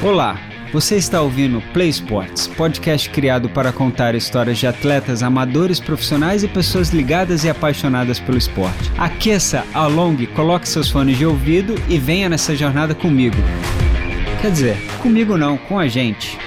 Olá, você está ouvindo Play Sports, podcast criado para contar histórias de atletas amadores, profissionais e pessoas ligadas e apaixonadas pelo esporte. Aqueça, alongue, coloque seus fones de ouvido e venha nessa jornada comigo. Quer dizer, comigo não, com a gente.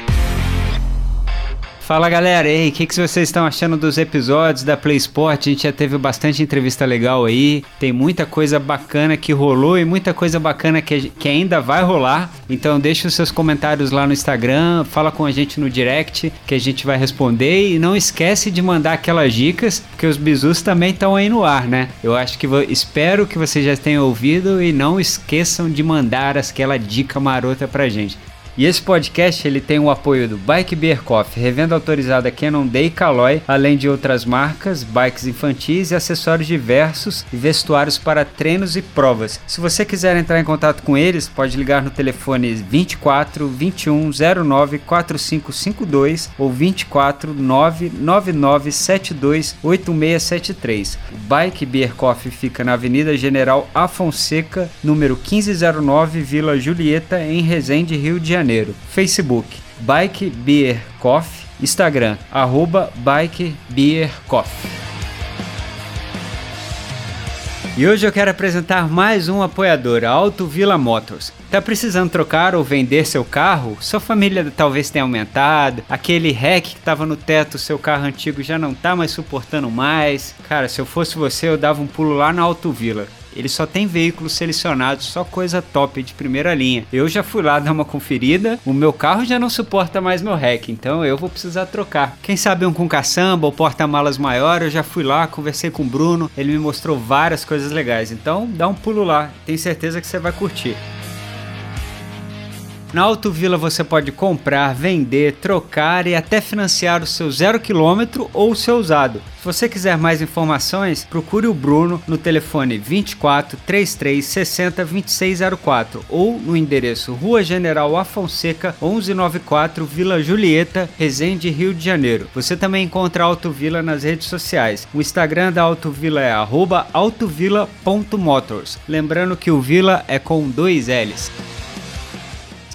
Fala galera, e aí, o que, que vocês estão achando dos episódios da Play Sport? A gente já teve bastante entrevista legal aí, tem muita coisa bacana que rolou e muita coisa bacana que, que ainda vai rolar. Então deixa os seus comentários lá no Instagram, fala com a gente no direct que a gente vai responder e não esquece de mandar aquelas dicas, porque os bizus também estão aí no ar, né? Eu acho que espero que vocês já tenham ouvido e não esqueçam de mandar aquela dica marota pra gente. E esse podcast ele tem o apoio do Bike Beer Coffee, revenda autorizada Cannondale e Caloi, além de outras marcas, bikes infantis e acessórios diversos e vestuários para treinos e provas. Se você quiser entrar em contato com eles, pode ligar no telefone 24 21 09 4552 ou 24 999 72 8673. O Bike Beer Coffee fica na Avenida General Afonseca, número 1509, Vila Julieta, em Resende, Rio de Janeiro. Janeiro. Facebook, Bike Beer Coffee. Instagram, arroba Bike Beer Coffee. E hoje eu quero apresentar mais um apoiador, a Auto Villa Motors. Tá precisando trocar ou vender seu carro? Sua família talvez tenha aumentado, aquele REC que estava no teto, seu carro antigo já não tá mais suportando mais. Cara, se eu fosse você, eu dava um pulo lá na Auto Villa. Ele só tem veículos selecionados, só coisa top de primeira linha. Eu já fui lá dar uma conferida, o meu carro já não suporta mais meu REC, então eu vou precisar trocar. Quem sabe um com caçamba ou porta-malas maior, eu já fui lá, conversei com o Bruno, ele me mostrou várias coisas legais. Então dá um pulo lá, tenho certeza que você vai curtir. Na Auto Vila você pode comprar, vender, trocar e até financiar o seu zero quilômetro ou o seu usado. Se você quiser mais informações, procure o Bruno no telefone 24 33 60 2604 ou no endereço Rua General Afonseca 1194 Vila Julieta, Resende, Rio de Janeiro. Você também encontra a Auto Vila nas redes sociais. O Instagram da Auto Vila é autovila.motors. Lembrando que o Vila é com dois L's.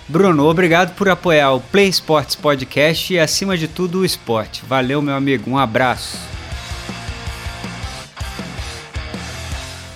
Bruno, obrigado por apoiar o Play Sports Podcast e, acima de tudo, o esporte. Valeu, meu amigo. Um abraço.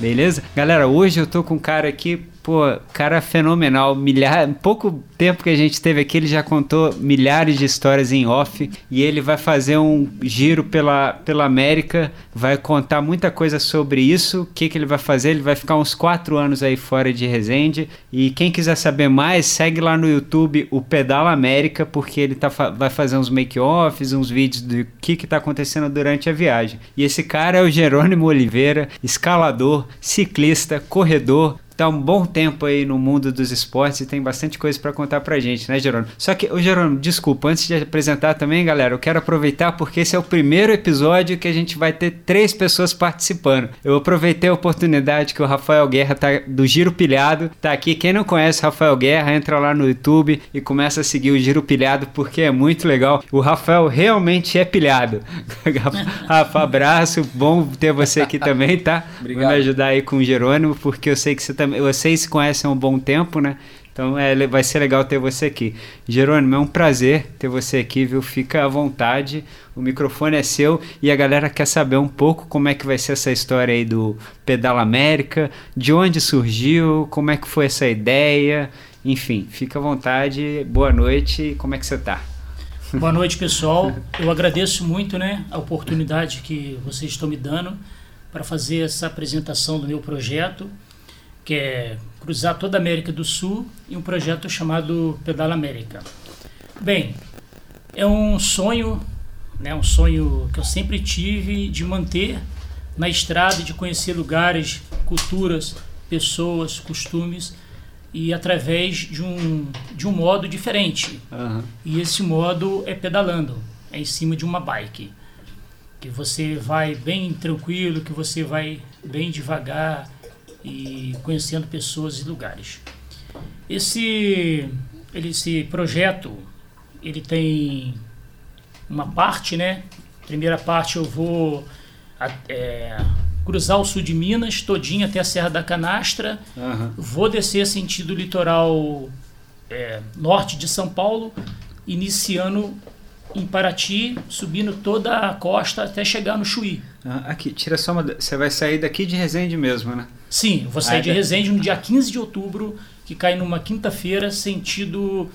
Beleza? Galera, hoje eu tô com um cara aqui Pô, cara fenomenal. Milhar, pouco tempo que a gente teve aqui, ele já contou milhares de histórias em off. E ele vai fazer um giro pela, pela América, vai contar muita coisa sobre isso. O que, que ele vai fazer? Ele vai ficar uns quatro anos aí fora de Resende. E quem quiser saber mais, segue lá no YouTube o Pedala América, porque ele tá, vai fazer uns make-offs, uns vídeos do que, que tá acontecendo durante a viagem. E esse cara é o Jerônimo Oliveira, escalador, ciclista, corredor tá um bom tempo aí no mundo dos esportes e tem bastante coisa para contar pra gente, né, Jerônimo? Só que, ô Jerônimo, desculpa, antes de apresentar também, galera, eu quero aproveitar porque esse é o primeiro episódio que a gente vai ter três pessoas participando. Eu aproveitei a oportunidade que o Rafael Guerra tá do Giro Pilhado, tá aqui. Quem não conhece Rafael Guerra, entra lá no YouTube e começa a seguir o Giro Pilhado porque é muito legal. O Rafael realmente é pilhado. Rafa, abraço, bom ter você aqui também, tá? Obrigado. Vai me ajudar aí com o Jerônimo, porque eu sei que você também vocês se conhecem há um bom tempo, né? Então é, vai ser legal ter você aqui. Jerônimo, é um prazer ter você aqui, viu? Fica à vontade, o microfone é seu e a galera quer saber um pouco como é que vai ser essa história aí do Pedala América, de onde surgiu, como é que foi essa ideia, enfim, fica à vontade, boa noite, como é que você está? Boa noite, pessoal. Eu agradeço muito né, a oportunidade que vocês estão me dando para fazer essa apresentação do meu projeto que é cruzar toda a América do Sul em um projeto chamado Pedala América. Bem, é um sonho, né, um sonho que eu sempre tive de manter na estrada, de conhecer lugares, culturas, pessoas, costumes e através de um, de um modo diferente. Uhum. E esse modo é pedalando, é em cima de uma bike. Que você vai bem tranquilo, que você vai bem devagar, e conhecendo pessoas e lugares. Esse, esse projeto ele tem uma parte, né? Primeira parte eu vou é, cruzar o sul de Minas todinho até a Serra da Canastra, uhum. vou descer sentido litoral é, norte de São Paulo, iniciando em Paraty, subindo toda a costa até chegar no Chuí. Ah, aqui, tira só uma. Você vai sair daqui de Resende mesmo, né? Sim, eu vou sair ah, de Resende no dia 15 de outubro, que cai numa quinta-feira, sentido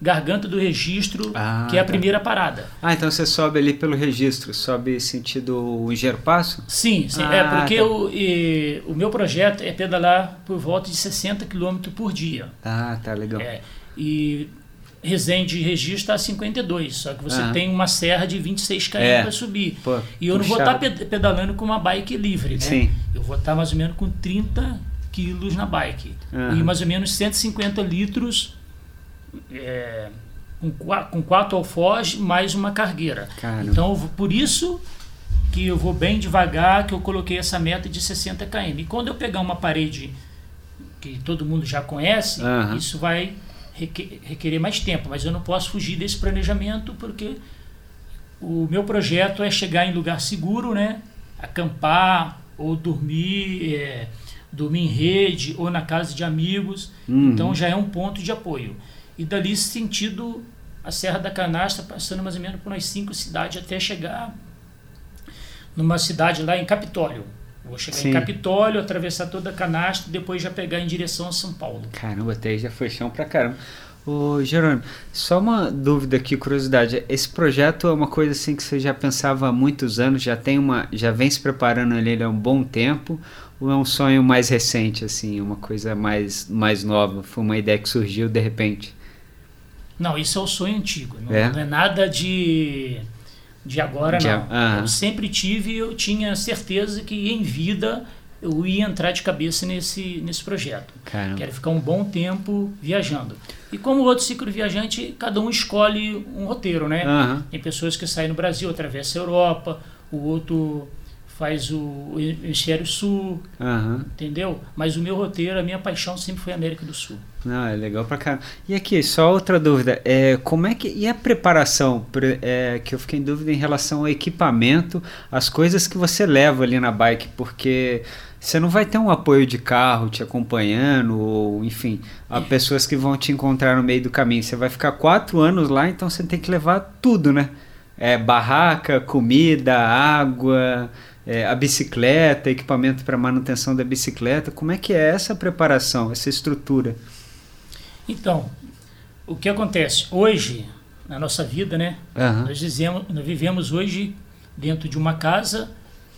Garganta do Registro, ah, que é a tá. primeira parada. Ah, então você sobe ali pelo registro, sobe sentido Engenheiro Passo? Sim, sim é, ah, é porque tá. o, e, o meu projeto é pedalar por volta de 60 km por dia. Ah, tá, legal. É, e Resende Registro está a 52, só que você ah. tem uma serra de 26 km é. para subir. Pô, e eu não vou estar tá pedalando com uma bike livre, né? Sim. Eu vou estar tá mais ou menos com 30 quilos na bike. Uhum. E mais ou menos 150 litros é, com, com quatro alforjes mais uma cargueira. Caramba. Então, por isso que eu vou bem devagar, que eu coloquei essa meta de 60 km. E quando eu pegar uma parede que todo mundo já conhece, uhum. isso vai requerer mais tempo, mas eu não posso fugir desse planejamento porque o meu projeto é chegar em lugar seguro, né? Acampar ou dormir, é, dormir em rede ou na casa de amigos. Uhum. Então já é um ponto de apoio e dali sentido a Serra da Canastra, passando mais ou menos por umas cinco cidades até chegar numa cidade lá em Capitólio. Vou chegar Sim. em Capitólio, atravessar toda a Canastra e depois já pegar em direção a São Paulo. Caramba, até aí já foi chão pra caramba. Ô, Jerônimo, só uma dúvida aqui, curiosidade. Esse projeto é uma coisa assim que você já pensava há muitos anos, já tem uma, já vem se preparando ali há um bom tempo, ou é um sonho mais recente, assim, uma coisa mais, mais nova? Foi uma ideia que surgiu de repente? Não, isso é o sonho antigo. Não é, não é nada de, de agora, de, não. Ah. Eu sempre tive, eu tinha certeza que em vida eu ia entrar de cabeça nesse, nesse projeto. Caramba. Quero ficar um bom tempo viajando. E como outro ciclo viajante, cada um escolhe um roteiro, né? Uhum. Tem pessoas que saem no Brasil, atravessam a Europa, o outro faz o hemisfério sul, uhum. entendeu? Mas o meu roteiro, a minha paixão sempre foi a América do Sul. Não, é legal pra caramba. E aqui, só outra dúvida, é, como é que, e a preparação, é, que eu fiquei em dúvida em relação ao equipamento, as coisas que você leva ali na bike, porque você não vai ter um apoio de carro te acompanhando, ou enfim, há é. pessoas que vão te encontrar no meio do caminho, você vai ficar quatro anos lá, então você tem que levar tudo, né? É, barraca, comida, água, é, a bicicleta, equipamento para manutenção da bicicleta. Como é que é essa preparação, essa estrutura? Então, o que acontece hoje na nossa vida, né? Uhum. Nós, dizemos, nós vivemos hoje dentro de uma casa.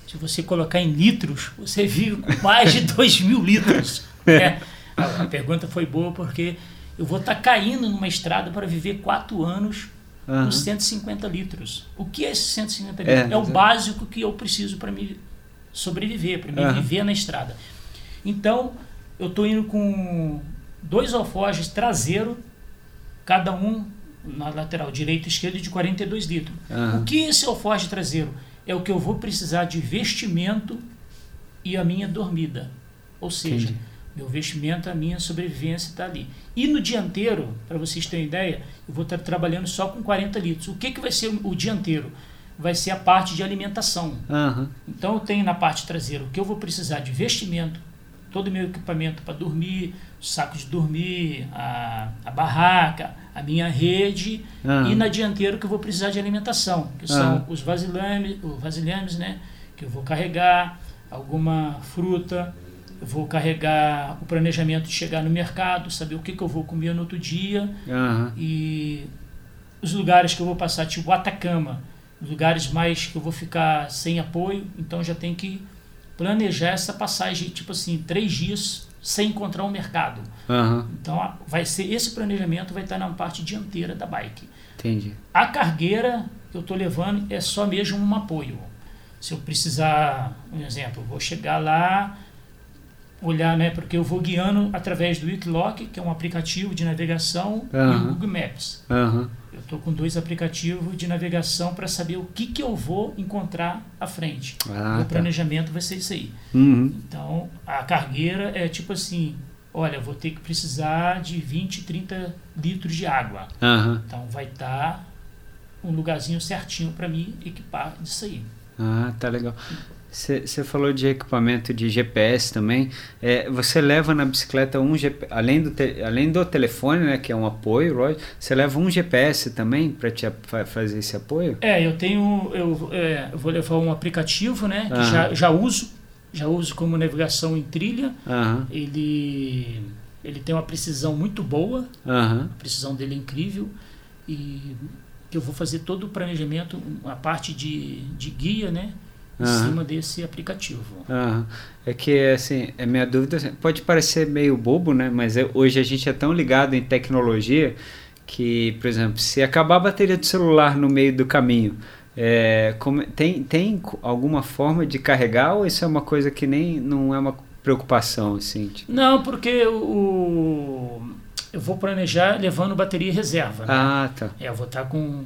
Se você colocar em litros, você vive com mais de 2 mil litros. Né? A, a, pergunta foi boa porque eu vou estar tá caindo numa estrada para viver quatro anos uhum. com 150 litros. O que é esses 150 litros? É, é o básico que eu preciso para me sobreviver, para me uhum. viver na estrada. Então, eu estou indo com dois alforjes traseiro, cada um na lateral direito e esquerdo de 42 litros. Uhum. O que é esse alforje traseiro? É o que eu vou precisar de vestimento e a minha dormida. Ou seja, Entendi. Meu vestimento, a minha sobrevivência está ali. E no dianteiro, para vocês terem ideia, eu vou estar trabalhando só com 40 litros. O que, que vai ser o dianteiro? Vai ser a parte de alimentação. Uhum. Então eu tenho na parte traseira o que eu vou precisar de vestimento, todo o meu equipamento para dormir, saco de dormir, a, a barraca, a minha rede uhum. e na dianteira que eu vou precisar de alimentação, que são uhum. os vasilhames, os vasilhames, né, que eu vou carregar, alguma fruta, eu vou carregar o planejamento de chegar no mercado, saber o que, que eu vou comer no outro dia uhum. e os lugares que eu vou passar, tipo Atacama, lugares mais que eu vou ficar sem apoio, então já tem que planejar essa passagem, tipo assim, três dias sem encontrar um mercado. Uhum. Então, vai ser esse planejamento vai estar na parte dianteira da bike. Entendi. A cargueira que eu estou levando é só mesmo um apoio. Se eu precisar, um exemplo, eu vou chegar lá, olhar, né, porque eu vou guiando através do Wiklock, que é um aplicativo de navegação, uhum. e o Google Maps. Uhum. Eu estou com dois aplicativos de navegação para saber o que, que eu vou encontrar à frente. Ah, o tá. planejamento vai ser isso aí. Uhum. Então, a cargueira é tipo assim, olha, vou ter que precisar de 20, 30 litros de água. Então, vai estar tá um lugarzinho certinho para mim equipar disso aí. Ah, tá legal. Você falou de equipamento de GPS também. É, você leva na bicicleta um GPS, além do, te, além do telefone, né, que é um apoio, você leva um GPS também para te fazer esse apoio? É, eu tenho, eu, é, vou levar um aplicativo, né, que já, já uso, já uso como navegação em trilha. Ele, ele tem uma precisão muito boa, a precisão dele é incrível e eu vou fazer todo o planejamento, a parte de, de guia, né? Em uhum. cima desse aplicativo. Uhum. É que, assim, é minha dúvida, assim, pode parecer meio bobo, né? Mas é, hoje a gente é tão ligado em tecnologia que, por exemplo, se acabar a bateria do celular no meio do caminho, é, como, tem, tem alguma forma de carregar ou isso é uma coisa que nem não é uma preocupação, assim? Tipo? Não, porque o, eu vou planejar levando bateria reserva. Né? Ah, tá. É, eu vou estar com...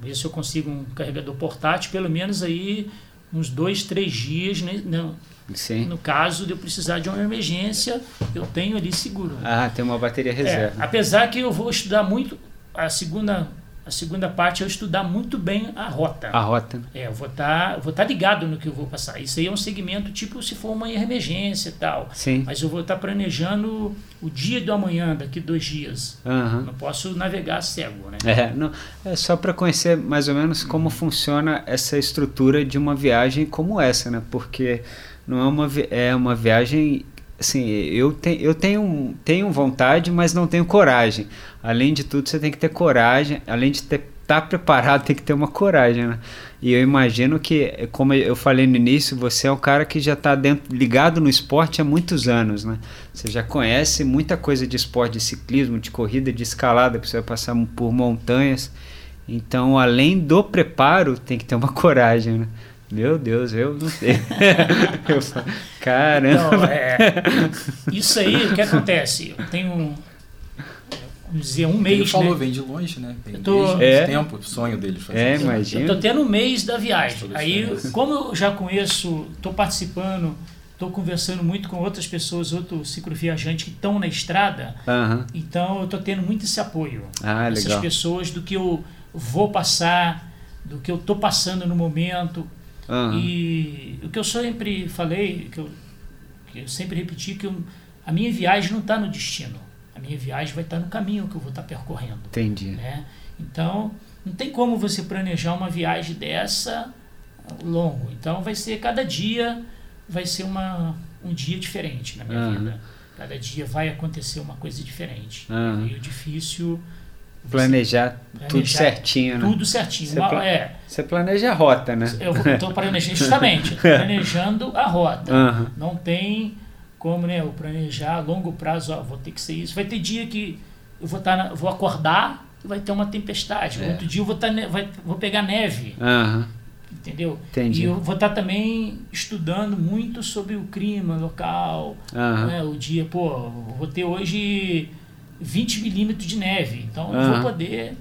Ver se eu consigo um carregador portátil, pelo menos aí uns dois, três dias, né? no, Sim. no caso de eu precisar de uma emergência, eu tenho ali seguro. Ah, tem uma bateria reserva. É, apesar que eu vou estudar muito a segunda a segunda parte é eu estudar muito bem a rota. A rota. É, eu vou estar tá, vou tá ligado no que eu vou passar. Isso aí é um segmento tipo se for uma emergência e tal. Sim. Mas eu vou estar tá planejando o dia do amanhã, daqui dois dias. Uhum. Não posso navegar cego, né? É, não, é só para conhecer mais ou menos como uhum. funciona essa estrutura de uma viagem como essa, né? Porque não é uma, é uma viagem assim, eu, te, eu tenho, tenho vontade, mas não tenho coragem. Além de tudo, você tem que ter coragem, além de estar tá preparado, tem que ter uma coragem, né? E eu imagino que, como eu falei no início, você é um cara que já está ligado no esporte há muitos anos, né? Você já conhece muita coisa de esporte, de ciclismo, de corrida, de escalada, porque você vai passar por montanhas. Então, além do preparo, tem que ter uma coragem, né? Meu Deus, eu não sei. eu falo, caramba. Não, é, isso aí, o que acontece? Eu tenho, vamos dizer, um mês. Ele falou, né? vem de longe, né? Vem eu tô, desde é, tempo, o sonho dele fazer É, imagina. Eu tô tendo um mês da viagem. Aí, como eu já conheço, estou participando, estou conversando muito com outras pessoas, outros cicloviajantes que estão na estrada, uhum. então eu estou tendo muito esse apoio. Ah, legal. pessoas do que eu vou passar, do que eu estou passando no momento Uhum. E o que eu sempre falei, que eu, que eu sempre repeti, que eu, a minha viagem não está no destino. A minha viagem vai estar tá no caminho que eu vou estar tá percorrendo. Entendi. Né? Então, não tem como você planejar uma viagem dessa longo. Então, vai ser cada dia, vai ser uma, um dia diferente na minha uhum. vida. Cada dia vai acontecer uma coisa diferente. Uhum. E o difícil Planejar, planejar tudo certinho, né? Tudo certinho. Você, pla é, você planeja a rota, né? Eu estou planejando, justamente, planejando a rota. Uhum. Não tem como né, eu planejar a longo prazo, ó, vou ter que ser isso. Vai ter dia que eu vou, tá na, vou acordar e vai ter uma tempestade. É. Outro dia eu vou, tá, vai, vou pegar neve. Uhum. Entendeu? Entendi. E eu vou estar tá também estudando muito sobre o clima local. Uhum. Né, o dia, pô, vou ter hoje 20 milímetros de neve. Então eu vou poder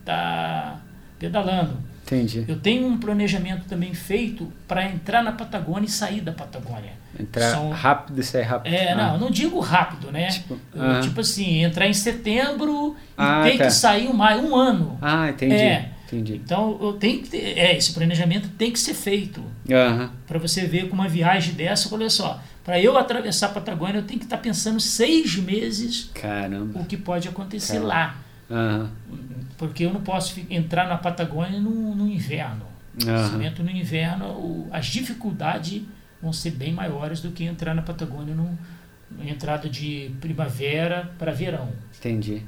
estar tá pedalando. Entendi. Eu tenho um planejamento também feito para entrar na Patagônia e sair da Patagônia. Entrar São... rápido e sair rápido. É, ah. não, não digo rápido, né? Tipo, eu, tipo assim, entrar em setembro e ah, ter tá. que sair um maio, um ano. Ah, entendi. É. Entendi. Então eu tenho que ter, é, esse planejamento tem que ser feito. Uhum. Para você ver com uma viagem dessa, olha só, para eu atravessar a Patagônia, eu tenho que estar tá pensando seis meses Caramba. o que pode acontecer Caramba. lá. Uhum. Porque eu não posso entrar na Patagônia no, no inverno. Uhum. Se eu entro no inverno, o, as dificuldades vão ser bem maiores do que entrar na Patagônia no, no entrada de primavera para verão. Entendi.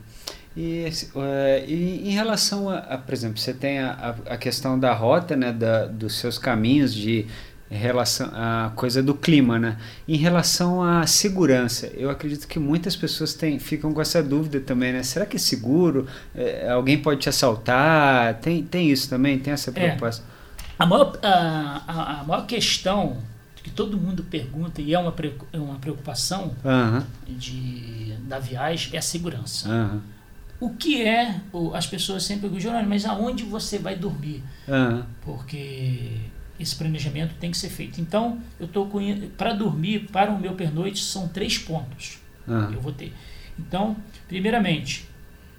E, uh, e, em relação a, a, por exemplo, você tem a, a questão da rota, né, da, dos seus caminhos de relação a coisa do clima, né? Em relação à segurança, eu acredito que muitas pessoas têm, ficam com essa dúvida também, né? Será que é seguro? É, alguém pode te assaltar? Tem, tem isso também? Tem essa é. preocupação? É. A, maior, a, a, maior questão que todo mundo pergunta e é uma, é uma preocupação de, da viagem é a segurança. O que é, as pessoas sempre perguntam, mas aonde você vai dormir? Porque esse planejamento tem que ser feito. Então, eu estou para dormir para o meu pernoite são três pontos. Ah. Eu vou ter. Então, primeiramente,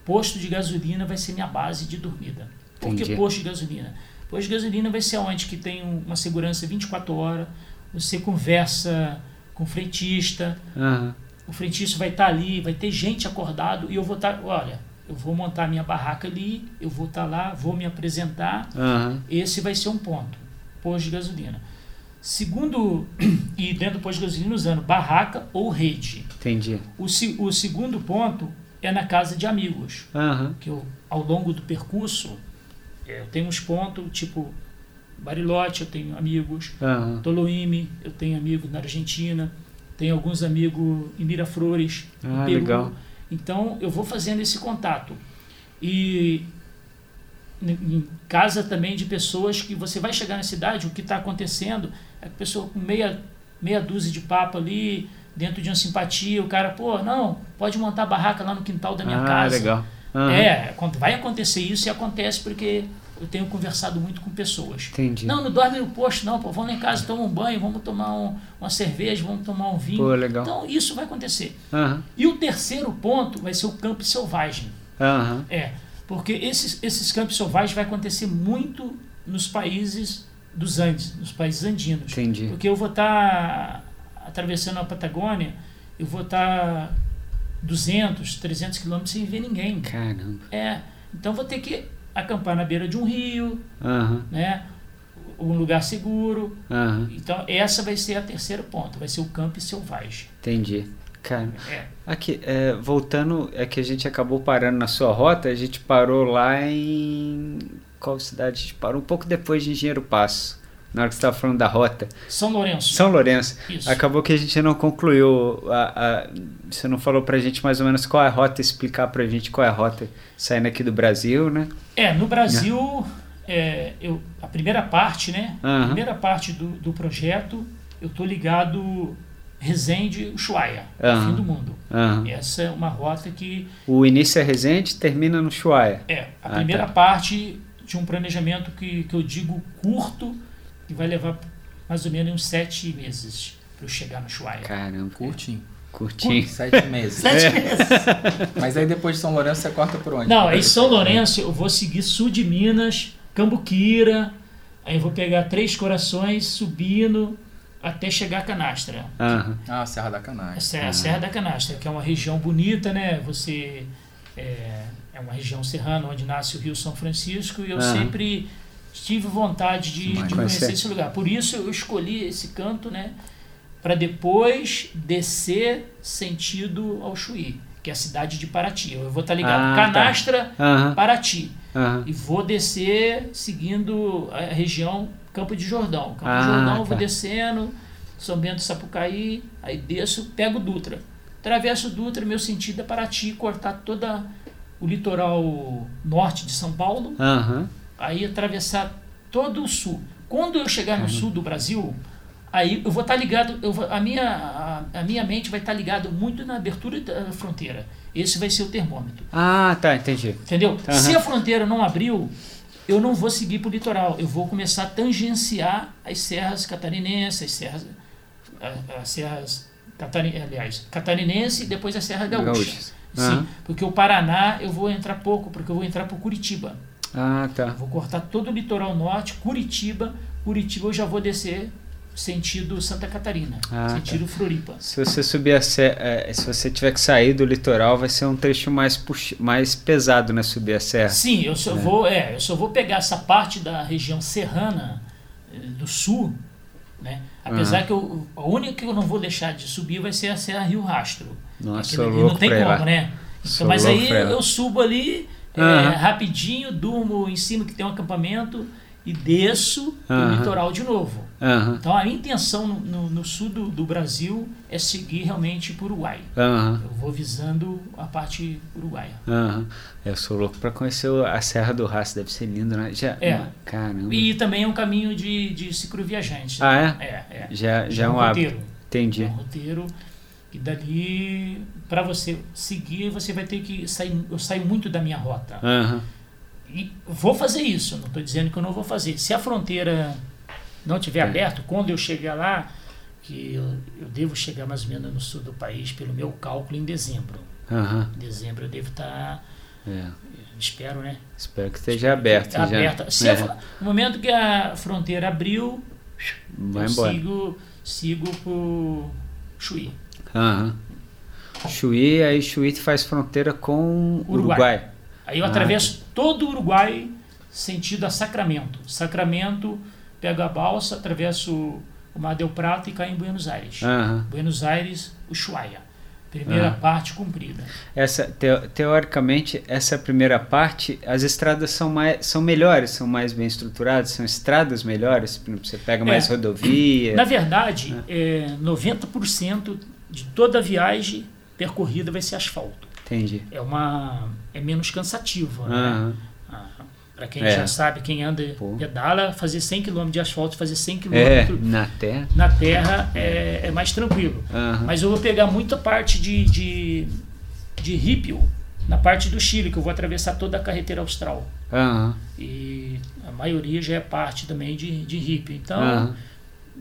posto de gasolina vai ser minha base de dormida. Por que posto de gasolina? Posto de gasolina vai ser onde que tem uma segurança 24 horas, você conversa com o frentista, uhum. o frentista vai estar tá ali, vai ter gente acordado e eu vou estar, tá, olha, eu vou montar minha barraca ali, eu vou estar tá lá, vou me apresentar, uhum. esse vai ser um ponto, posto de gasolina. Segundo, e dentro do posto de gasolina usando barraca ou rede. Entendi. O, o segundo ponto é na casa de amigos. Uhum. Que eu, ao longo do percurso, é, eu tenho uns pontos, tipo Barilote, eu tenho amigos. Uhum. Toloime, eu tenho amigos na Argentina. Tenho alguns amigos em Miraflores, ah, em Peru. Legal. Então, eu vou fazendo esse contato. E em casa também de pessoas que você vai chegar na cidade, o que está acontecendo é que a pessoa com meia, meia dúzia de papo ali, dentro de uma simpatia, o cara, pô, não, pode montar barraca lá no quintal da minha ah, casa. legal. Uhum. É, vai acontecer isso e acontece porque eu tenho conversado muito com pessoas. Entendi. Não, não dorme no posto, não, pô, vamos lá em casa, tomar um banho, vamos tomar um, uma cerveja, vamos tomar um vinho. Pô, legal. Então, isso vai acontecer. Uhum. E o terceiro ponto vai ser o campo selvagem. Uhum. É, porque esses, esses campos selvagens vai acontecer muito nos países dos Andes, nos países andinos. Entendi. Porque eu vou estar tá atravessando a Patagônia, eu vou estar tá 200, 300 quilômetros sem ver ninguém. Caramba. É, então vou ter que acampar na beira de um rio, uhum. né? Um lugar seguro. Uhum. Então essa vai ser a terceiro ponto, vai ser o campo selvagem. Entendi. Cara, é. aqui, é, voltando, é que a gente acabou parando na sua rota, a gente parou lá em. Qual cidade? A gente parou um pouco depois de Engenheiro Passo, na hora que você estava falando da rota. São Lourenço. São Lourenço. Isso. Acabou que a gente não concluiu. A, a, você não falou pra gente mais ou menos qual é a rota, explicar pra gente qual é a rota saindo aqui do Brasil, né? É, no Brasil, é, eu, a primeira parte, né? Uhum. A primeira parte do, do projeto, eu tô ligado Resende Ushuaia, uhum. fim do mundo. Uhum. Essa é uma rota que. O início é Resende, termina no Ushuaia. É, a ah, primeira tá. parte de um planejamento que, que eu digo curto, que vai levar mais ou menos uns sete meses para eu chegar no Ushuaia. Caramba. Curtinho. Curtinho. Sete meses. Sete é. meses. Mas aí depois de São Lourenço você corta por onde? Não, aí São Lourenço eu vou seguir sul de Minas, Cambuquira, aí eu vou pegar Três Corações subindo até chegar a Canastra. Uhum. Ah, Serra da Canastra. Serra, uhum. Serra da Canastra, que é uma região bonita, né? Você é, é, uma região serrana onde nasce o Rio São Francisco e eu uhum. sempre tive vontade de, de conhecer esse lugar. Por isso eu escolhi esse canto, né? Para depois descer sentido ao Chuí, que é a cidade de Paraty. Eu vou estar ligado ah, Canastra, tá. Paraty. Uhum. E vou descer seguindo a região Campo de Jordão. Campo ah, de Jordão, tá. vou descendo, São Bento Sapucaí, aí desço, pego Dutra. Atravesso Dutra, meu sentido é Paraty, cortar toda o litoral norte de São Paulo, uhum. aí atravessar todo o sul. Quando eu chegar no uhum. sul do Brasil, aí eu vou estar ligado, eu vou, a, minha, a, a, minha mente vai estar ligada muito na abertura da fronteira. Esse vai ser o termômetro. Ah, tá, entendi. Entendeu? Uhum. Se a fronteira não abriu, eu não vou seguir para o litoral. Eu vou começar a tangenciar as serras catarinenses, as serras, as serras catarin, aliás, catarinense e depois a Serra Gaúcha. Gaúcha. Sim, porque o Paraná eu vou entrar pouco, porque eu vou entrar para Curitiba. Ah, tá. Vou cortar todo o litoral norte, Curitiba. Curitiba eu já vou descer sentido Santa Catarina, ah, sentido tá. Floripa. Se você subir a serra, é, se você tiver que sair do litoral, vai ser um trecho mais pux... mais pesado, né, subir a serra. Sim, eu só é. vou, é, eu só vou pegar essa parte da região serrana do sul, né? Apesar uhum. que eu, a única que eu não vou deixar de subir vai ser a Serra Rio Rastro. Nossa, louco não tem como, né? Então, mas aí eu subo ali uhum. é, rapidinho, durmo em cima que tem um acampamento e desço uhum. o litoral de novo. Uhum. Então a intenção no, no, no sul do, do, Brasil é seguir realmente para o Uruguai. Uhum. Eu vou visando a parte uruguaia. Uhum. Eu sou louco para conhecer a Serra do Rastro, deve ser lindo, né? Já, é. Caramba. E também é um caminho de, de cicloviajante. Ah, é? É, é. Já, já, já é um, um roteiro. Entendi. É um roteiro. E dali, para você seguir, você vai ter que sair. Eu saio muito da minha rota. Uhum. E vou fazer isso, não estou dizendo que eu não vou fazer. Se a fronteira não tiver aberta, quando eu chegar lá, que eu, eu, devo chegar mais ou menos no sul do país, pelo meu cálculo, em dezembro. Uhum. Em dezembro eu devo estar É. Espero, né? Espero que esteja aberto. Já. Aberta. Se é. no momento que a fronteira abriu, Vai eu embora. sigo, sigo pro Chuí. Aham. Chuí, aí Chuí faz fronteira com Uruguai. Uruguai. Aí eu Ah, atravesso todo o Uruguai sentido a Sacramento. Sacramento, pego a balsa, atravesso o Mar del Plata e caio em Buenos Aires. Aham. Buenos Aires, Ushuaia. Primeira Ah. parte cumprida. Essa, teo- teoricamente, essa primeira parte, as estradas são, mais, são melhores, são mais bem estruturadas, são estradas melhores, você pega mais É. rodovia. Na verdade, é, 90% de toda a viagem percorrida vai ser asfalto. Entendi. É uma é menos cansativa, né? Aham. Para quem É. já sabe, quem anda Pô. pedala, fazer 100 km de asfalto, fazer 100 km É, na terra. na terra é, é mais tranquilo. Aham. Mas eu vou pegar muita parte de, de, de Rípio, na parte do Chile, que eu vou atravessar toda a carretera austral. Aham. E a maioria já é parte também de, de Rípio. Então, Aham.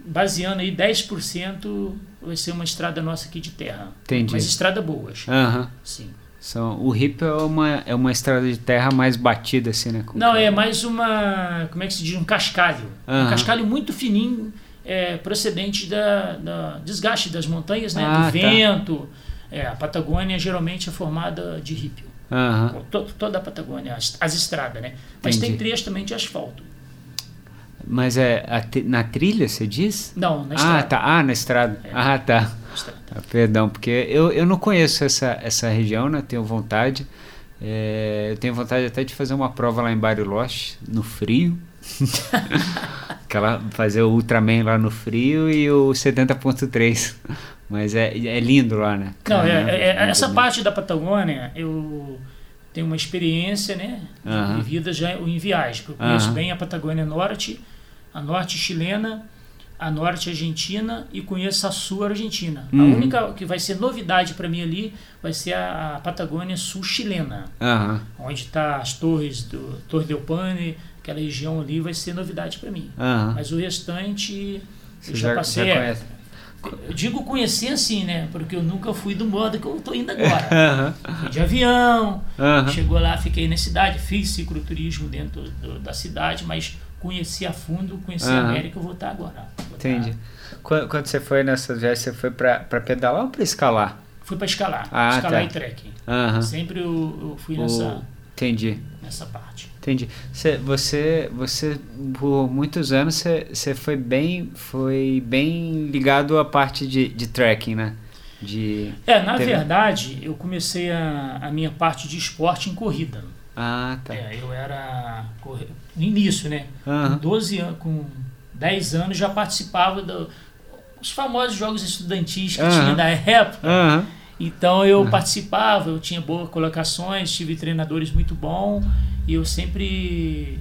baseando aí 10% vai ser uma estrada nossa aqui de terra. Entendi. Mas estrada boas, Aham. sim. São, o RIP é uma, é uma estrada de terra mais batida, assim, né? Não, é mais uma, como é que se diz, um cascalho. Um Aham. cascalho muito fininho, é, procedente da, da desgaste das montanhas, né? Ah, do tá. vento. É, a Patagônia geralmente é formada de. Aham. To- toda a Patagônia, as, as estradas, né? Mas Entendi. tem trechos também de asfalto. Mas é na trilha, você diz? Não, na ah, estrada. tá. Ah, na estrada. É. Ah, tá. Estrada. Ah, Perdão, porque eu, eu não conheço essa, essa região, né? Tenho vontade. É, eu tenho vontade até de fazer uma prova lá em Bariloche, no frio. Aquela, fazer o Ultraman lá no frio e o 70.3. Mas é, é lindo lá, né? Não, é, é- é- essa lindo. parte da Patagônia, eu tenho uma experiência, né? Aham. Vivida já em viagem. Eu conheço Aham. bem a Patagônia Norte, a Norte chilena, a Norte argentina e conheço a Sul argentina. A Uhum. única que vai ser novidade para mim ali vai ser a, a Patagônia Sul chilena, Aham, onde está as torres do Torre del Paine, aquela região ali vai ser novidade para mim. aham. Mas o restante Você eu já, passei. é, conhece. eu digo conhecer assim, né? Porque eu nunca fui do modo que eu tô indo agora. Aham, Fui de avião, aham. chegou lá, fiquei na cidade, fiz cicloturismo dentro do- da cidade, mas conheci a fundo, conheci a. América, eu vou estar agora. Vou Entendi. Quando, quando você foi nessas viagens, você foi pra pedalar ou pra escalar? Fui para escalar, Ah, escalar tá. e trekking. Aham. Sempre eu, eu fui O- nessa, Entendi. nessa parte. Entendi. Você, você, você por muitos anos, você, você foi bem, foi bem ligado à parte de, de trekking, né? De, É, na verdade, eu comecei a, a minha parte de esporte em corrida. Ah, tá. É, eu era no início, né? Com Aham. 12 anos, com 10 anos já participava dos famosos jogos estudantis que Aham. tinha da época. Aham. Então eu participava, eu tinha boas colocações, tive treinadores muito bons e eu sempre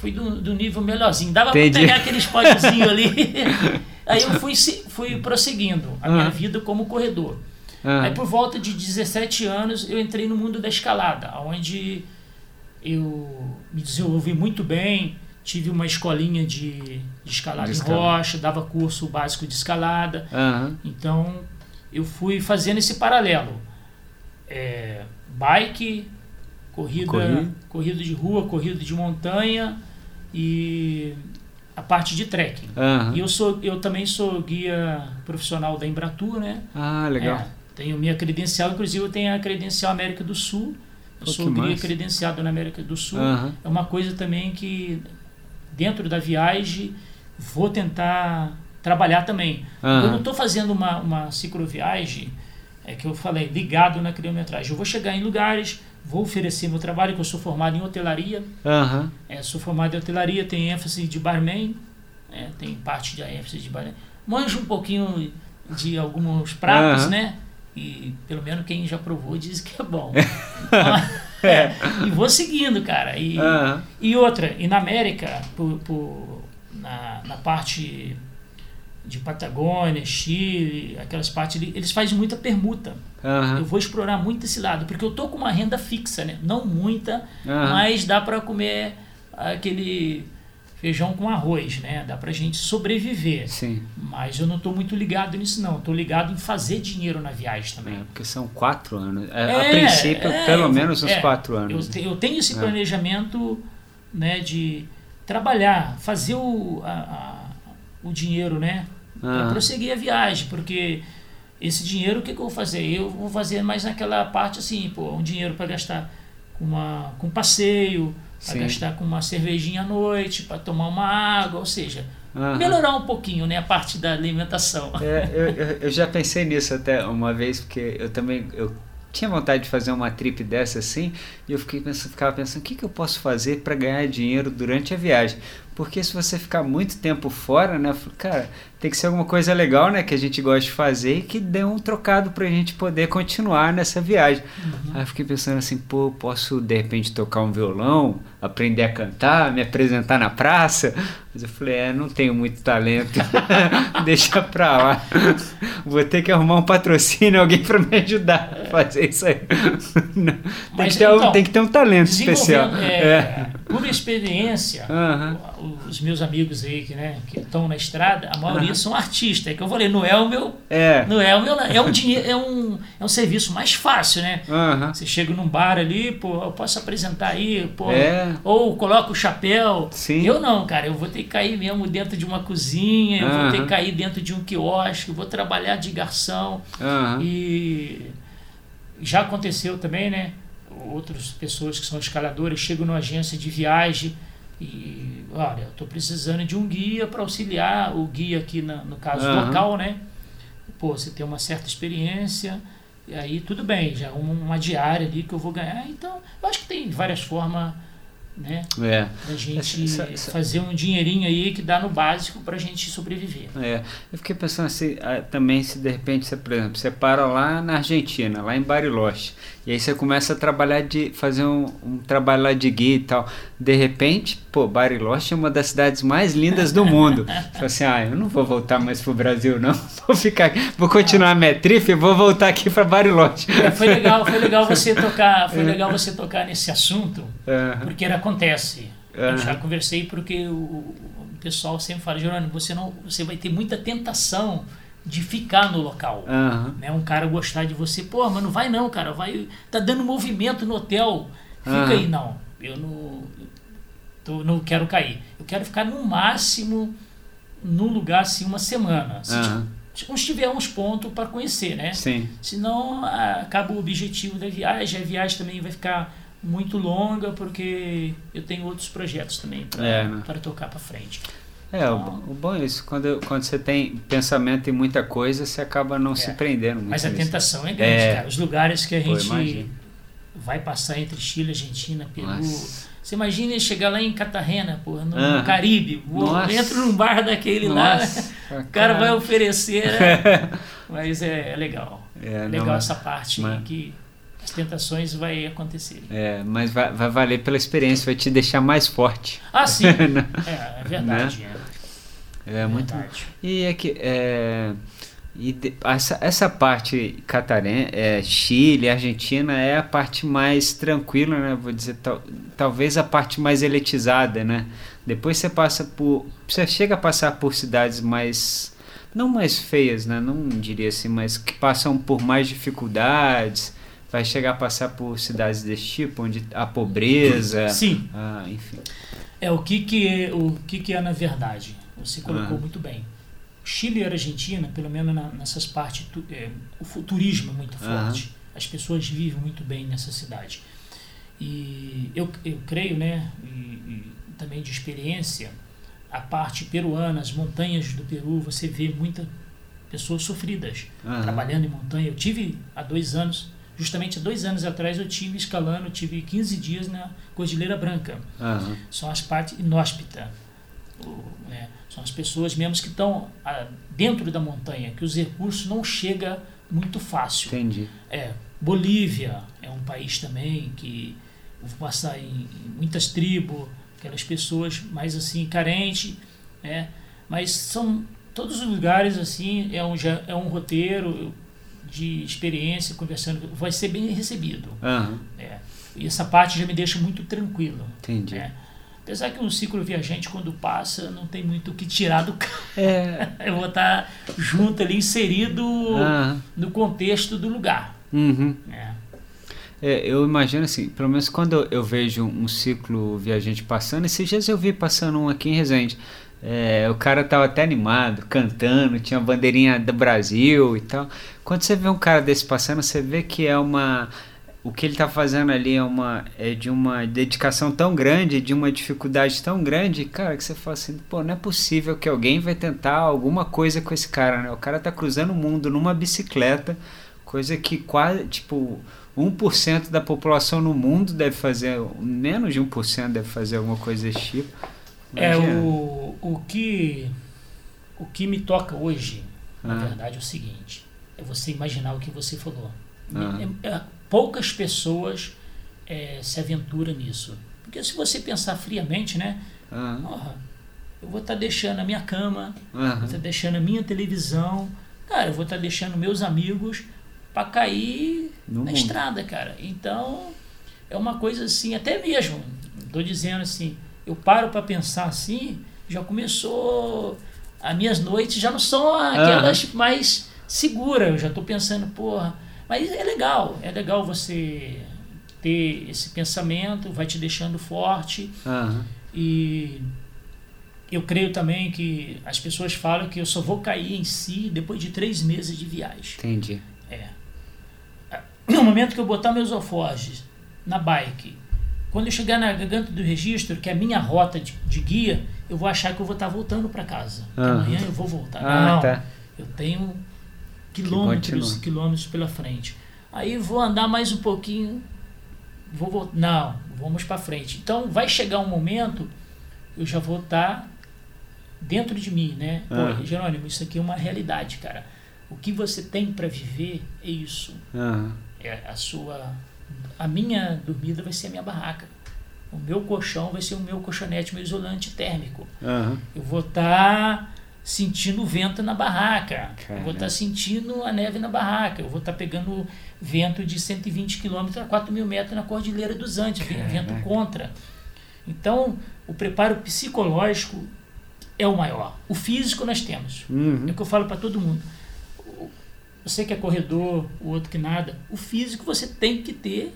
fui do, do nível melhorzinho. Dava para pegar aqueles pódiozinhos ali. Aí eu fui, fui prosseguindo a minha vida como corredor. Aham. Aí por volta de 17 anos eu entrei no mundo da escalada, onde eu me desenvolvi muito bem, tive uma escolinha de, de escalada De em escalada. rocha, dava curso básico de escalada. Então eu fui fazendo esse paralelo. É, bike, corrida, Corrida. corrida de rua, corrida de montanha e a parte de trekking. Aham. E eu sou eu também sou guia profissional da Embratur, né? Ah, legal. É, tenho minha credencial, inclusive eu tenho a credencial América do Sul. Eu Pô, sou guia credenciado na América do Sul. Aham. É uma coisa também que dentro da viagem vou tentar trabalhar também. Aham. Eu não estou fazendo uma, uma cicloviagem, é que eu falei, ligado na quilometragem. Eu vou chegar em lugares, vou oferecer meu trabalho, que eu sou formado em hotelaria. Aham. É, sou formado em hotelaria, tenho ênfase de barman, é, tem parte da ênfase de barman. Manjo um pouquinho de alguns pratos, né? E pelo menos quem já provou diz que é bom. É, e vou seguindo, cara. E, Aham. e outra, e na América, por, por- na, na parte de Patagônia, Chile, aquelas partes ali, eles fazem muita permuta. Eu Aham. vou explorar muito esse lado, porque eu tô com uma renda fixa, né? Não muita, Aham. mas dá para comer aquele feijão com arroz, né? Dá pra gente sobreviver. Sim. Mas eu não estou muito ligado nisso, não. Estou ligado em fazer dinheiro na viagem também. É, porque são quatro anos. É, a princípio, é, pelo menos uns é, quatro anos. Eu, eu tenho esse é. planejamento né, de trabalhar, fazer o, a, a, o dinheiro, né? Para prosseguir a viagem, porque esse dinheiro, o que, que eu vou fazer? Eu vou fazer mais naquela parte assim, pô, um dinheiro para gastar com, uma, com passeio, para gastar com uma cervejinha à noite, para tomar uma água, ou seja, uhum. melhorar um pouquinho né, a parte da alimentação. É, eu, eu, já pensei nisso até uma vez, porque eu também eu tinha vontade de fazer uma trip dessa assim, e eu fiquei pensando, ficava pensando o que, que eu posso fazer para ganhar dinheiro durante a viagem. Porque se você ficar muito tempo fora, né, cara, tem que ser alguma coisa legal, né, que a gente gosta de fazer e que dê um trocado pra gente poder continuar nessa viagem. Uhum. Aí eu fiquei pensando assim, pô, posso de repente tocar um violão, aprender a cantar, me apresentar na praça? Mas eu falei, é, não tenho muito talento, deixa pra lá. Vou ter que arrumar um patrocínio, alguém para me ajudar a fazer isso aí. tem, Mas, que ter, então, tem que ter um talento especial. É, é. Por experiência, uhum. os meus amigos aí que né, que estão na estrada, a maioria uhum. são artistas. É que eu falei, não é o meu. É. Não é o meu. É um, dinheiro, é um, é um serviço mais fácil, né? Uhum. Você chega num bar ali, pô, eu posso apresentar aí, pô, é. ou coloca o chapéu. Sim. Eu não, cara, eu vou ter que cair mesmo dentro de uma cozinha, eu vou ter que cair dentro de um quiosque, eu vou trabalhar de garçom. E já aconteceu também, né? outras pessoas que são escaladores chegam numa agência de viagem e, olha, estou precisando de um guia para auxiliar o guia aqui na, no caso uhum. local, né? Pô, você tem uma certa experiência e aí tudo bem, já uma, uma diária ali que eu vou ganhar. Então, eu acho que tem várias formas né? É. Pra gente essa, essa, fazer um dinheirinho aí que dá no básico pra gente sobreviver. É. Eu fiquei pensando assim, também se de repente você, por exemplo, você para lá na Argentina, lá em Bariloche, e aí você começa a trabalhar de fazer um, um trabalho lá de guia e tal. De repente, pô, Bariloche é uma das cidades mais lindas do mundo. Falei assim, ah, eu não vou voltar mais pro Brasil, não. Vou ficar aqui, vou continuar a minha trip e vou voltar aqui para Bariloche. É, foi legal, foi legal você tocar, foi legal você tocar nesse assunto, porque era acontece. Eu já conversei porque o, o pessoal sempre fala, Jerônimo, você não, você vai ter muita tentação de ficar no local. Uhum. Né? Um cara gostar de você, pô, mas não vai não, cara, vai, tá dando movimento no hotel, fica uhum. aí não. Eu não, tô, não quero cair. Eu quero ficar no máximo no lugar assim uma semana. Se uhum. tiver uns pontos para conhecer, né? Sim. Senão acaba o objetivo da viagem, a viagem também vai ficar muito longa porque eu tenho outros projetos também para é, né? tocar para frente. É, o, o, bom é isso. Quando, quando você tem pensamento em muita coisa, você acaba não é. se prendendo muito. Mas a tentação é grande, é. cara. Os lugares que a gente vai passar entre Chile, Argentina, Peru. Nossa. Você imagina chegar lá em Cartagena, pô, no, no Caribe. Nossa. Entro num bar daquele Nossa, lá, o cara vai oferecer. Né? Mas é, é legal. É, legal não, essa parte mas... que as tentações vai acontecer. É, mas vai, vai valer pela experiência, vai te deixar mais forte. Ah, sim. é, é verdade. Né? É, é, muito. Verdade. E é que é, e de, essa, essa parte catarense, é, Chile, Argentina é a parte mais tranquila, né? Vou dizer, tal, talvez a parte mais elitizada, né? Depois você passa por, você chega a passar por cidades mais não mais feias, né? Não diria assim, mas que passam por mais dificuldades vai chegar a passar por cidades desse tipo, onde a pobreza. Sim. Ah, enfim. É o que que é, o que que é na verdade. Você colocou muito bem. Chile e Argentina, pelo menos na, nessas partes, tu, é, o turismo é muito forte. As pessoas vivem muito bem nessa cidade. E eu, eu creio, né, e, e também de experiência, a parte peruana, as montanhas do Peru, você vê muitas pessoas sofridas trabalhando em montanha. Eu tive há dois anos Justamente há dois anos atrás eu tive escalando, tive 15 dias na Cordilheira Branca. Uhum. São as partes inóspitas. Né? São as pessoas mesmo que estão ah, dentro da montanha, que os recursos não chegam muito fácil. Entendi. É, Bolívia é um país também que vou passar em, em muitas tribos, aquelas pessoas mais assim carentes, né? Mas são todos os lugares assim é um é um roteiro de experiência, conversando, vai ser bem recebido. Uhum. É. E essa parte já me deixa muito tranquilo. Entendi. Né? Apesar que um ciclo viajante, quando passa, não tem muito o que tirar do carro. É. Eu vou estar junto ali, inserido Ah. no contexto do lugar. Uhum. né? É, eu imagino assim, pelo menos quando eu, eu vejo um ciclo viajante passando, esses dias eu vi passando um aqui em Resende. É, o cara tava até animado, cantando, tinha a bandeirinha do Brasil e tal. Quando você vê um cara desse passando, você vê que é uma. O que ele tá fazendo ali é, uma, é de uma dedicação tão grande, de uma dificuldade tão grande, cara, que você fala assim, pô, não é possível que alguém vai tentar alguma coisa com esse cara, né? O cara tá cruzando o mundo numa bicicleta, coisa que quase, tipo, 1% da população no mundo deve fazer, menos de 1% deve fazer alguma coisa desse tipo. É Imagina. o, o que o que me toca hoje, na Ah. verdade, é o seguinte: é você imaginar o que você falou. Ah. É- é- poucas pessoas é, se aventuram nisso, porque se você pensar friamente, né? Porra, eu vou estar deixando a minha cama, aham. vou estar deixando a minha televisão, cara, eu vou estar deixando meus amigos para cair No na mundo. estrada, cara. Então, é uma coisa assim, até mesmo, tô dizendo assim, eu paro para pensar assim, já começou, as minhas noites já não são aquelas mais seguras, eu já tô pensando, porra, mas é legal, é legal você ter esse pensamento, vai te deixando forte, aham. e eu creio também que as pessoas falam que eu só vou cair em si depois de três meses de viagem. Entendi. No momento que eu botar meus alforjes na bike, quando eu chegar na garganta do registro, que é a minha rota de, de guia, eu vou achar que eu vou estar voltando para casa. Aham. amanhã eu vou voltar. Ah, Não, tá. eu tenho quilômetros, continua. quilômetros pela frente. Aí vou andar mais um pouquinho, vou voltar. Não, vamos para frente. Então vai chegar um momento, eu já vou estar dentro de mim, né? Pô, Aham. Jerônimo, isso aqui é uma realidade, cara. O que você tem para viver é isso. Aham. É a sua. A minha dormida vai ser a minha barraca. O meu colchão vai ser o meu colchonete, meu isolante térmico. Aham. Eu vou estar sentindo o vento na barraca. Eu vou Caramba. estar sentindo a neve na barraca. Eu vou estar pegando vento de 120 km a 4 mil metros na Cordilheira dos Andes, vento contra. Então, o preparo psicológico é o maior. O físico nós temos. Uhum. É o que eu falo para todo mundo. Você que é corredor, o outro que nada, o físico você tem que ter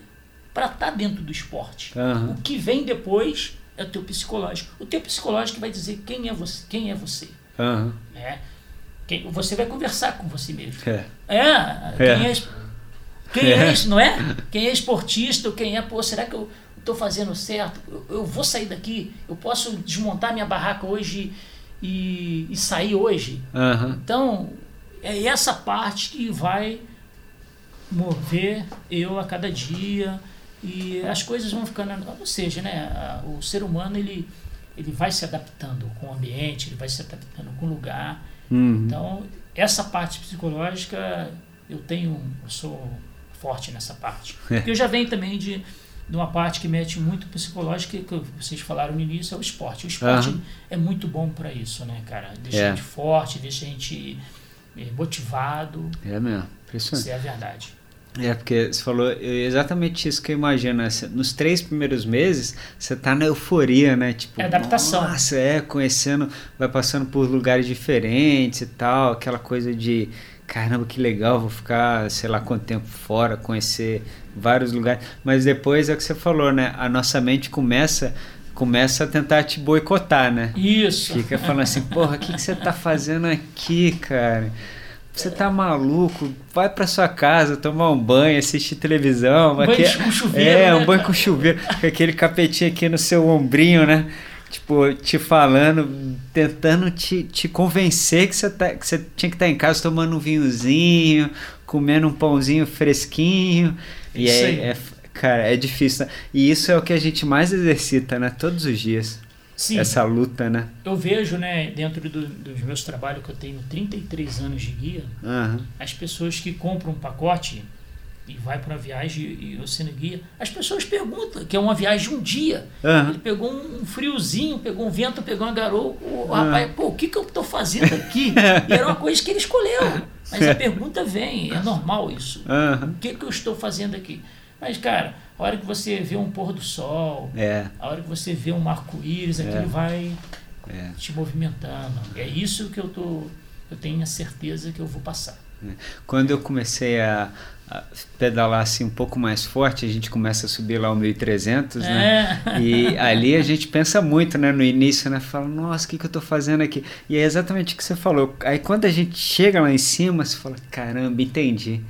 para estar dentro do esporte. Aham. O que vem depois é o teu psicológico. O teu psicológico vai dizer quem é você, quem é você, Aham. né? Quem, você vai conversar com você mesmo. É. É, quem É. é, quem é, es- não é? Quem é esportista, quem é, pô, será que eu estou fazendo certo? Eu, eu vou sair daqui, eu posso desmontar minha barraca hoje e, e sair hoje. Aham. Então, é essa parte que vai mover eu a cada dia e as coisas vão ficando, ou seja, né, o ser humano ele ele vai se adaptando com o ambiente, ele vai se adaptando com o lugar. Uhum. Então, essa parte psicológica eu tenho, eu sou forte nessa parte. É. Eu já venho também de de uma parte que mete muito psicológica, que vocês falaram no início, é o esporte. O esporte Aham. é muito bom para isso, né, cara? Deixa É. a gente forte, deixa a gente eh, motivado. É mesmo. Impressionante. Isso é a verdade. É, porque você falou exatamente isso que eu imagino. né? Nos três primeiros meses, você tá na euforia, né? Tipo, É adaptação. Nossa, é, conhecendo, vai passando por lugares diferentes e tal, aquela coisa de caramba, que legal, vou ficar, sei lá quanto tempo fora, conhecer vários lugares. Mas depois é o que você falou, né? A nossa mente começa começa a tentar te boicotar, né? Isso. Fica falando assim, porra, o que, que você tá fazendo aqui, cara? Você tá maluco? Vai pra sua casa, tomar um banho, assistir televisão. Banho aqui- com chuveiro, É, né, um banho com chuveiro, com aquele capetinho aqui no seu ombrinho, né? Tipo, te falando, tentando te, te convencer que você, tá, que você tinha que estar em casa tomando um vinhozinho, comendo um pãozinho fresquinho. E Isso é, aí. é- cara, é difícil. né? E isso é o que a gente mais exercita, né? Todos os dias. Sim, Essa luta, né? eu vejo, né, dentro do- dos meus trabalhos, que eu tenho 33 anos de guia, Aham. as pessoas que compram um pacote e vai para uma viagem e eu sendo guia, as pessoas perguntam, que é uma viagem de um dia. Aham. Ele pegou um friozinho, pegou um vento, pegou uma garoa. O rapaz, pô, o que, que eu tô fazendo aqui? E era uma coisa que ele escolheu. Mas a pergunta vem, é normal isso. O que, que eu estou fazendo aqui? Mas, cara, a hora que você vê um pôr do sol, É, a hora que você vê um arco-íris, aquilo É. vai é. te movimentando. É isso que eu tô. Eu tenho a certeza que eu vou passar. Quando eu comecei a, a pedalar assim um pouco mais forte, a gente começa a subir lá o 1300, né? É. E ali a gente pensa muito, né? No início, né? Fala, nossa, o que, que eu tô fazendo aqui? E é exatamente o que você falou. Aí quando a gente chega lá em cima, você fala, caramba, entendi.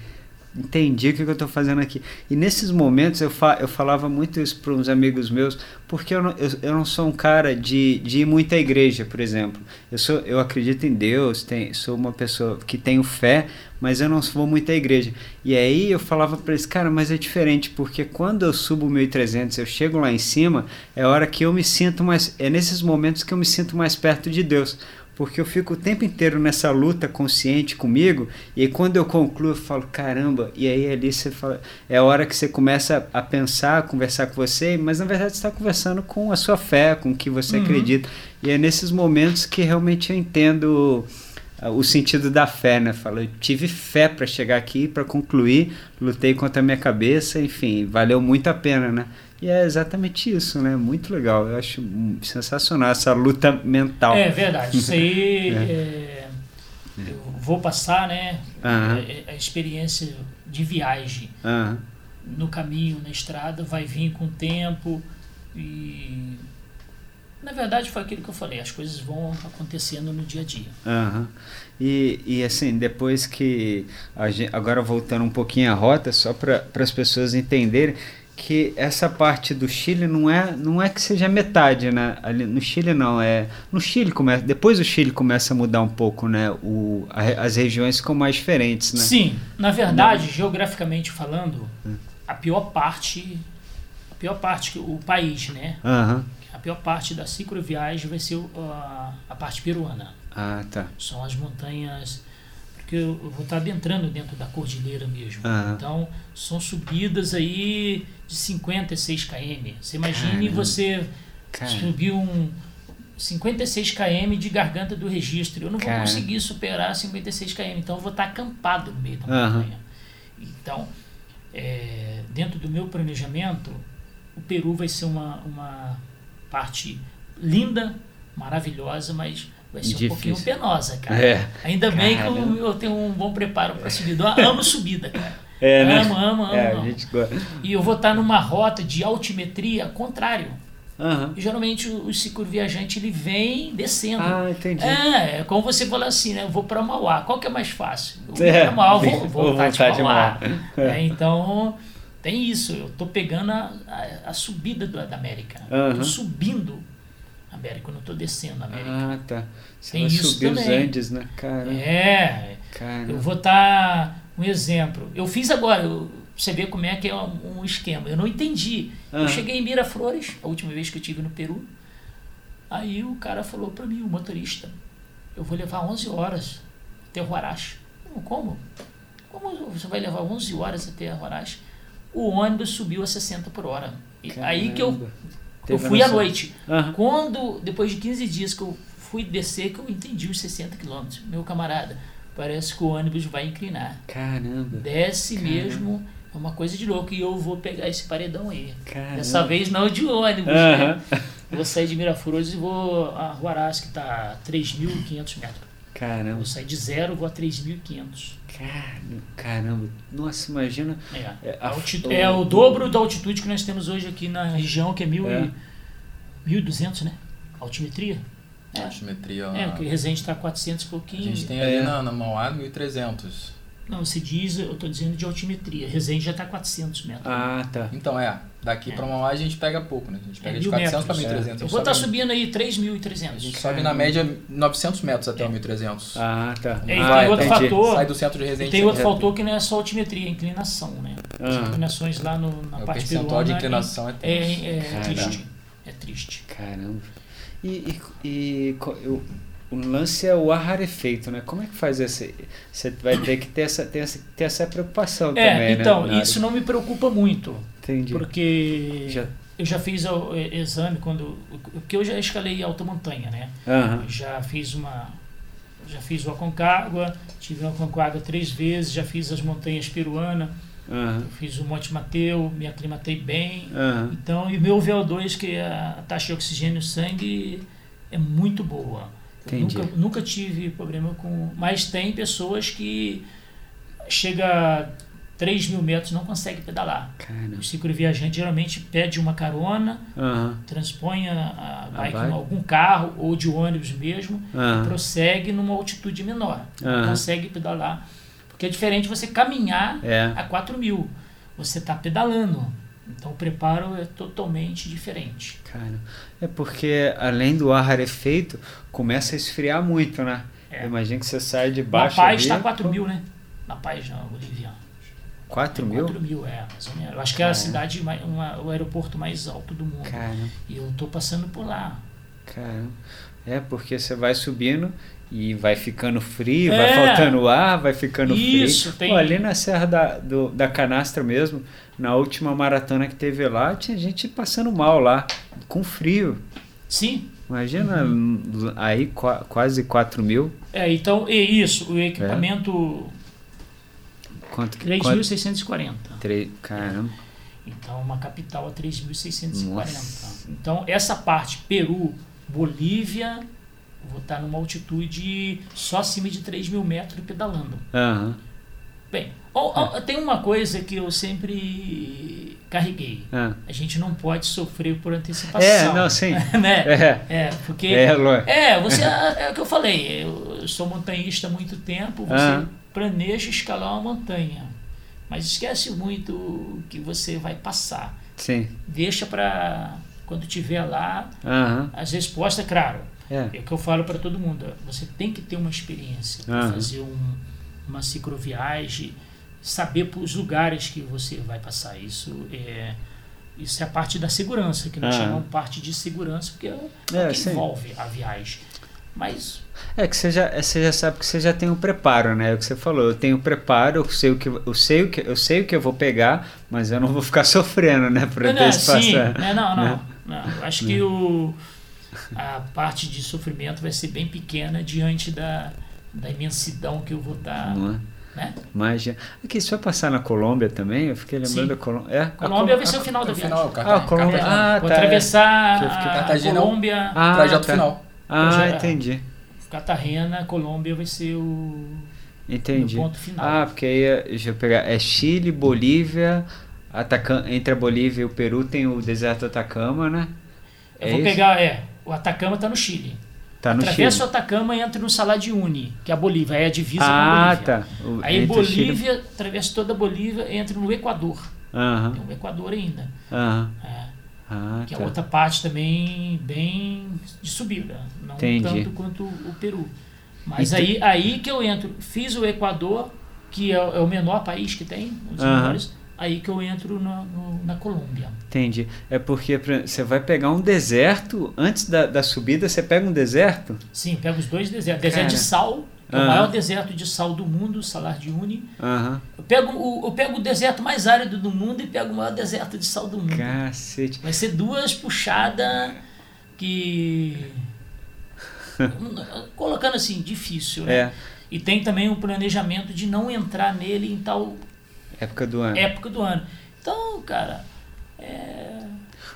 Entendi o que, que eu tô fazendo aqui. E nesses momentos eu, fa eu falava muito isso para uns amigos meus, porque eu não, eu, eu não sou um cara de, de ir muito à igreja, por exemplo. Eu, sou, eu acredito em Deus, tem, sou uma pessoa que tenho fé, mas eu não vou muito à igreja. E aí eu falava para eles, cara, mas é diferente, porque quando eu subo o 1300, eu chego lá em cima, é hora que eu me sinto mais. É nesses momentos que eu me sinto mais perto de Deus. Porque eu fico o tempo inteiro nessa luta consciente comigo, e aí quando eu concluo, eu falo, caramba, e aí ali você fala, é a hora que você começa a pensar, a conversar com você, mas na verdade você está conversando com a sua fé, com o que você Uhum. acredita. E é nesses momentos que realmente eu entendo ah, o sentido da fé, né? Falo, eu tive fé para chegar aqui, para concluir, lutei contra a minha cabeça, enfim, valeu muito a pena, né? E é exatamente isso, né? Muito legal. Eu acho sensacional essa luta mental. É verdade. Isso aí é, eu vou passar, né? Aham. é- A experiência de viagem no caminho, na estrada, vai vir com o tempo e na verdade foi aquilo que eu falei, as coisas vão acontecendo no dia a dia. Aham. E, e assim, depois que. A gen- agora voltando um pouquinho à rota, só para as pessoas entenderem que essa parte do Chile não é, não é que seja metade, né? Ali, no Chile não, é. No Chile começa. Depois o Chile começa a mudar um pouco, né? O, a- as regiões ficam mais diferentes, né? Sim, na verdade, geograficamente falando, a pior parte, a pior parte o país, né? Aham. A pior parte da cicloviagem vai ser a parte peruana. Ah, tá. São as montanhas. Porque eu vou estar adentrando dentro da cordilheira mesmo. Aham. Então, são subidas aí de 56 km. Você imagine Caramba. você Cara. subir um 56 km de garganta do registro. Eu não vou Cara. conseguir superar 56 km. Então, eu vou estar acampado no meio da montanha. Então, é, dentro do meu planejamento, o Peru vai ser uma, uma parte linda, maravilhosa, mas vai ser Difícil. um pouquinho penosa, cara. É. Ainda bem que eu, eu tenho um bom preparo para subida. Eu amo subida, cara. É, né? Amo, amo, amo. É, a amo. gente gosta. E eu vou estar numa rota de altimetria contrário. Aham. E, geralmente o, o cicloviajante ele vem descendo. Ah, entendi. É, é como você falou assim, né? Eu vou para Mauá. Qual que é mais fácil? Eu vou É, para Mauá, vou, vou vou voltar de voltar de Mauá. Mauá. É, então, tem isso. Eu tô pegando a, a, a subida do- da América. Eu Aham. tô subindo a América, eu não tô descendo a América. Ah, tá. Você Tem vai isso subir os também. Andes, né? Cara. É, Cara. eu vou estar um exemplo. Eu fiz agora, eu- você vê como é que é um, um esquema. Eu não entendi. Eu Aham. cheguei em Miraflores, a última vez que eu tive no Peru. Aí o cara falou para mim, o motorista, eu vou levar 11 horas até Huarache. Eu, Como? Como você vai levar 11 horas até Huarache? O ônibus subiu a 60 por hora. E aí que eu, Caramba. Eu fui à noite. Aham. Quando, depois de 15 dias que eu fui descer, que eu entendi os 60 quilômetros. Meu camarada, parece que o ônibus vai inclinar. Caramba. Desce Caramba. mesmo, é uma coisa de louco. E eu vou pegar esse paredão aí. Caramba. Dessa vez não de ônibus, Aham. né? Eu vou sair de Miraflores e vou a Huaraz, que está a 3.500 metros. Eu Caramba. vou sair de zero, vou a 3.500. Caramba. Caramba. Nossa, imagina. É, É, a a- alti- o- é o dobro da altitude que nós temos hoje aqui na região, que é, mil É. e, 1.200, né? Altimetria. É, Altimetria. é porque Resende está a 400 e A pouquinho. gente tem ali É. na, na Mauá 1300. Não, se diz, eu estou dizendo de altimetria. Resende já está a 400 metros. Ah, tá. Então é, daqui É. pra Mauá a gente pega pouco, né? A gente pega É, de mil 400 pra metros. 1300. eu A vou estar sobe- subindo aí A 3.300. gente sobe na média 900 metros até o 1300. Ah, tá. É, e ah, tem outro entendi. fator. Sai do centro de E Resende. tem outro já- fator que não é só altimetria, é inclinação, né? As Ah. inclinações lá no, na É, o parte percentual de inclinação é é, tenso. é, é triste. É triste. Caramba. E, e, e eu- o lance é o ar rarefeito, né? Como é que faz esse. Você vai ter que ter essa, ter essa, ter essa preocupação É, também, então, né? isso não me preocupa muito. Entendi. Porque Já- eu já fiz o o exame quando. Porque eu já escalei alta montanha, né? Eu já fiz uma. Já fiz o Aconcagua, tive o Aconcagua três vezes, já fiz as montanhas peruanas. Eu fiz o Monte Mateu, me aclimatei bem. Aham. Então, e o meu VO2, que é a taxa de oxigênio no sangue, é muito boa. Entendi. Nunca, nunca tive problema com. Mas tem pessoas que chega a 3 mil metros e não consegue pedalar. Cara. O cicloviajante geralmente pede uma carona, Aham. transpõe a, a bike em algum carro ou de ônibus mesmo, Aham. prossegue numa altitude menor. Aham. Não consegue pedalar. Porque é diferente você caminhar É. a 4 mil. Você está pedalando. Então o preparo é totalmente diferente. Cara, é porque além do ar rarefeito, começa a esfriar muito, né? É. Imagina que você sai de Na baixo. Paz ali, está 4 pô, mil, né? Na Paz, na Bolívia. 4 mil? 4 mil, é, mais ou menos. Eu acho que é a Caramba. cidade, uma- o aeroporto mais alto do mundo. Cara, E eu tô passando por lá. cara. É porque você vai subindo e vai ficando frio, vai É. faltando ar, vai ficando Isso, frio. tem- Pô, ali na Serra da, do- da Canastra mesmo, na última maratona que teve lá, tinha gente passando mal lá, com frio. Sim. Imagina Uhum. aí qua- quase 4 mil. É, então, e isso, o equipamento Quanto que. quanto- 3.640. Tre- Caramba. Então, uma capital a 3.640. Nossa. Então, essa parte, Peru, Bolívia, vou estar numa altitude só acima de 3 mil metros pedalando. Aham. Bem, ó, ó, tem uma coisa que eu sempre carreguei. Ah. A gente não pode sofrer por antecipação. É, não, sim. né? É. É, porque. É. É, você é o que eu falei. Eu sou montanhista há muito tempo. Você Ah. planeja escalar uma montanha, mas esquece muito que você vai passar. Sim. Deixa para quando tiver lá as respostas, claro. É. É o que eu falo para todo mundo. Você tem que ter uma experiência para Aham. fazer um- uma cicloviagem, saber os lugares que você vai passar. Isso é isso é a parte da segurança que nós Aham. chamamos parte de segurança porque é, o É, que sim. envolve a viagem. Mas É que você já, é, você já sabe que você já tem o preparo, né? É o que você falou, eu tenho preparo, eu sei o que eu sei o que eu sei o que eu vou pegar, mas eu não vou ficar sofrendo, né, por não, não, sim, é, não, não, né? não. Acho que o a parte de sofrimento vai ser bem pequena diante da, da imensidão que eu vou estar, Não é? né? Imagina. Aqui, você vai passar na Colômbia também? Eu fiquei lembrando Sim. da Colômbia. É, a Colômbia Col- vai ser o final da No viagem. final, Ah, Cartagena. Colômbia. Cartagena. Ah, Vou tá, atravessar a Cartagena é o- Colômbia, Ah, Trajeto tá. final. Ah, Já- entendi. Cartagena, Colômbia vai ser o Entendi. ponto final. Ah, porque aí, deixa eu pegar, é Chile, Bolívia, Ataca- entre a Bolívia e o Peru tem o deserto Atacama, né? eu é vou isso? pegar, é, o Atacama está no Chile. Tá no Atravesso Chile. o Atacama e entro no Uyuni, que é a Bolívia, é a divisa com a Ah, Bolívia. tá. O- Aí o Chile- Bolívia, atravesso toda a Bolívia e entro no Equador. Aham, Tem o Equador ainda. É, Ah, que é tá. outra parte também bem de subida. Não Entendi. tanto quanto o Peru. Mas aí, aí que eu entro, fiz o Equador, que é, é o menor país que tem, um dos Aham. menores, aí que eu entro na, no- na Colômbia. Entendi. É porque você vai pegar um deserto, antes da, da subida, você pega um deserto? Sim, pego os dois desertos. Deserto de Cara. sal, que é o Aham. maior deserto de sal do mundo, Salar de Uyuni. Aham. Eu pego, o, eu pego o deserto mais árido do mundo e pego o maior deserto de sal do mundo. Cacete. Vai ser duas puxadas que. Colocando assim, difícil, né? É, E tem também um planejamento de não entrar nele em tal época do ano. época do ano. Então, cara, é,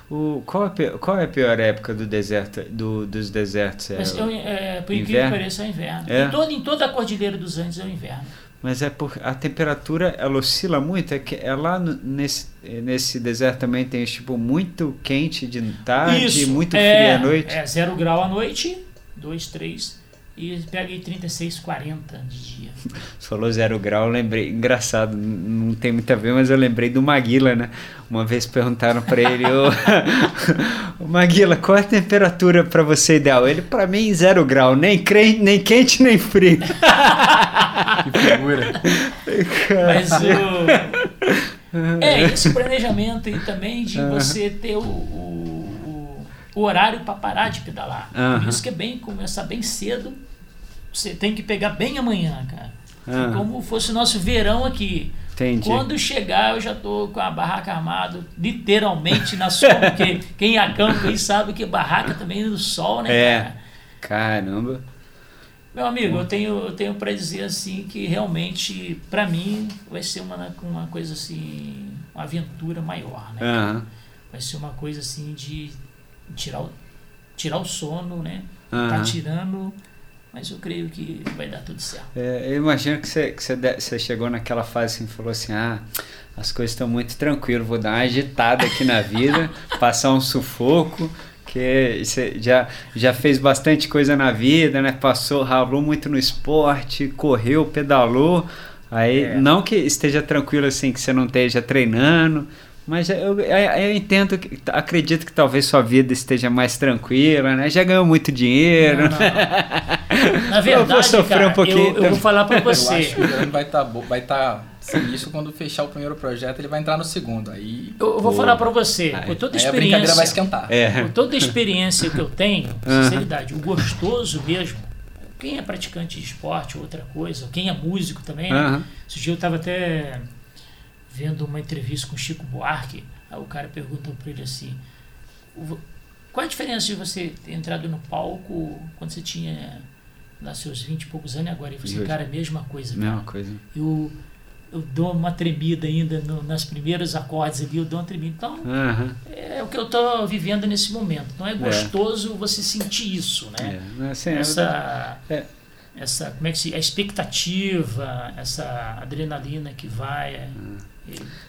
O, qual, é, a pi- qual é a pior época do deserto, do, dos desertos? É, mas é, é, por incrível que pareça, é o inverno. É? Em, todo, em toda a Cordilheira dos Andes é o inverno. Mas é porque a temperatura ela oscila muito, é que é lá no- nesse, nesse deserto também tem tipo muito quente de tarde e muito frio é, à noite. É, zero grau à noite, 2, 3, e pega aí 36, 40 de dia. Você falou zero grau, eu lembrei, engraçado, não tem muito a ver, mas eu lembrei do Maguila, né? Uma vez perguntaram pra ele, ô, Maguila, qual é a temperatura pra você ideal? Ele, pra mim, zero grau, nem, cre- nem quente nem frio. Que figura. Mas o. É, esse planejamento aí também de Aham. você ter o, o, o horário para parar de pedalar. Aham. Por isso que é bem começar bem cedo. Você tem que pegar bem amanhã, cara. Aham. Como fosse o nosso verão aqui. Entendi. Quando chegar, eu já tô com a barraca armada, literalmente na sol, porque quem acampa aí sabe que barraca também no sol, né, É. cara? Caramba. Meu amigo, eu tenho, eu tenho para dizer assim que realmente, para mim, vai ser uma, uma coisa assim, uma aventura maior, né? Aham. Vai ser uma coisa assim de tirar o, tirar o sono, né? Aham. Tá tirando, mas eu creio que vai dar tudo certo. É, eu imagino que você, que você, de- você chegou naquela fase assim e falou assim: ah, as coisas estão muito tranquilas, vou dar uma agitada aqui na vida, passar um sufoco, que você já, já fez bastante coisa na vida, né? Passou, ralou muito no esporte, correu, pedalou. Aí, É. não que esteja tranquilo assim, que você não esteja treinando. Mas eu, eu, eu entendo, que, acredito que talvez sua vida esteja mais tranquila, né? Já ganhou muito dinheiro. Não, não. Na Eu verdade, vou sofrer cara, um pouquinho eu, eu vou falar para Eu acho você. que o vai estar vai tá sinistro quando fechar o primeiro projeto, ele vai entrar no segundo. Aí, Eu, eu vou Pô. falar para você, Aí- com toda a aí a brincadeira vai experiência, esquentar. É. com toda a experiência que eu tenho, sinceridade, o gostoso mesmo, quem é praticante de esporte ou outra coisa, ou quem é músico também, né? Aham. Esse dia eu estava até vendo uma entrevista com o Chico Buarque, o cara perguntou para ele assim, "O- qual a diferença de você ter entrado no palco quando você tinha lá seus 20 e poucos anos e agora? E hoje? cara, é a mesma coisa, cara. Mesma coisa. Eu, eu dou uma tremida ainda no- nas primeiros acordes ali, eu dou uma tremida. Então, Aham. é o que eu estou vivendo nesse momento. Então é gostoso você sentir isso, né? É, assim, Essa, É. essa, como é que se, a expectativa, essa adrenalina que vai é, é,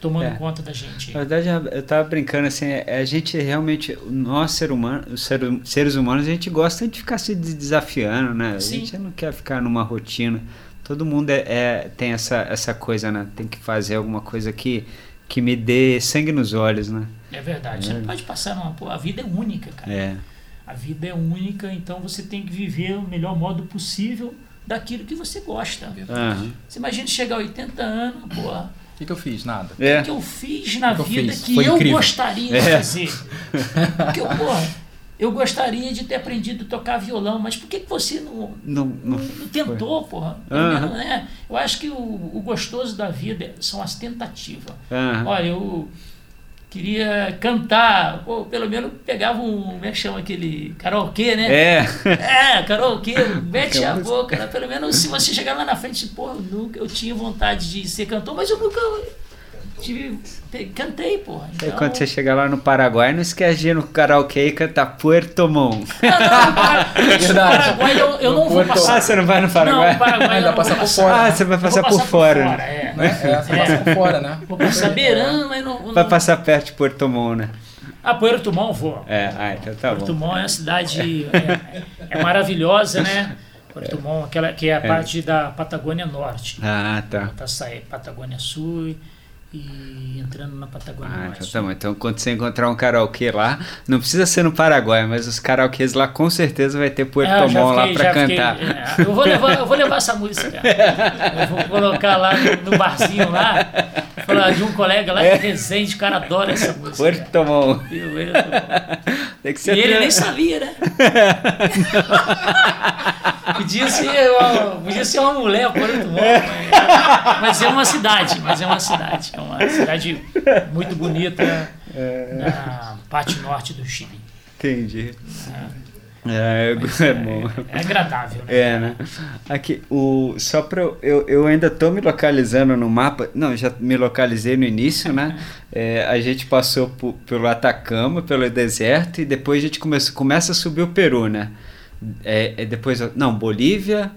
tomando É. conta da gente. Na verdade, eu tava brincando assim, é, a gente realmente, nós ser humano, ser- seres humanos, a gente gosta de ficar se desafiando, né? A Sim. gente não quer ficar numa rotina. Todo mundo é, é- tem essa, essa coisa, né? Tem que fazer alguma coisa que, que me dê sangue nos olhos, né? É verdade. Você É. não pode passar numa. pô, A vida é única, cara. É. A vida é única, então você tem que viver o melhor modo possível daquilo que você gosta. Aham. Você imagina chegar a 80 anos, porra. O que, que eu fiz? Nada. O É. que eu fiz na que eu vida fiz? que Foi eu incrível. gostaria de É. fazer. Porque eu, porra, eu gostaria de ter aprendido a tocar violão, mas por que, que você não, Não, não, não, tentou, porra? Aham. Não, né? Eu acho que o, o gostoso da vida são as tentativas. Aham. Olha, eu queria cantar, pô, pelo menos pegava um, como é que chama aquele karaokê, né? É. É, karaokê, mete a boca, né? pelo menos se você chegar lá na frente, pô, eu nunca, eu tinha vontade de ser cantor, mas eu nunca tive, cantei, porra. Aí Então, quando você chegar lá no Paraguai, não esquece de ir no karaokê e cantar Puerto Montt. Não, não, no. Paraguai eu, eu não vou Porto- passar. Ah, você não vai no Não, Paraguai? no Paraguai eu não vou passa por passar. fora. Ah, você vai vou passar por fora. né? é. Né? É, você passa por fora, né? Vou passar beirando, mas não... não Vai passar perto de Puerto Montt, né? Ah, Puerto Montt vou. É, ah, então tá Porto bom. Montt é uma cidade é, é maravilhosa, né? Porto Montt, aquela que é a parte da Patagônia Norte. Ah, tá. Tá saindo Patagônia Sul e entrando na Patagônia Ah, Norte. então tá. Então quando você encontrar um karaokê lá, não precisa ser no Paraguai, mas os karaokês lá com certeza vai ter Puerto É, Montt lá pra já fiquei- cantar. é, eu, vou levar, eu vou levar essa música. Eu vou colocar lá no, no barzinho lá. Falar de um colega lá que Resende, o cara adora essa música. Puerto Montt. E Tem que E ser ele trilha- nem sabia, né? podia, ser uma, podia ser uma mulher, Porto Montt, mas, mas é uma cidade, mas é uma cidade. É uma cidade muito bonita na parte norte do Chile. Entendi. É, Mas é, bom. é agradável, né? É, né? Aqui, o, só eu, eu, eu ainda tô me localizando no mapa. Não, já me localizei no início, né? É, a gente passou por, pelo Atacama, pelo deserto, e depois a gente começa, começa a subir o Peru, né? É, é depois. Não, Bolívia.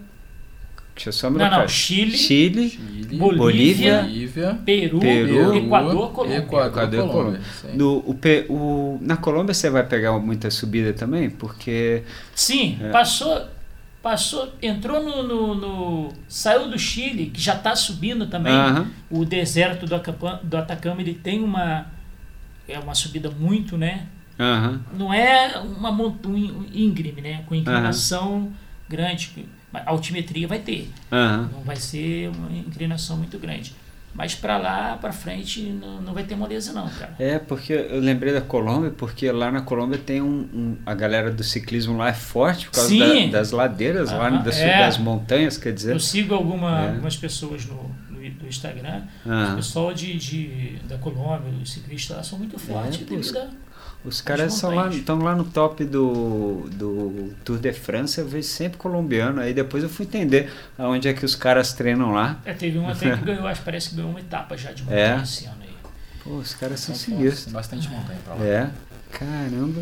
Deixa eu só me Não, não. Chile, Chile. Chile, Bolívia, Bolívia, Peru, Peru, Equador, Colômbia. Equador, Equador Colômbia. No, o, o, na Colômbia você vai pegar muita subida também? Porque. Sim, É. passou, passou, entrou no, no- no- saiu do Chile, que já está subindo também. O deserto do, Acapa- do Atacama, ele tem uma é uma subida muito, né? Não é uma montanha íngreme, né? Com inclinação grande, mas altimetria vai ter. Aham. Não vai ser uma inclinação muito grande. Mas para lá, para frente, não, não vai ter moleza não, cara. É, porque eu lembrei da Colômbia, porque lá na Colômbia tem um, um- a galera do ciclismo lá é forte por causa da- das ladeiras lá, Aham, das, é. das montanhas, quer dizer. Eu sigo alguma- É. algumas pessoas no, Instagram, o Ah. pessoal de, de, da Colômbia, os ciclistas lá são muito fortes. pô, devido os- caras são lá, estão lá no top do, do Tour de France, eu vejo sempre colombiano. Aí depois eu fui entender aonde é que os caras treinam lá. É, teve um até que ganhou, acho que parece que ganhou uma etapa já de montanha É. esse ano aí. Pô, os caras são fortes, sinistros. tem bastante montanha pra lá. É, caramba.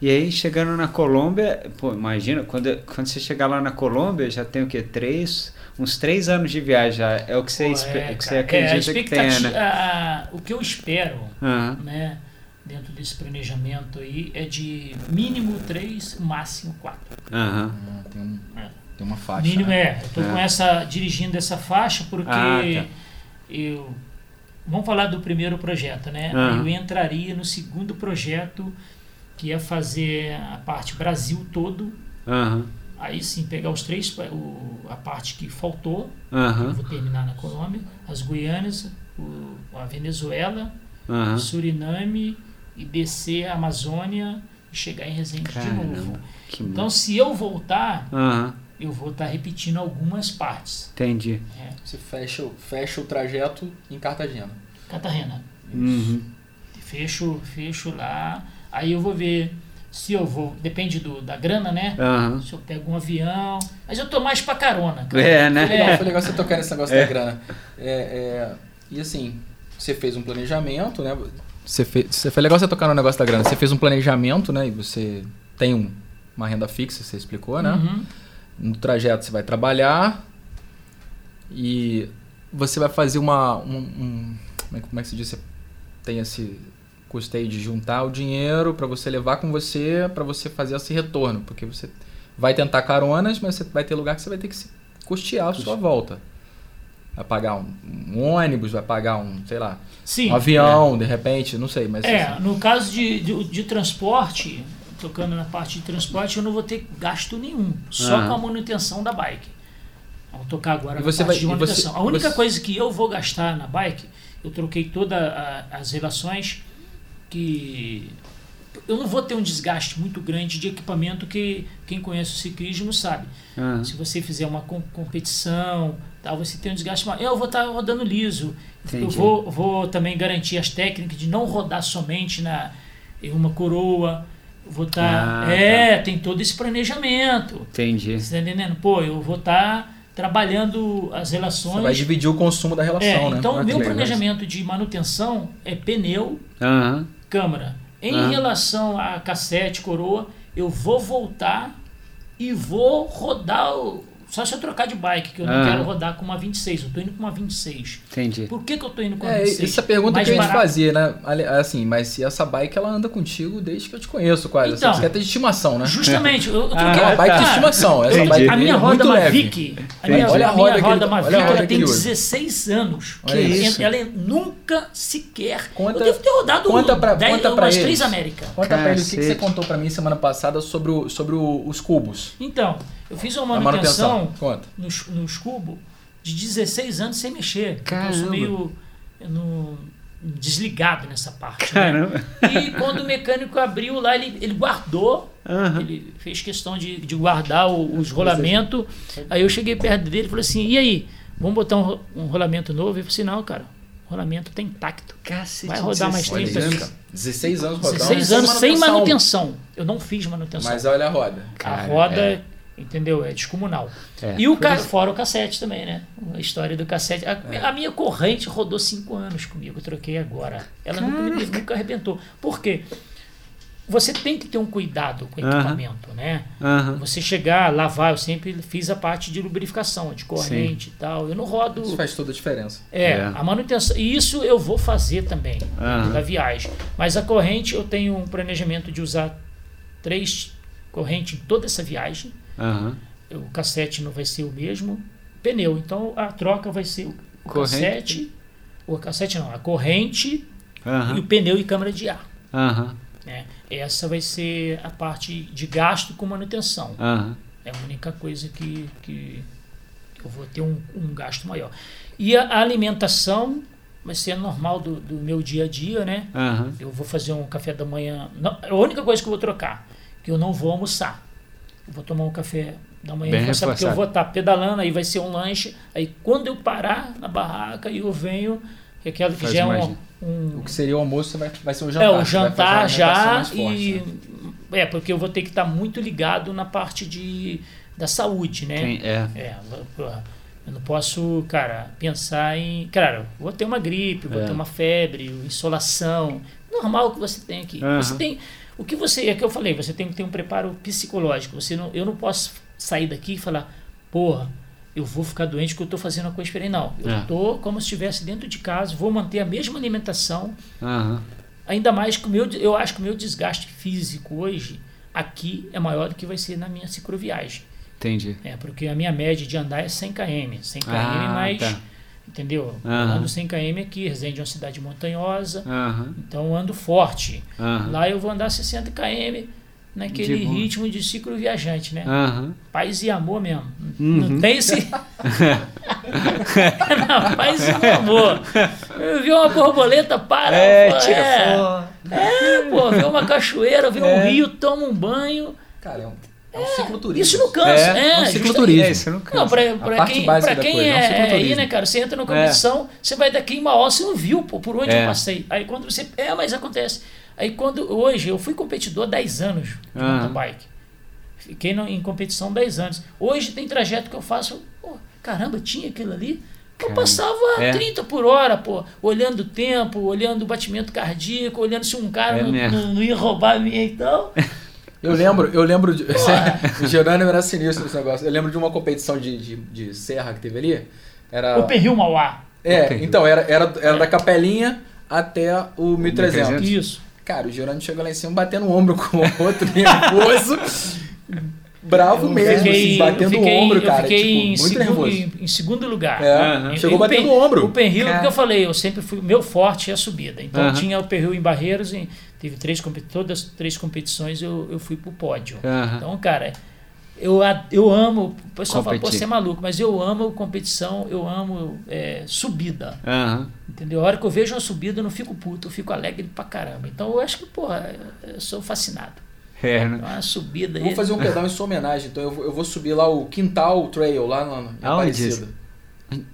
E aí, chegando na Colômbia, pô, imagina, quando, quando você chegar lá na Colômbia, já tem o quê? Três, uns três anos de viagem já. É o que você, Pô, é, o que você é, a acredita que tenha, né? a- o que eu espero, né, dentro desse planejamento aí, é de mínimo três, máximo quatro. Aham. Ah, Tem, um- É. tem uma faixa. Mínimo né? é. Eu tô É. com essa dirigindo essa faixa porque Ah, tá. eu vamos falar do primeiro projeto, né? Aham. Eu entraria no segundo projeto que é fazer a parte Brasil todo. Aham. Aí sim pegar os três o, a parte que faltou. Eu Aham. vou terminar na Colômbia, as Guianas, o, a Venezuela. Suriname e descer a Amazônia e chegar em Resende de novo. Caramba, que Então, se eu voltar, Aham. eu vou estar repetindo algumas partes. Entendi. É. Você fecha, o- fecha o trajeto em Cartagena. Catarina. Uhum. Fecho, fecho lá. Aí eu vou ver se eu vou. Depende do, da grana, né? Aham. Se eu pego um avião. Mas eu tô mais pra carona. cara. É, né? Foi legal, É. foi legal você tocar nesse negócio É. da grana. É, é, e assim, você fez um planejamento, né? Você fez, você- foi legal você tocar no negócio da grana. Você fez um planejamento, né? E você tem um- uma renda fixa, você explicou, né? Uhum. No trajeto você vai trabalhar e você vai fazer uma. Um, um- como, é, que- como é que se diz? Você tem esse custeio de juntar o dinheiro para você levar com você, para você fazer esse retorno. Porque você vai tentar caronas, mas você vai ter lugar que você vai ter que se custear a sua volta. Vai pagar um, um ônibus, vai pagar um, sei lá, Sim. um avião, de repente, não sei, mas É, assim, no caso de, de, de transporte, tocando na parte de transporte, eu não vou ter gasto nenhum. Só Aham. com a manutenção da bike. Vamos tocar agora E na você parte vai- de manutenção. você- a única você- coisa que eu vou gastar na bike, eu troquei todas as relações que. Eu não vou ter um desgaste muito grande de equipamento que quem conhece o ciclismo sabe. Aham. Se você fizer uma com- competição, tal, você tem um desgaste maior. Eu vou estar rodando liso. Eu Entendi. vou, vou também garantir as técnicas de não rodar somente na, em uma coroa. Eu Vou estar. Ah, é, tem todo esse planejamento. Entendi. Você tá entendendo? Pô, eu vou estar trabalhando as você relações. vai dividir o consumo da relação, É, né? então, que meu legal. planejamento de manutenção é pneu, Aham. câmara. Em Ah. relação a cassete, coroa, eu vou voltar e vou rodar. o- Só se eu trocar de bike, que eu não Ah. quero rodar com uma 26. Eu tô indo com uma 26. Entendi. Por que, que eu tô indo com a É, 26? essa pergunta Mais que eu ia te fazer, né? Assim, mas se essa bike ela anda contigo desde que eu te conheço, quase. Então. você quer ter de estimação, né? Justamente, eu, eu Ah, troquei É uma bike de tá. estimação. Essa Entendi. bike A minha é roda. Mavic, a minha, Olha a roda minha que roda Mavic, olha a roda ela que tem ele usa. 16 anos. Ela- isso. Ela nunca sequer. Conta- eu devo ter rodado conta pra- 10, conta pra umas eles. três América. Conta pra ele o que, que você Cacete. contou pra mim semana passada sobre, o, sobre o- os cubos. Então, eu fiz uma A manutenção, manutenção. Conta. nos, nos cubos de 16 anos sem mexer. Porque Eu Caramba. sou meio eu não- desligado nessa parte. né? Caramba. E quando o mecânico abriu lá, ele, ele guardou. Aham. Ele fez questão de, de guardar o- os rolamentos. Aí eu cheguei perto dele e falei assim: e aí, vamos botar um, um rolamento novo? Ele falou assim: não, cara, o rolamento tá intacto. Cacete. Vai rodar mais 16 30 anos. cara. 16 anos rodando. 16 anos sem manutenção. Eu não fiz manutenção. Mas olha a roda. a Cara, roda, é. Entendeu? É descomunal. É. E o ca... isso- fora o cassete também, né? A história do cassete. A, É. a minha corrente rodou 5 anos comigo, eu troquei agora. Ela nunca, nunca arrebentou. Por quê? Você tem que ter um cuidado com o equipamento, né? Aham. Você chegar, lavar, eu sempre fiz a parte de lubrificação, de corrente e tal. Eu não rodo. Isso faz toda a diferença. É, É. a manutenção. E isso eu vou fazer também Aham. da viagem. Mas a corrente, eu tenho um planejamento de usar três correntes em toda essa viagem. Aham. O cassete não vai ser o mesmo. Pneu. Então a troca vai ser o, Corrente. cassete. O cassete não, a corrente e o pneu e câmara de ar. Aham. né? Essa vai ser a parte de gasto com manutenção. É a única coisa que, que eu vou ter um, um gasto maior. E a, alimentação vai ser normal do, do meu dia a dia, né? Eu vou fazer um café da manhã. não- a única coisa que eu vou trocar, que eu não vou almoçar. Eu vou tomar um café Dá uma Bem reforçada, porque eu reforçado. vou estar pedalando, aí vai ser um lanche. Aí quando eu parar na barraca, eu venho, que, é aquela, que já é um, um- O que seria o almoço vai, vai ser o jantar. é, o jantar já forte, e. né? É, porque eu vou ter que estar muito ligado na parte de, da saúde, né? Tem- é. É, eu não posso, cara, pensar em. Claro, vou ter uma gripe, vou É. ter uma febre, insolação. Normal que você tem aqui. Aham. Você tem. O que você. É que eu falei, você tem que ter um preparo psicológico. Você não, eu não posso sair daqui e falar, porra, eu vou ficar doente porque eu estou fazendo uma coisa diferente. Não. Eu É. estou como se estivesse dentro de casa, vou manter a mesma alimentação. Aham. Ainda mais que o meu, eu acho que o meu desgaste físico hoje aqui é maior do que vai ser na minha cicloviagem. Entendi. É, porque a minha média de andar é 100 km. 100 km Ah, mais. tá. Entendeu? Eu Aham. ando 100 km aqui, Resende é uma cidade montanhosa, Aham. então eu ando forte. Aham. Lá eu vou andar 60 km naquele De ritmo de ciclo viajante, né? Paz e amor mesmo. Uhum. Não tem esse. não, paz e amor. Eu vi uma borboleta, para. É, pô, tira é. É, pô, vê uma cachoeira, vê um É. rio, toma um banho. Cara, é um, é um cicloturismo. Isso não cansa. É, É, é um cicloturismo. É, isso não cansa. Não, pra, pra parte quem, básica pra da quem coisa, é um é, é aí, né, cara? Você entra numa competição, você vai daqui uma hora, você não viu pô, por onde É. eu passei. Aí quando você. É, mas acontece. Aí quando. Hoje, eu fui competidor há 10 anos de Aham. mountain bike. Fiquei no- em competição 10 anos. Hoje tem trajeto que eu faço. Pô, caramba, tinha aquilo ali. Eu Caramba. passava É. 30 por hora, pô, olhando o tempo, olhando o batimento cardíaco, olhando se um cara É não, não- não ia roubar a minha então. Eu lembro, eu lembro de. o Gerônimo era sinistro nesse negócio. Eu lembro de uma competição de, de, de serra que teve ali. Era. O Perril Mauá. É, então, era, era, era da capelinha até o 1300. 1300. Isso. Cara, o Gerônimo chegou lá em cima batendo o ombro com o outro nervoso. bravo Eu mesmo, fiquei- assim, batendo eu fiquei, o ombro, eu cara. fiquei tipo, em, muito segundo, nervoso. em, em segundo lugar. É, Aham. chegou E batendo o ombro. O Penril, Cara. que eu falei, eu sempre fui. Meu forte é a subida. Então Aham. tinha o Penril em Barreiros, e teve três, todas as três competições eu, eu fui pro pódio. Aham. Então, cara, eu, eu amo. O pessoal fala, pô, Competir. você é maluco, mas eu amo competição, eu amo é, subida. Aham. Entendeu? A hora que eu vejo uma subida, eu não fico puto, eu fico alegre pra caramba. Então eu acho que, porra, eu sou fascinado. É, né? Então, uma subida Eu aí. Vou fazer um pedal em sua homenagem, então eu vou, eu vou subir lá o Quintal Trail, lá na, Aonde Aparecida.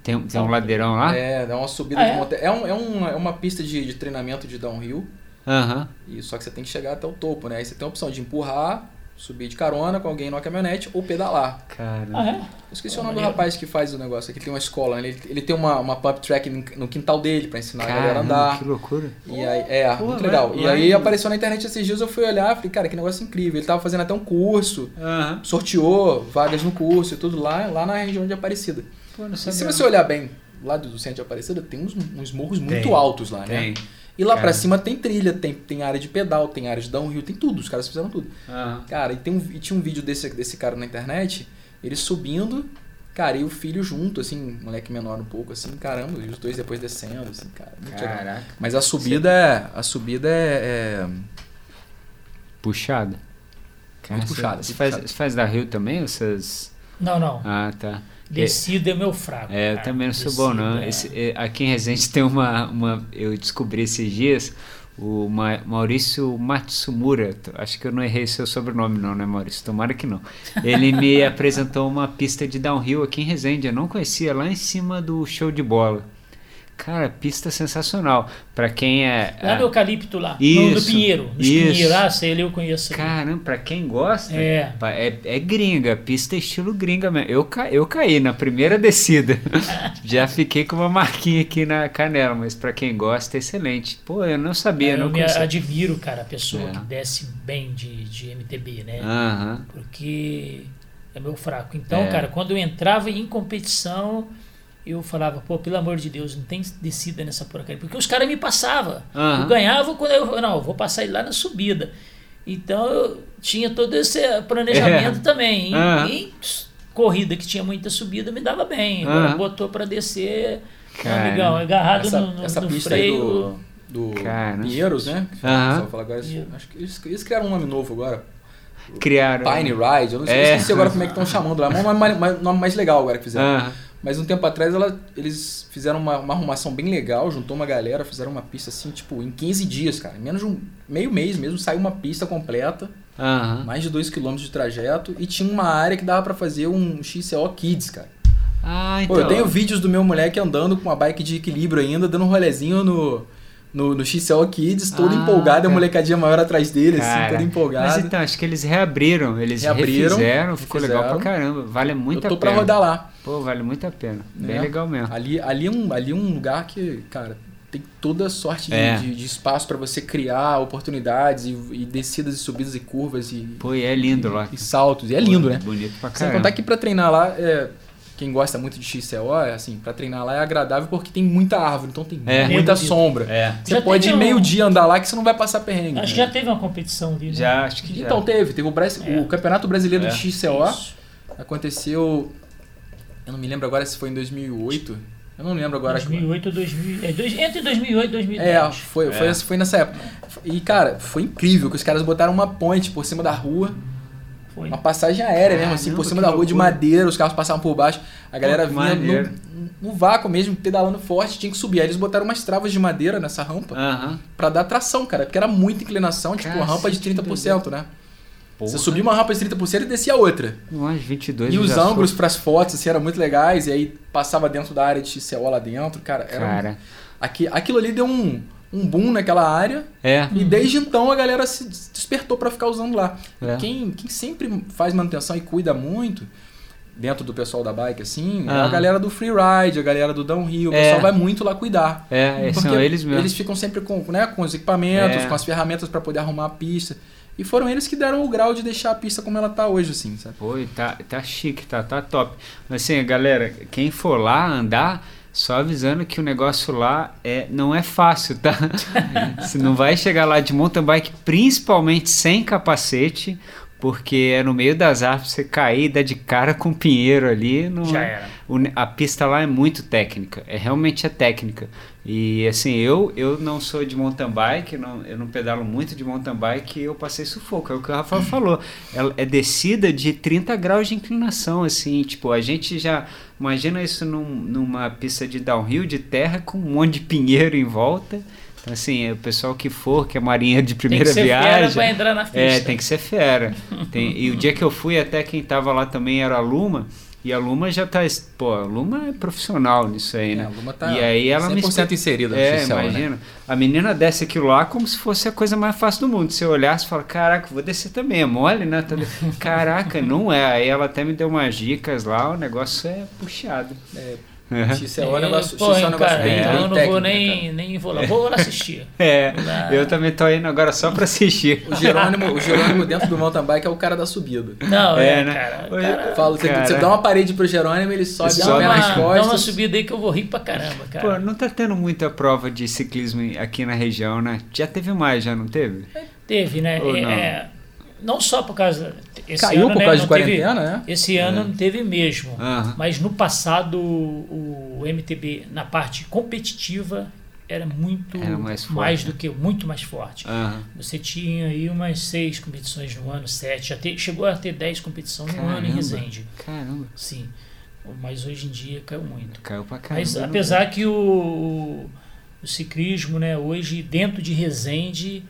Tem, tem um ladeirão lá? É, dá uma subida Ah, de é? montanha. É, um, é, um, é uma pista de, de treinamento de downhill, Aham. e só que você tem que chegar até o topo, né? Aí você tem a opção de empurrar, subir de carona com alguém numa caminhonete ou pedalar. Cara. Ah, é? Eu esqueci Pô, o nome do maneiro. rapaz que faz o negócio aqui, tem uma escola, né? ele, ele tem uma, uma pump track no- quintal dele pra ensinar a galera a Caramba, andar. que loucura. E aí, é, Pô, muito lá- legal. E aí apareceu na internet esses dias, eu fui olhar, falei, cara, que negócio incrível. Ele tava fazendo até um curso, Aham. sorteou vagas no curso e tudo lá, lá na região de Aparecida. Pô, não E se você olhar bem, lá do centro de Aparecida, tem uns, uns morros muito Tem, altos lá, né? Tem. E lá Cara. pra cima tem trilha, tem, tem área de pedal, tem área de downhill, tem tudo, os caras fizeram tudo. Aham. Cara, e, tem um, e tinha um vídeo desse, desse cara na internet, ele subindo, cara, e o filho junto, assim, moleque menor um pouco, assim, caramba, e os dois depois descendo, assim, cara. Caraca. Mas a subida é. A subida é. é- Puxada. Cara, Muito puxada, Você muito faz, puxada. você faz da Rio também? Essas... Não, não. Ah, tá. Descida é meu fraco. É, eu cara. também não sou bom, não. É- Esse, é, aqui em Resende tem uma, uma. Eu descobri esses dias. O Ma- Maurício Matsumura, acho que eu não errei seu sobrenome, não, né, Maurício? Tomara que não. Ele me apresentou uma pista de downhill aqui em Resende. Eu não conhecia, lá em cima do show de bola. Cara, pista sensacional. Pra quem é. Lá é- no Eucalipto lá. no, no Isso, Pinheiro. Nos isso. Pinheiro. Ah, sei, eu conheço. Caramba, pra quem gosta, É. é, é gringa, pista estilo gringa mesmo. Eu, ca, eu caí na primeira descida. Já fiquei com uma marquinha aqui na canela, mas pra quem gosta é excelente. Pô, eu não sabia, eu não me admiro, cara, a pessoa É. que desce bem de, de MTB, né? Aham. Porque é meu fraco. Então, É. cara, quando eu entrava em competição, eu falava, pô, pelo amor de Deus, não tem descida nessa porcaria. Porque os caras me passavam. Aham. Eu ganhava quando eu. Não, eu vou passar ele lá na subida. Então eu tinha todo esse planejamento É. também. Em, Aham. em corrida que tinha muita subida, me dava bem. Agora Aham. botou pra descer, Cara. amigão, agarrado essa, no, no, essa no pista aí freio. do. Do Cara. Pinheiros, né? Que Aham. o pessoal fala agora, acho que eles, eles criaram um nome novo agora. Criaram. Pine Ride, eu não sei, É. agora como é que estão chamando lá. Mas é um nome mais, legal agora que fizeram. Aham. Mas um tempo atrás ela, eles fizeram uma, uma arrumação bem legal, juntou uma galera, fizeram uma pista assim, tipo, em 15 dias, cara. Em menos de um meio mês mesmo, saiu uma pista completa. Aham. Mais de 2 km de trajeto. E tinha uma área que dava pra fazer um XCO Kids, cara. Ah, então. Pô, eu tenho vídeos do meu moleque andando com uma bike de equilíbrio ainda, dando um rolezinho no, no, no XCO Kids, todo Ah, empolgado, e a molecadinha maior atrás dele, assim, Cara, todo empolgado. Mas então, acho que eles reabriram, eles Reabriram, refizeram, ficou legal pra refizeram. caramba. Vale muito eu tô a pra pena. rodar lá. Pô, vale muito a pena. Bem né? legal mesmo. Ali, ali, é um, ali é um lugar que, cara, tem toda sorte de, É. de- de espaço pra você criar oportunidades e, e descidas e subidas e curvas e, Pô, e é lindo lá. e saltos. E é lindo, Pô, né? Bonito pra Sem caramba. contar que pra treinar lá, é, quem gosta muito de XCO, é assim, pra treinar lá é agradável porque tem muita árvore, então tem É. muita É sombra. É, Você Já pode ir um- meio dia andar lá que você não vai passar perrengue. Acho que né? já teve uma competição ali, né? já, acho que já. Então teve, teve o, Bras- É. o Campeonato Brasileiro É. de XCO, Isso. aconteceu, eu não me lembro agora se foi em 2008, eu não lembro agora. 2008 2000, é, dois, entre 2008 e 2010. É, foi, foi, É. foi nessa época. E, cara, foi incrível que os caras botaram uma ponte por cima da rua, Foi. uma passagem aérea mesmo, assim, por cima da rua de madeira, os carros passavam por baixo, a galera que vinha no, no vácuo mesmo, pedalando forte, tinha que subir. Aí eles botaram umas travas de madeira nessa rampa Aham. pra dar tração, cara, porque era muita inclinação, tipo, uma rampa de Cacete, 30%, né? Porra. Você subia uma rampa de 30% e descia outra. Umas 22 E os ângulos pras fotos, assim, eram muito legais, e aí passava dentro da área de XCO lá dentro, cara. Era um- Cara, Aqui, aquilo ali deu um, um boom naquela área, é. e desde então a galera se despertou pra ficar usando lá. É. Quem, quem sempre faz manutenção e cuida muito, dentro do pessoal da bike, assim, é a galera do freeride, a galera do downhill, o É. pessoal vai muito lá cuidar. É, Porque são eles mesmo. Eles ficam sempre com, né, com os equipamentos, É. com as ferramentas pra poder arrumar a pista. E foram eles que deram o grau de deixar a pista como ela tá hoje, assim, sabe? E tá, tá chique, tá, tá top. Mas assim, galera, quem for lá andar, só avisando que o negócio lá é, não é fácil, tá? Você não vai chegar lá de mountain bike, principalmente sem capacete, porque é no meio das árvores, você cair e dar de cara com o pinheiro ali. Não, Já era. o ne- a pista lá é muito técnica, é realmente é técnica. E assim, eu eu não sou de mountain bike, não, eu não pedalo muito de mountain bike e eu passei sufoco, é o que o Rafael falou. É, é descida de 30 graus de inclinação, assim, tipo, a gente já imagina isso num- numa pista de downhill de terra com um monte de pinheiro em volta. Então, assim, o pessoal que for, que é marinheiro de Tem primeira que ser fera viagem. pra entrar na pista. É, tem que ser fera. Tem- e o dia que eu fui, até quem tava lá também era a Luma. E a Luma já tá. Pô, a Luma é profissional nisso aí, né? É, a Luma tá e aí ela me 100% inserida no É, XCO, né? imagina. A menina desce aquilo lá como se fosse a coisa mais fácil do mundo. Se eu olhasse e falar, caraca, vou descer também. É mole, né? Tá Caraca, não é. Aí ela até me deu umas dicas lá, o negócio é puxado. É, É. XCO é um negócio, Pô, é um negócio cara, bem, então bem eu não técnico, vou né, nem, cara? nem vou lá. Vou lá assistir. É, Lá. eu também tô indo agora só pra assistir. O Jerônimo, o Jerônimo dentro do mountain bike é o cara da subida. Não, É, é, né? cara. Cara Fala, você, Cara. você dá uma parede pro Jerônimo, ele sobe dá dá, nas uma, costas. dá uma subida aí que eu vou rir pra caramba, cara. Pô, não tá tendo muita prova de ciclismo aqui na região, né? Já teve mais, já não teve? Teve, né? Ou É, não? é, não só por causa. Esse Caiu ano, por né, causa de não teve- quarentena, né? Esse ano não teve mesmo. Aham. Mas no passado, o, o MTB, na parte competitiva, era muito Era mais forte, do que muito mais forte. Aham. Você tinha aí umas seis competições no ano, sete, já te- chegou a ter dez competições no ano em. Resende. Caramba, Sim. Mas hoje em dia caiu muito. caiu pra caramba. Mas não- apesar que o, o ciclismo, né, hoje dentro de Resende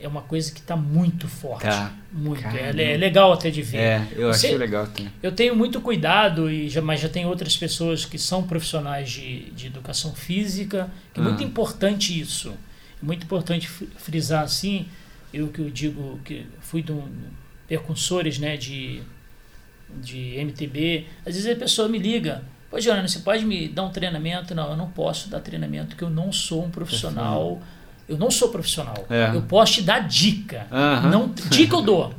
é uma coisa que está muito forte. Tá. Muito. É, é legal até de ver. É, eu Você- achei legal também. Eu tenho muito cuidado, e já, mas já tem outras pessoas que são profissionais de, de educação física, que é muito Ah. importante isso. É muito importante fri- frisar assim, eu que eu digo que fui de um percursores né, de, de MTB, às vezes a pessoa me liga, pô Jornal, você pode me dar um treinamento? Não, eu não posso dar treinamento, porque eu não sou um profissional, eu não sou profissional. É. Eu posso te dar dica. Não, dica eu dou.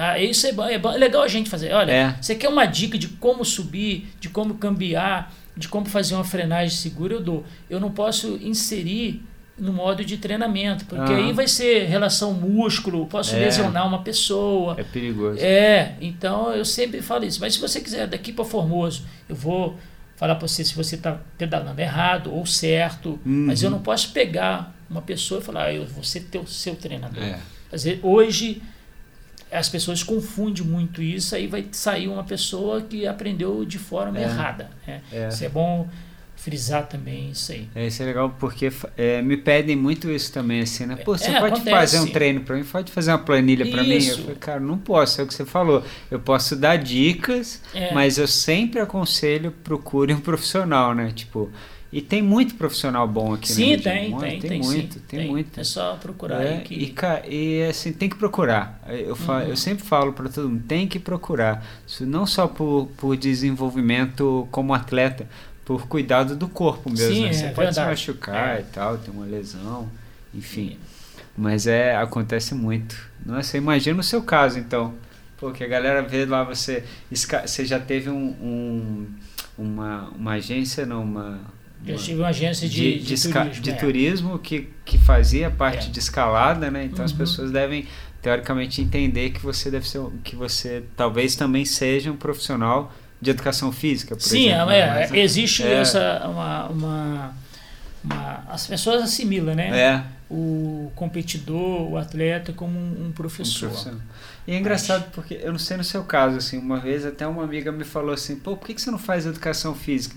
Ah, Isso é, é, é legal a gente fazer. Olha, É. você quer uma dica de como subir, de como cambiar, de como fazer uma frenagem segura, eu dou. Eu não posso inserir no modo de treinamento, porque aí vai ser relação músculo, posso É. lesionar uma pessoa. É perigoso. É, então eu sempre falo isso. Mas se você quiser daqui para Formoso, eu vou falar para você se você está pedalando errado ou certo, mas Uhum. eu não posso pegar uma pessoa e falar, ah, eu vou ser teu, seu treinador. É. Quer dizer, hoje as pessoas confundem muito isso, aí vai sair uma pessoa que aprendeu de forma É. errada. Né? É. Isso é bom frisar também isso aí. É, isso é legal porque é, me pedem muito isso também, assim, né? Pô, você É, pode acontece. fazer um treino pra mim, pode fazer uma planilha pra mim? Eu falei, cara, não posso, é o que você falou. Eu posso dar dicas, É. mas eu sempre aconselho, procure um profissional, né? Tipo, e tem muito profissional bom aqui Sim, de tem, Janeiro. tem, tem, tem, muito, sim, tem, muito. É só procurar É, aí que... e, e assim, tem que procurar. Eu, fa- Uhum. eu sempre falo para todo mundo, tem que procurar. Isso não só por, por desenvolvimento como atleta, por cuidado do corpo mesmo. Sim, né? Você é pode se verdade. machucar É. e tal, ter uma lesão, enfim. Mas é, acontece muito. Nossa, imagina o seu caso, então. Porque a galera vê lá você. Você já teve um, um- uma, uma agência, não, uma. Eu tive uma agência de, de, turismo. de é. turismo que, que fazia parte É. de escalada, né? Então as Uhum. pessoas devem teoricamente entender que você deve ser um- que você talvez também seja um profissional de educação física, por Sim, exemplo. é, Mas- existe É. essa uma, uma, uma- as pessoas assimilam, né? é, O competidor, o atleta como um, um um professor. profissional. E é engraçado porque eu não sei no seu caso assim, uma vez até uma amiga me falou assim, pô, por que que você não faz educação física?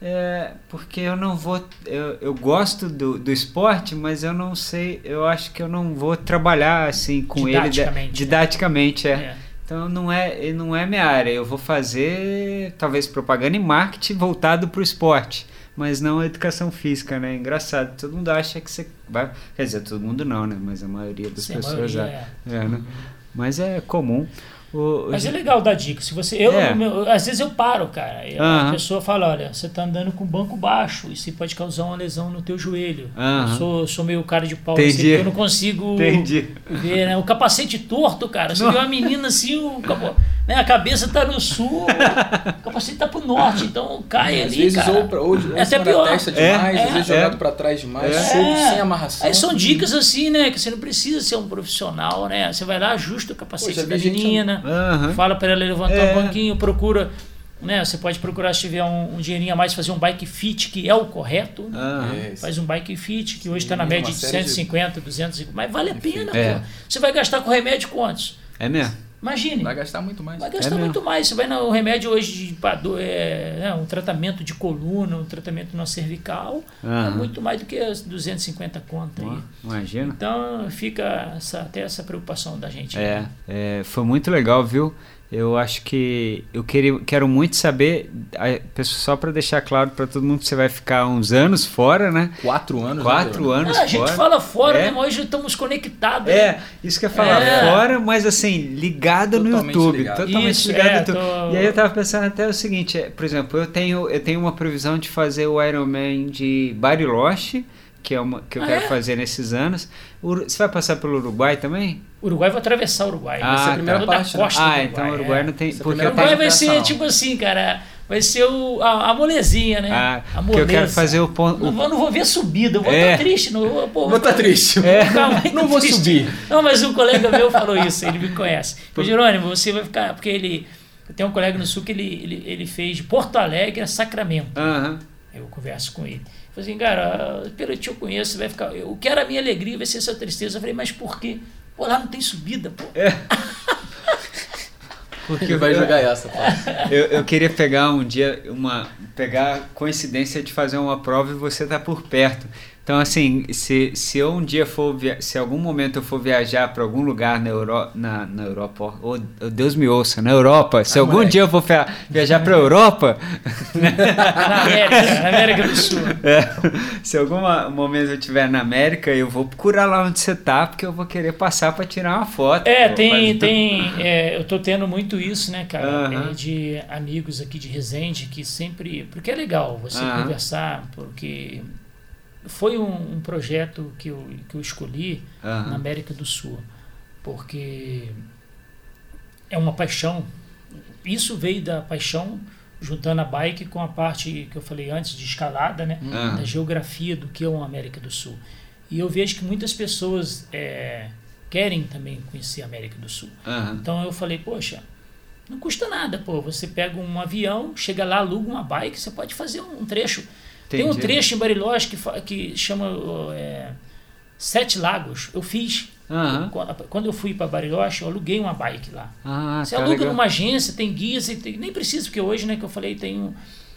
É, porque eu não vou. Eu, eu gosto do, do esporte, mas eu não sei. Eu acho que eu não vou trabalhar assim com ele Didaticamente, né? didaticamente, é. É. Então não é, não é minha área. Eu vou fazer talvez propaganda e marketing voltado para o esporte, mas não a educação física, né? Engraçado. Todo mundo acha que você vai. Quer dizer, todo mundo não, né? Mas a maioria das Sim, pessoas maioria é. é, né? Mas é comum. O, Mas é legal dar dica. Se você, eu, É. meu- às vezes eu paro, cara. E A pessoa fala, olha, você tá andando com o banco baixo, isso pode causar uma lesão no teu joelho. Eu sou, sou meio cara de pau, Entendi. assim, eu não consigo Entendi. ver, né? O capacete torto, cara. Você Não. vê uma menina assim, o né? a cabeça tá no sul, o capacete tá pro norte, então cai Às ali, vezes cara. ou, pra, ou, ou É até pior. testa É, demais, é, às vezes é. jogado pra trás demais, É. solto, sem amarração. Aí são dicas assim, né? Que você não precisa ser um profissional, né? Você vai lá, ajusta o capacete Pô, da vi Aham. fala para ela levantar É. um banquinho, procura. Né? Você pode procurar se tiver um, um dinheirinho a mais, fazer um bike fit, que é o correto. É, isso. Faz um bike fit, que hoje está na média de série de- 150, 200, mas vale a pena, É. pô. Você vai gastar com remédio quantos? É mesmo? Imagine. Vai gastar muito mais. Vai gastar É mesmo. muito mais. Você vai no remédio hoje de é, né, um tratamento de coluna, um tratamento na cervical, é Aham. muito mais do que as 250 contas. Imagina. Então fica essa- até essa preocupação da gente. É, é, foi muito legal, viu? Eu acho que eu queria, quero muito saber, só para deixar claro para todo mundo que você vai ficar uns anos fora, né? Quatro anos. Quatro né, anos Ah, a gente fora. fala fora, É. né? Mas hoje estamos conectados. né? É, isso que eu ia falar, É. fora, mas assim, ligado no Totalmente YouTube. ligado. Totalmente Isso, ligado é, no YouTube. tô- E aí eu tava pensando até o seguinte, é, por exemplo, eu tenho, eu tenho uma previsão de fazer o Ironman de Bariloche, que é uma que eu Ah, quero é? fazer nesses anos. Você vai passar pelo Uruguai também? Uruguai vai atravessar o Uruguai. Ah, vai ser a primeira tá. parte, da costa ah, do então o Uruguai. Uruguai é. não tem. Porque primeira eu Uruguai vai ser tipo assim, cara. Vai ser o, a, a molezinha, né? ah, a porque eu quero moleza. fazer o ponto. Não, vou- não vou ver subida, eu vou estar É. triste. Não, vou- pô, Vou tá triste. vou ficar muito Não vou triste. subir. Não, mas um colega meu falou isso, ele me conhece. Ô, Jerônimo, você vai ficar. Porque ele. Eu tenho um colega no sul que ele, ele, ele fez de Porto Alegre a Sacramento. Aham. Eu converso com ele. Eu falei assim, cara, pelo que eu conheço, vai ficar. Eu quero a minha alegria, vai ser sua tristeza. Eu falei, mas por quê? Pô, lá não tem subida, pô. Porque Ele vai jogar essa. pô. Eu, eu queria pegar um dia, uma. pegar coincidência de fazer uma prova e você tá por perto. Então, assim, se, se eu um dia for. via- Se algum momento eu for viajar para algum lugar na, Euro, na, na Europa, ó, oh, Deus me ouça, na Europa, se Ah, algum moleque. dia eu for via- viajar para Europa, Na América, na América do Sul. é, se algum momento eu estiver na América, eu vou procurar lá onde você tá, porque eu vou querer passar para tirar uma foto. É, tem, tem. é, eu tô tendo muito isso, né, cara? Aham. É, de amigos aqui de Resende que sempre. Porque é legal você Aham. conversar, porque foi um, um projeto que eu, que eu escolhi Aham. na América do Sul. Porque é uma paixão. Isso veio da paixão, juntando a bike com a parte que eu falei antes de escalada, né? Aham. da geografia do que é uma América do Sul. E eu vejo que muitas pessoas é, querem também conhecer a América do Sul. Aham. Então eu falei, poxa, não custa nada, pô. Você pega um avião, chega lá, aluga uma bike, você pode fazer um trecho. Tem um Entendi. trecho em Bariloche que, que chama é, Sete Lagos. Eu fiz. Aham. Quando- Quando eu fui para Bariloche, eu aluguei uma bike lá. Ah, Você aluga legal. numa agência, tem guias, e nem precisa, porque hoje, né, que eu falei, tem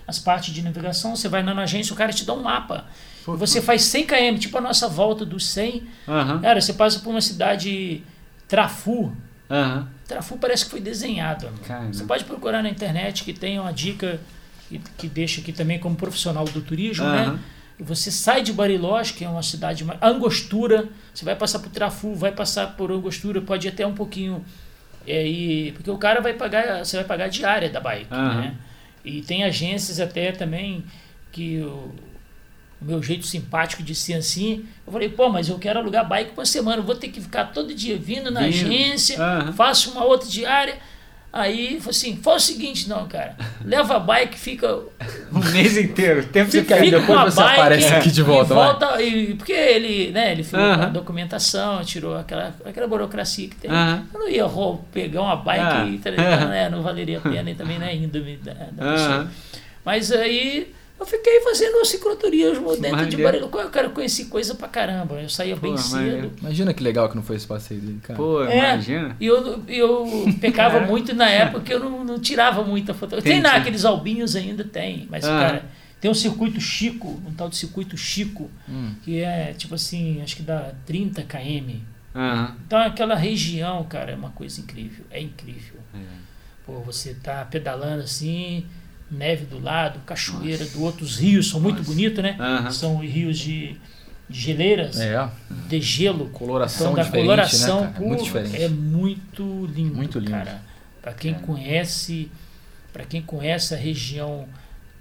as partes de navegação, você vai na agência, o cara te dá um mapa. E você faz 100 km, tipo a nossa volta dos 100. Aham. Cara, você passa por uma cidade Trafu. Aham. Trafu parece que foi desenhado. Você pode procurar na internet que tem uma dica que, que deixa aqui também como profissional do turismo, né? Aham. E você sai de Bariloche, que é uma cidade mais. Angostura, você vai passar por Trafu, vai passar por Angostura, pode ir até um pouquinho. É, e, porque o cara vai pagar, você vai pagar a diária da bike, Aham. né? E tem agências até também que o, o meu jeito simpático de ser assim, eu falei, pô, mas eu quero alugar bike por semana, vou ter que ficar todo dia vindo na Vindo. agência, Aham. faço uma outra diária. Aí, falei assim, faz o seguinte, não, cara, leva a bike, fica Um mês inteiro. O tempo que Fica depois você bike aparece aqui de volta, E volta e, porque ele, né, ele fez Aham. a documentação, tirou aquela, aquela burocracia que tem. Aham. Eu não ia rou- pegar uma bike Ah. e tá ligado, né, não valeria a pena e também não é índole da, da pessoa. Mas aí eu fiquei fazendo cicloturismo dentro de. Bariloche. Eu cara, eu conheci coisa pra caramba. Eu saía bem Pô, cedo. maneiro. Imagina que legal que não foi esse passeio dele, cara. Pô, É, imagina. E eu, eu pecava Caraca. muito na época que eu não, não tirava muita fotografia. Tem Entendi. lá aqueles albinhos ainda, tem. Mas, Ah. cara, tem um circuito Chico, um tal de circuito Chico, Hum. que é tipo assim, acho que dá 30 km. Então aquela região, cara, é uma coisa incrível. É incrível. É. Pô, você tá pedalando assim, neve do lado, cachoeira do outro, os rios são muito bonitos, né? Aham. São rios de, de geleiras, É, de gelo. coloração Então, da diferente, coloração, né, cara? pô, Muito diferente. é muito lindo, Muito lindo. cara. Para quem É. conhece, para quem conhece a região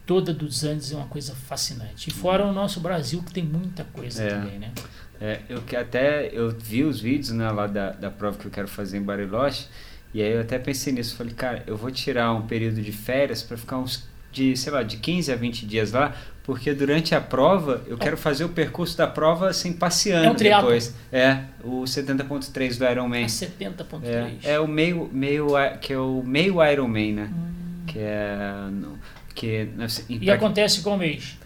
toda dos Andes é uma coisa fascinante. E fora o nosso Brasil que tem muita coisa É. também, né? É, eu que até eu vi os vídeos né, lá da, da prova que eu quero fazer em Bariloche e aí eu até pensei nisso, falei, cara, eu vou tirar um período de férias para ficar uns de, sei lá, de 15 a 20 dias lá, porque durante a prova eu quero fazer o percurso da prova assim passeando É um depois. É, o 70.3 do Ironman. É 70.3. É, é o meio meio que é o meio Ironman, né? Hum. Que é no- que assim, E pra- acontece qual mês?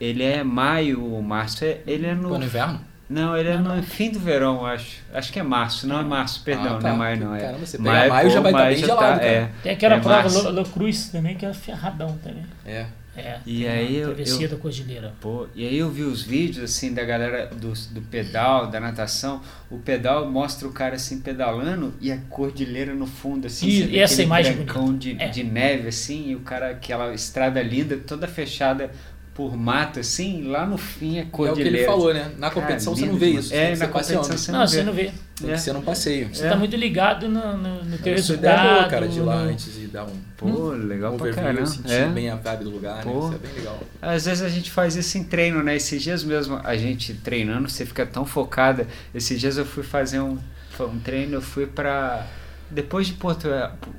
ele é maio ou março, é- ele é no no inverno? Não, ele é Não, no não. fim do verão, acho. Acho que é março, não é março, perdão, Ah, tá. não é maio, não. É. Caramba, você pega maio, já vai tá maio bem já gelado, cara. É, Tem aquela é prova março. Lo, Lo Cruz também, que é ferradão também. É. É, E aí eu- travessia eu- da Cordilheira. Pô, e aí eu vi os vídeos assim da galera do, do pedal, da natação. O pedal mostra o cara assim pedalando e a cordilheira no fundo, assim. E- e essa imagem brancão de, É. de neve, assim, e o cara, aquela estrada linda, toda fechada por mato, assim, lá no fim é É o que ele falou, né? Na competição Cara, você não vê isso. É, na competição você Não, não você vê. não vê. Tem que ser num passeio. Você É. tá muito ligado no, no, no teu Isso é ideia boa, resultado. cara, de ir lá no- antes e dar um Pô, legal pra overview, caramba. sentir É. bem a vibe do lugar, né? Pô. Isso é bem legal. Às vezes a gente faz isso em treino, né? Esses dias mesmo, a gente treinando, você fica tão focada. Esses dias eu fui fazer um, um treino, eu fui pra. Depois de Porto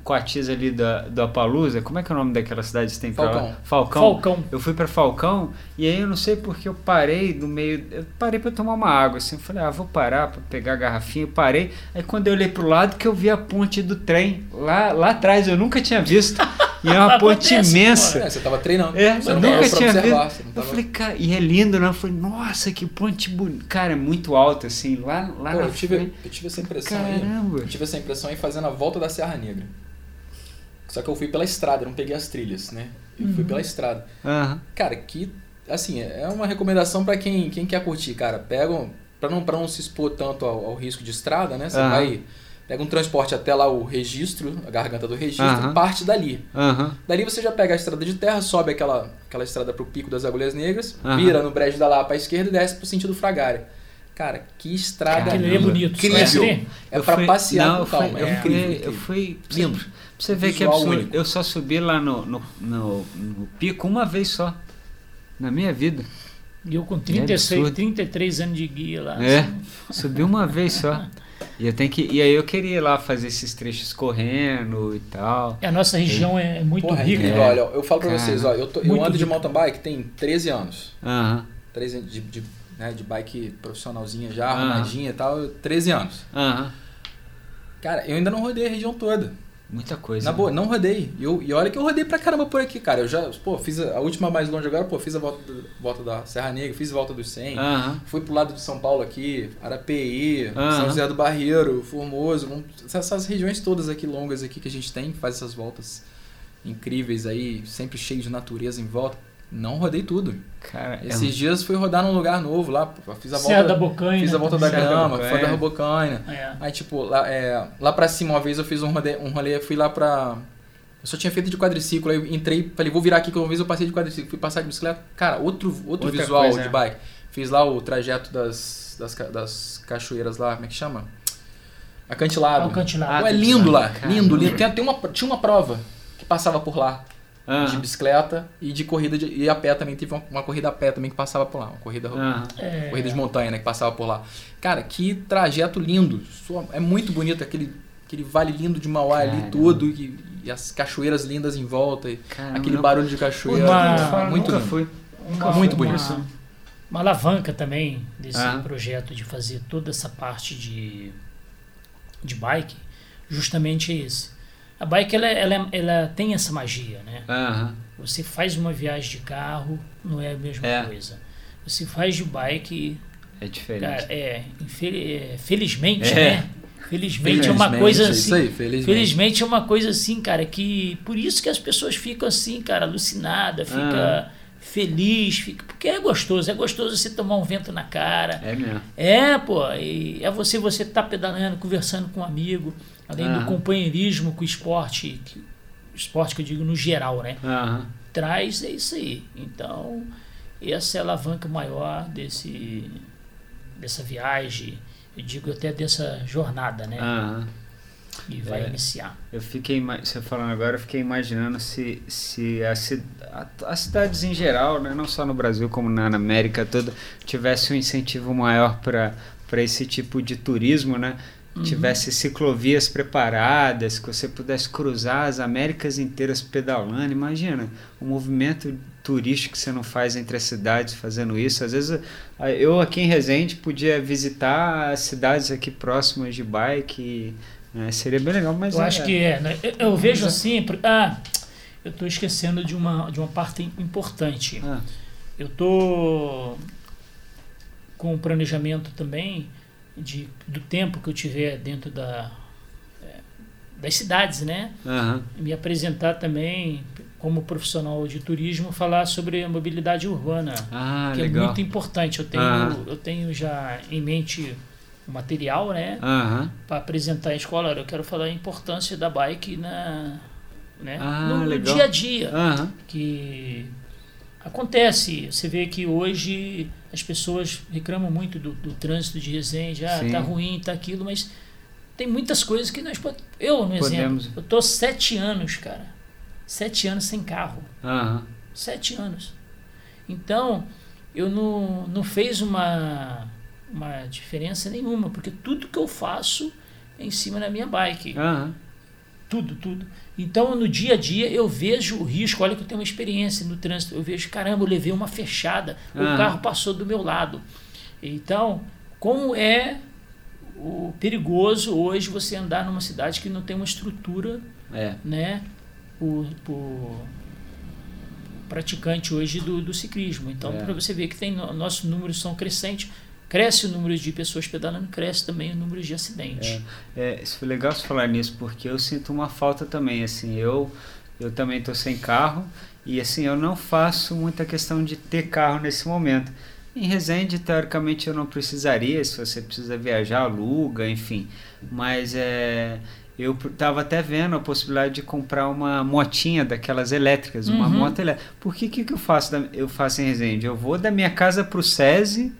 Coatiz ali da, do Apalusa, como é que é o nome daquela cidade que você tem pra lá? Falcão. Falcão. Falcão. Eu fui pra Falcão e aí eu não sei porque eu parei no meio. Eu parei pra tomar uma água assim. Eu falei, ah, vou parar pra pegar a garrafinha. Eu parei. Aí quando eu olhei pro lado que eu vi a ponte do trem lá, lá atrás, eu nunca tinha visto. E é uma ponte Acontece, imensa. É, você tava treinando. É, você nunca pra tinha observar, visto. não Eu tava- falei, cara, e é lindo, né? Eu falei, nossa, que ponte bonita. Cara, é muito alto, assim, lá, lá Pô, na eu, tive, frente. eu tive essa impressão aí. Caramba. Eu tive essa impressão aí fazendo a volta da Serra Negra. Só que eu fui pela estrada, não peguei as trilhas, né? Eu Uhum. fui pela estrada. Aham. Cara, que assim, é uma recomendação pra quem, quem quer curtir, cara. Pega um, para não para não se expor tanto ao, ao risco de estrada, né? Você Aham. vai pega um transporte até lá o registro, a garganta do registro, Aham. parte dali. Dali você já pega a estrada de terra, sobe aquela aquela estrada pro Pico das Agulhas Negras, vira no Brejo da Lapa à esquerda e desce pro sentido Fragária. Cara, que estrada Caramba. É bonito. Incrível. É pra fui- passear não, com eu fui- calma. É fui, incrível. eu fui. Lindo. Pra você ver que Visual absurdo. único. Eu só subi lá no, no, no, no pico uma vez só. Na minha vida. E eu com 36, absurdo. 33 anos de guia lá. É. assim. Subi uma vez só. E eu tenho que. E aí eu queria ir lá fazer esses trechos correndo e tal. E a nossa região é muito Porra, rica. incrível. É. Olha, eu falo pra Cara, vocês, ó, eu, tô- eu ando de rico. mountain bike tem 13 anos. Aham. 13 anos de, de, né, de bike profissionalzinha já, Aham. arrumadinha e tal, 13 anos. Aham. Cara, eu ainda não rodei a região toda. Muita coisa. Na boa, não rodei. E, eu, e olha que eu rodei pra caramba por aqui, cara. Eu já, pô, fiz a, a última mais longe agora, pô, fiz a volta, do- volta da Serra Negra, fiz a volta dos 100. Aham. Fui pro lado de São Paulo aqui, Arapeí. São José do Barreiro, Formoso, essas regiões todas aqui longas aqui que a gente tem, faz essas voltas incríveis aí, sempre cheio de natureza em volta. Não rodei tudo. Cara, é Esses dias fui rodar num lugar novo lá, fiz a Serra volta da Bocaina. Fiz a volta da Serra da grama, Bocaina. foi da Robocaina. É. Aí, tipo, lá, é, lá pra cima, uma vez eu fiz um rolê, um rolê, fui lá pra. Eu só tinha feito de quadriciclo, aí eu entrei, falei, vou virar aqui, que uma vez eu passei de quadriciclo, fui passar de bicicleta. Cara, outro, outro Outra visual coisa, de é. bike. Fiz lá o trajeto das, das, das cachoeiras lá, como é que chama? Acantilado. Acantilado. É lindo lá, Caramba. lindo, lindo. Tem, tem uma, tinha uma prova que passava por lá, Aham. de bicicleta e de corrida de, e a pé também. Teve uma, uma corrida a pé também que passava por lá, uma corrida Aham. É, corrida de montanha, né, que passava por lá. Cara, que trajeto lindo. É muito bonito aquele, aquele vale lindo de Mauá ali, Caramba. tudo, e, e as cachoeiras lindas em volta, e Caramba, aquele não- barulho de cachoeira. Uma- muito nunca lindo. fui. uma, muito uma- bonito. Uma alavanca também desse Ah. projeto de fazer toda essa parte de, de bike, justamente é esse. A bike ela, ela, ela tem essa magia, né? Aham. Você faz uma viagem de carro, não é a mesma É. coisa. Você faz de bike, É diferente. cara, é, infel- é, felizmente, É. né? Felizmente é uma coisa é assim. Isso aí, felizmente. Felizmente é uma coisa assim, cara, que por isso que as pessoas ficam assim, cara, alucinada, fica feliz, fica porque é gostoso, é gostoso você tomar um vento na cara. É mesmo. É, pô, e é você você tá pedalando, conversando com um amigo, além do Aham. companheirismo com o esporte, que, o esporte que eu digo no geral, né? Aham. Traz é isso aí. Então, essa é a alavanca maior desse dessa viagem, eu digo até dessa jornada, né? Aham. E vai É. iniciar. Eu fiquei, você falando agora, eu fiquei imaginando se, se a, a- as cidades em geral, né, não só no Brasil como na, na América toda, tivesse um incentivo maior para esse tipo de turismo, né? Uhum. Tivesse ciclovias preparadas, que você pudesse cruzar as Américas inteiras pedalando. Imagina, o movimento turístico que você não faz entre as cidades fazendo isso. Às vezes a- eu aqui em Resende podia visitar as cidades aqui próximas de bike. né? Seria bem legal, mas Eu é- acho que é, né? Eu, eu vejo é- assim, ah, eu estou esquecendo de uma, de uma parte importante. Ah, Eu tô com um planejamento também de, do tempo que eu tiver dentro da, é, das cidades, né? aham. Me apresentar também como profissional de turismo, falar sobre a mobilidade urbana, Ah, que legal. é muito importante. Eu tenho, Aham. eu tenho já em mente o material, né? Aham. para apresentar à escola, eu quero falar a importância da bike na, né, Ah, no, no dia a dia, que acontece. Você vê que hoje as pessoas reclamam muito do, do trânsito de Resende, ah, Sim. tá ruim, tá aquilo, mas tem muitas coisas que nós pod- eu, no Podemos. exemplo, eu tô sete anos, cara, sete anos sem carro, Aham. sete anos. Então eu não, não fez uma uma diferença nenhuma, porque tudo que eu faço é em cima da minha bike. Aham. Tudo, tudo. Então, no dia a dia, eu vejo o risco. Olha que eu tenho uma experiência no trânsito. Eu vejo, caramba, eu levei uma fechada. O Aham. carro passou do meu lado. Então, como é o perigoso hoje você andar numa cidade que não tem uma estrutura, É. né? O, o praticante hoje do, do ciclismo. Então, É. para você ver que tem no- nossos números são crescentes. Cresce o número de pessoas pedalando, cresce também o número de acidentes. É, isso foi legal você falar nisso, porque eu sinto uma falta também, assim, eu eu também estou sem carro e assim, eu não faço muita questão de ter carro nesse momento. Em Resende, teoricamente, eu não precisaria, se você precisa viajar, aluga, enfim. Mas é, eu estava até vendo a possibilidade de comprar uma motinha daquelas elétricas, uma Uhum. moto elétrica. Por que, que, que eu faço? da- eu faço em Resende? Eu vou da minha casa para o SESI,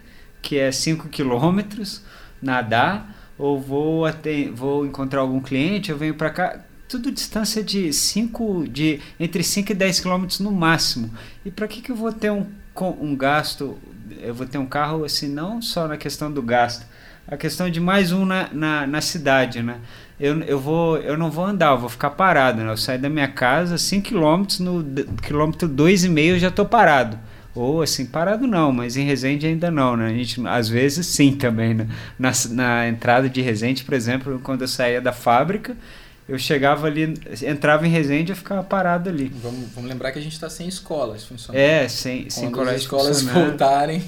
que é 5 quilômetros, nadar, ou vou, até, vou encontrar algum cliente, eu venho para cá. Tudo distância de 5, de entre 5 e 10 quilômetros no máximo. E para que, que eu vou ter um, um gasto? Eu vou ter um carro assim, não só na questão do gasto, a questão de mais um na, na, na cidade, né? Eu, eu, vou, eu não vou andar, eu vou ficar parado, né? Eu saio da minha casa 5 quilômetros, no quilômetro 2,5 eu já estou parado. Ou assim, parado não, mas em Resende ainda não, né? A gente, às vezes sim também, né? Na, na entrada de Resende, por exemplo, quando eu saía da fábrica, eu chegava ali, entrava em Resende e eu ficava parado ali. Vamos, vamos lembrar que a gente está sem escolas funcionando. É, sem, sem Quando as colégio escolas voltarem,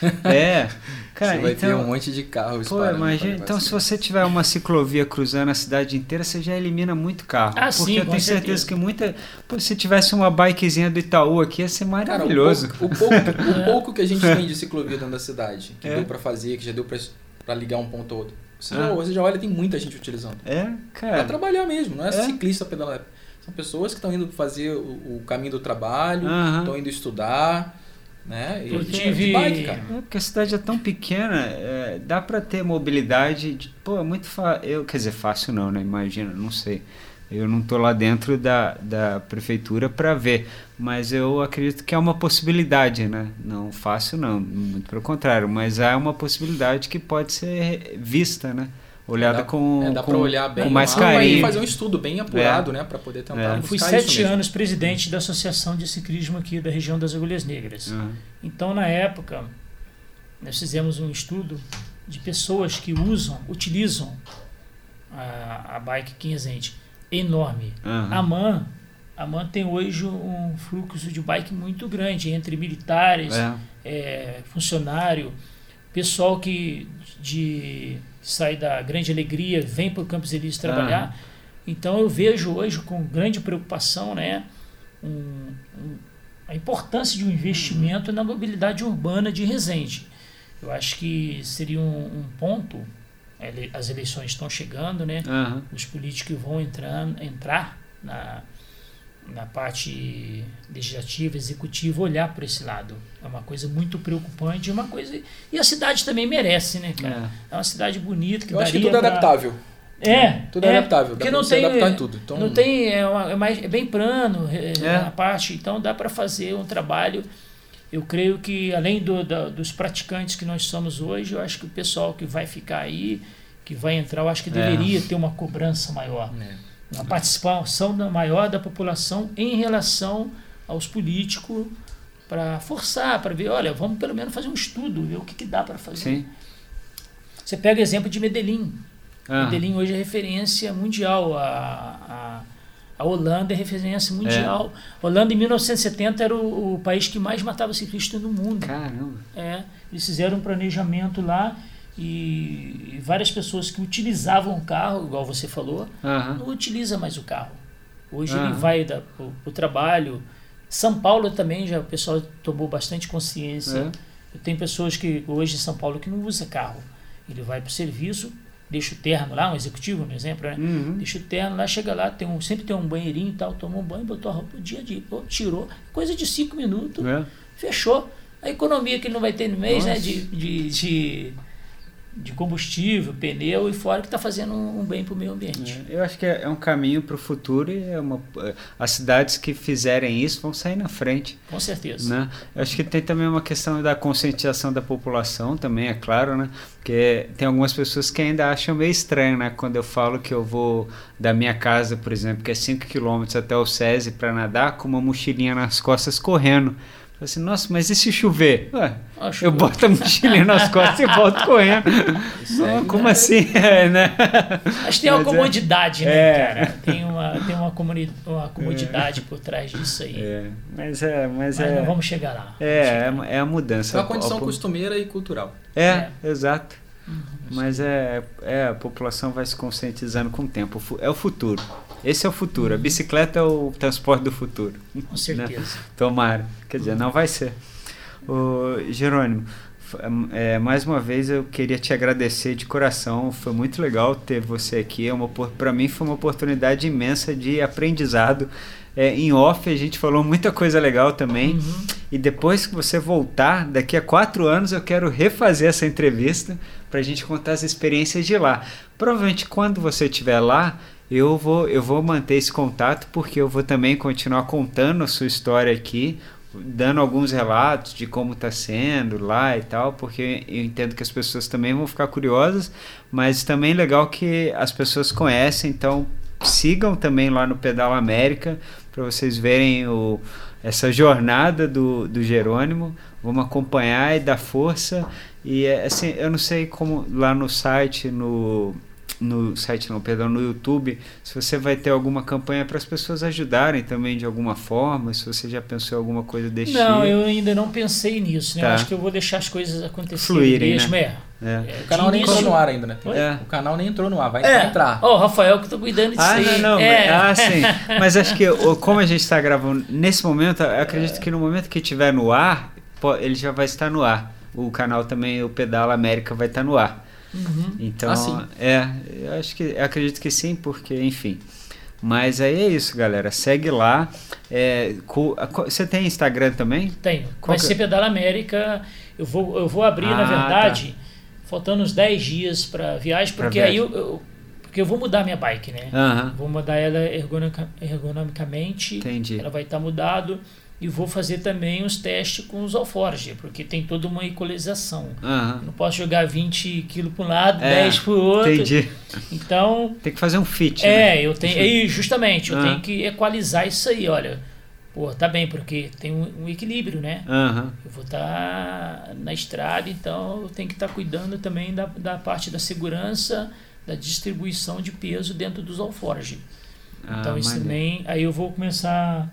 É. Cara, você vai então, ter um monte de carros. Pô, imagina, pra- então se você tiver uma ciclovia cruzando a cidade inteira, você já elimina muito carro. Ah, porque sim, eu tenho certeza certeza. que muita. Pô, se tivesse uma bikezinha do Itaú aqui, ia ser Cara, o maravilhoso. pouco, o, pouco, o pouco que a gente tem de ciclovia dentro da cidade, que É. deu pra fazer, que já deu pra, pra ligar um ponto ao outro. Você, Ah. já, você já olha, tem muita gente utilizando. É, Pra cara. trabalhar mesmo, não é, É. ciclista pedalar. São pessoas que estão indo fazer o, o caminho do trabalho, estão indo estudar, né? Eu tive- bike, cara. É porque a cidade é tão pequena, é, dá pra ter mobilidade. De, pô, é muito fácil. Eu, quer dizer, fácil não, né? Imagina, não sei. Eu não tô lá dentro da, da prefeitura para ver, mas eu acredito que é uma possibilidade, né? Não fácil não, muito pelo contrário, mas há uma possibilidade que pode ser vista, né? Olhada Dá- com, é, dá com, pra olhar bem com mais e carinho. fazer um estudo bem apurado, né? Pra poder tentar É. Eu fui buscar isso sete anos presidente da Associação de Ciclismo aqui da região das Agulhas Negras. Aham. Então, na época, nós fizemos um estudo de pessoas que usam, utilizam a, a bike 500 enorme. Aham. A MAN, a MAN tem hoje um fluxo de bike muito grande entre militares, É. é, funcionário, pessoal que de sai da Grande Alegria vem para o Campos Elíseos trabalhar. Então eu vejo hoje com grande preocupação, né, um- um- a importância de um investimento na mobilidade urbana de Resende. Eu acho que seria um, um ponto. As eleições estão chegando, né? Aham. os políticos vão entrar, entrar na, na parte legislativa, executiva, olhar para esse lado. É uma coisa muito preocupante, é uma coisa e a cidade também merece, né, cara? É. É uma cidade bonita que Eu acho que tudo é pra- adaptável. É, Tudo é, adaptável. Dá Porque não tem, adaptar em tudo. Então, não tem é, uma- é mais é bem plano é, É. a parte, então dá para fazer um trabalho. Eu creio que além do, da- dos praticantes que nós somos hoje, eu acho que o pessoal que vai ficar aí, que vai entrar, eu acho que É. deveria ter uma cobrança maior É. uma participação da- maior da população em relação aos políticos para forçar, para ver, olha, vamos pelo menos fazer um estudo, ver o que, que dá para fazer. Sim. Você pega o exemplo de Medellín. Aham. Medellín hoje é referência mundial. A, a, a Holanda é referência mundial. Holanda, em 1970, era o, o país que mais matava ciclistas no mundo. Caramba. É, eles fizeram um planejamento lá e, várias pessoas que utilizavam o carro, igual você falou, Aham. não utiliza mais o carro. Hoje Ah. ele vai da, pro, pro trabalho. São Paulo também já o pessoal tomou bastante consciência. Eu tenho pessoas que hoje em São Paulo que não usa carro. Ele vai para o serviço, deixa o terno lá, um executivo, um exemplo, né? Uhum. Deixa o terno lá, chega lá, tem um, sempre tem um banheirinho e tal, tomou um banho, botou a roupa dia a dia, pô, tirou, coisa de cinco minutos, É. fechou. A economia que ele não vai ter no mês, né? Nossa. De, de, de, de combustível, pneu e fora que está fazendo um, um bem para o meio ambiente. É, Eu acho que é é um caminho para o futuro e é uma, as cidades que fizerem isso vão sair na frente. Com certeza. Né? Eu acho que tem também uma questão da conscientização da população também, é claro, né? Porque tem algumas pessoas que ainda acham meio estranho, né? Quando eu falo que eu vou da minha casa, por exemplo, que é 5 km até o SESI para nadar, com uma mochilinha nas costas correndo. Falo assim, nossa, mas e se chover? Ué, eu boto a mochilinha nas costas e volto correndo. Ah, como assim? É, né? Acho que tem uma Mas é- comodidade, né, É. cara? Tem uma, tem uma, comuni- uma comodidade por trás disso aí. É, mas é, mas Mas é, não vamos chegar lá. é, é, chegar lá. é a mudança. É uma A- condição a- costumeira e cultural. É, exato. Mas é, é, a população vai se conscientizando com o tempo. O É o futuro. Esse é o futuro. A bicicleta é o transporte do futuro. Com certeza. Tomara. Quer dizer, não vai ser. Ô, Jerônimo, é, mais uma vez eu queria te agradecer de coração. Foi muito legal ter você aqui. É para mim foi uma oportunidade imensa de aprendizado. É, em off a gente falou muita coisa legal também. Uhum. E depois que você voltar, daqui a quatro anos, eu quero refazer essa entrevista para a gente contar as experiências de lá. Provavelmente quando você estiver lá, eu vou, eu vou manter esse contato, porque eu vou também continuar contando a sua história aqui, dando alguns relatos de como está sendo lá e tal, porque eu entendo que as pessoas também vão ficar curiosas, mas também é legal que as pessoas conhecem, então sigam também lá no Pedal América para vocês verem o, essa jornada do, do Jerônimo. Vamos acompanhar e dar força. E é, assim, eu não sei como lá no site, no, no site não, perdão, no YouTube, se você vai ter alguma campanha para as pessoas ajudarem também de alguma forma, se você já pensou em alguma coisa desse Não, tipo. eu ainda não pensei nisso, né? Tá. Eu acho que eu vou deixar as coisas acontecerem Fluírem, mesmo, né? é. É. É, O canal nem entrou no ar ainda, né? É. O canal nem entrou no ar, vai, É. entrar. Ó, o Rafael que tá cuidando disso Ah, aí. não, não. É. Ah, sim. Mas acho que o- como a gente está gravando nesse momento, eu acredito que no momento que estiver no ar, ele já vai estar no ar. O canal também, o Pedala América, vai estar no ar. Uhum. Então, Ah, sim. é, eu acho que eu acredito que sim, porque, enfim. Mas aí é isso, galera. Segue lá. É, você tem Instagram também? Tenho. Qual Vai que- ser Pedala América. Eu vou, eu vou abrir, na Ah, verdade, faltando uns 10 dias para viagem, Pra porque aí viagem. eu, eu- porque eu vou mudar minha bike, né? Aham, Vou mudar ela ergonomica- ergonomicamente. entendi. Ela vai estar mudado. E vou fazer também os testes com os alforge, porque tem toda uma equalização. Aham, Não posso jogar 20 kg para um lado, É, 10 para o outro. entendi. Então, Tem que fazer um fit, né? é, eu tenho. E justamente, eu Ah. tenho que equalizar isso aí, olha. Pô, tá bem, porque tem um, um equilíbrio, né? Aham, Eu vou estar na estrada, então eu tenho que estar cuidando também da, da parte da segurança, da distribuição de peso dentro dos alforge. Então Ah, isso maneiro. também. Aí eu vou começar.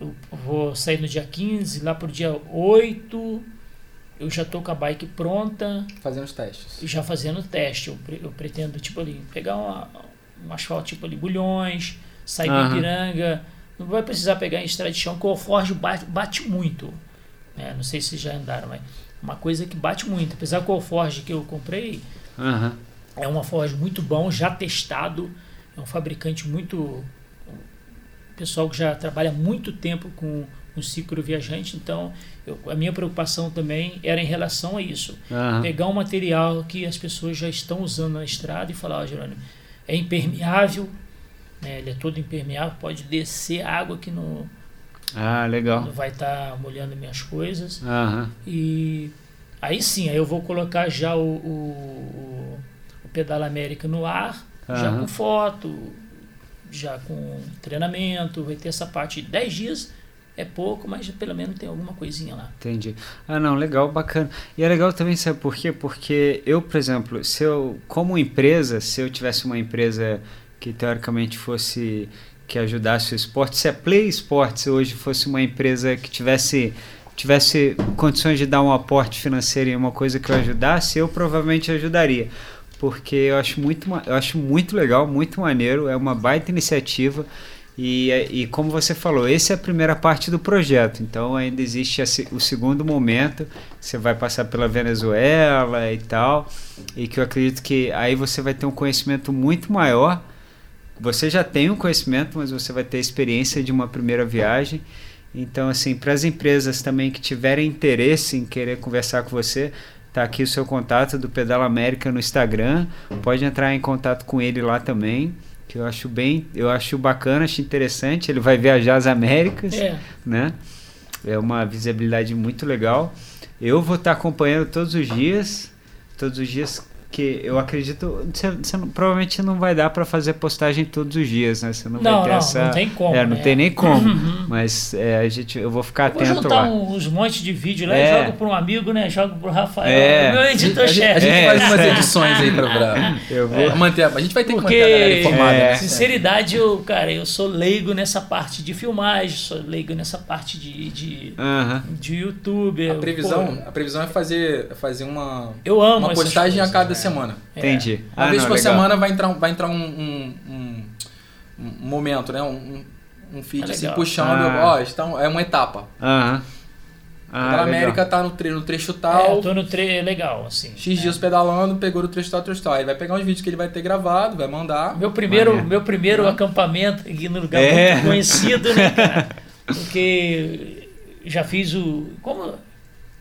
Eu vou sair no dia 15, lá pro dia 8. Eu já tô com a bike pronta, Fazendo os testes. já fazendo o teste. Eu, pre- eu pretendo, tipo ali, pegar uma, um asfalto tipo ali, bulhões, sair Aham. do Ipiranga. Não vai precisar pegar em estrada de chão, porque o Alforge bate, bate muito. né? Não sei se vocês já andaram, mas uma coisa que bate muito. Apesar que o Alforge que eu comprei Aham, é um Alforge muito bom, já testado. É um fabricante muito. Pessoal que já trabalha muito tempo com o ciclo viajante, então eu- a minha preocupação também era em relação a isso aham. pegar um material que as pessoas já estão usando na estrada e falar, ó, Jerônimo, é impermeável, né, ele é todo impermeável, pode descer água que não, Ah, legal. não vai estar molhando minhas coisas. Aham, E aí sim, aí eu vou colocar já o, o, o Pedala América no ar, já Aham. com foto, já com treinamento, vai ter essa parte de 10 dias, é pouco, mas pelo menos tem alguma coisinha lá. entendi. Ah, não, legal, bacana. E é legal também, sabe por quê? Porque eu, por exemplo, se eu, como empresa, se eu tivesse uma empresa que teoricamente fosse que ajudasse o esporte, se a Play Sports hoje fosse uma empresa que tivesse tivesse condições de dar um aporte financeiro em uma coisa que eu ajudasse, eu provavelmente ajudaria. Porque eu acho muito, eu acho muito legal, muito maneiro, é uma baita iniciativa. E, e como você falou, essa é a primeira parte do projeto. Então ainda existe esse- o segundo momento. Você vai passar pela Venezuela e tal. E que eu acredito que aí você vai ter um conhecimento muito maior. Você já tem um conhecimento, mas você vai ter a experiência de uma primeira viagem. Então, assim, para as empresas também que tiverem interesse em querer conversar com você, tá aqui o seu contato do Pedala América no Instagram. Pode entrar em contato com ele lá também, que eu acho bem, eu acho bacana, acho interessante. Ele vai viajar as Américas, É, né? É uma visibilidade muito legal. Eu vou estar acompanhando todos os dias, todos os dias que eu acredito, você, provavelmente não vai dar para fazer postagem todos os dias, né? Você não, Não, vai ter não, essa, não tem como, É, não né? tem nem como. Uhum. Mas é, a gente, eu vou ficar vou atento juntar lá. uns montes de vídeo lá É. e jogo para um amigo, né? Jogo pro Rafael, É. meu A gente, a gente- a editor-chefe. gente É, faz umas é. edições aí pra, pra, Eu vou. pra manter. A gente vai ter que Porque, manter a galera informada, É. né? sinceridade, eu, cara, eu sou leigo nessa parte de filmagem, sou leigo nessa parte de, de, de YouTube. A eu- previsão, pô, a previsão é fazer, é fazer uma, eu amo uma postagem a coisas, cada semana. É. Entendi. Uma Ah, vez não, por legal. semana vai entrar, um- vai entrar um, um, um- um momento, né? Um, um feed Ah, assim, legal. puxando. Ah. Ó, está, é uma etapa. Aham. a Ah, Pedala legal. América tá no, tre no trecho É, tal, eu tô no tre legal, assim. X é. dias pedalando, pegou no trecho tal, trecho tal. Ele vai pegar uns vídeos que ele vai ter gravado, vai mandar. Meu primeiro, meu primeiro acampamento aqui no lugar É. muito conhecido, né, cara? Porque já fiz o. Como,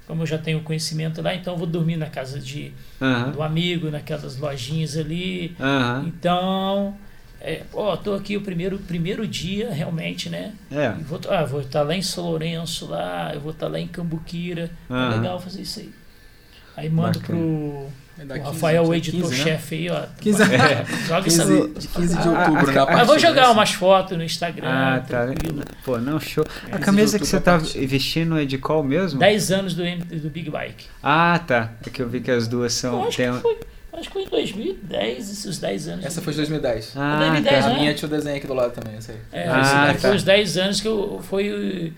como eu já tenho conhecimento lá, então eu vou dormir na casa de, Aham. do amigo, naquelas lojinhas ali. Aham. Então, é, ó, tô aqui o primeiro, primeiro dia, realmente, né? É. E Vou, ah, vou estar lá em São Lourenço, lá, eu vou estar lá em Cambuquira. É Aham. legal fazer isso aí. Aí mando Bacana. pro, 15, Rafael, o 15, né? editor-chefe aí, ó. 15, Joga essa 15, de 15 de Ah, outubro, ah, na ah, Mas vou jogar umas fotos no Instagram, Ah, tá. tranquilo. Pô, não, show. A camisa que de você tá a vestindo é de qual mesmo? 10 anos do, do Big Bike. Ah, tá. É que eu vi que as duas Eu são. acho Tem... que foi. Acho que foi em 2010, esses 10 anos. Essa foi de 2010. Ah, 2010, tá. A né? minha tinha o desenho aqui do lado também, essa aí. É, Ah, esse- foi tá. os 10 anos que eu fui.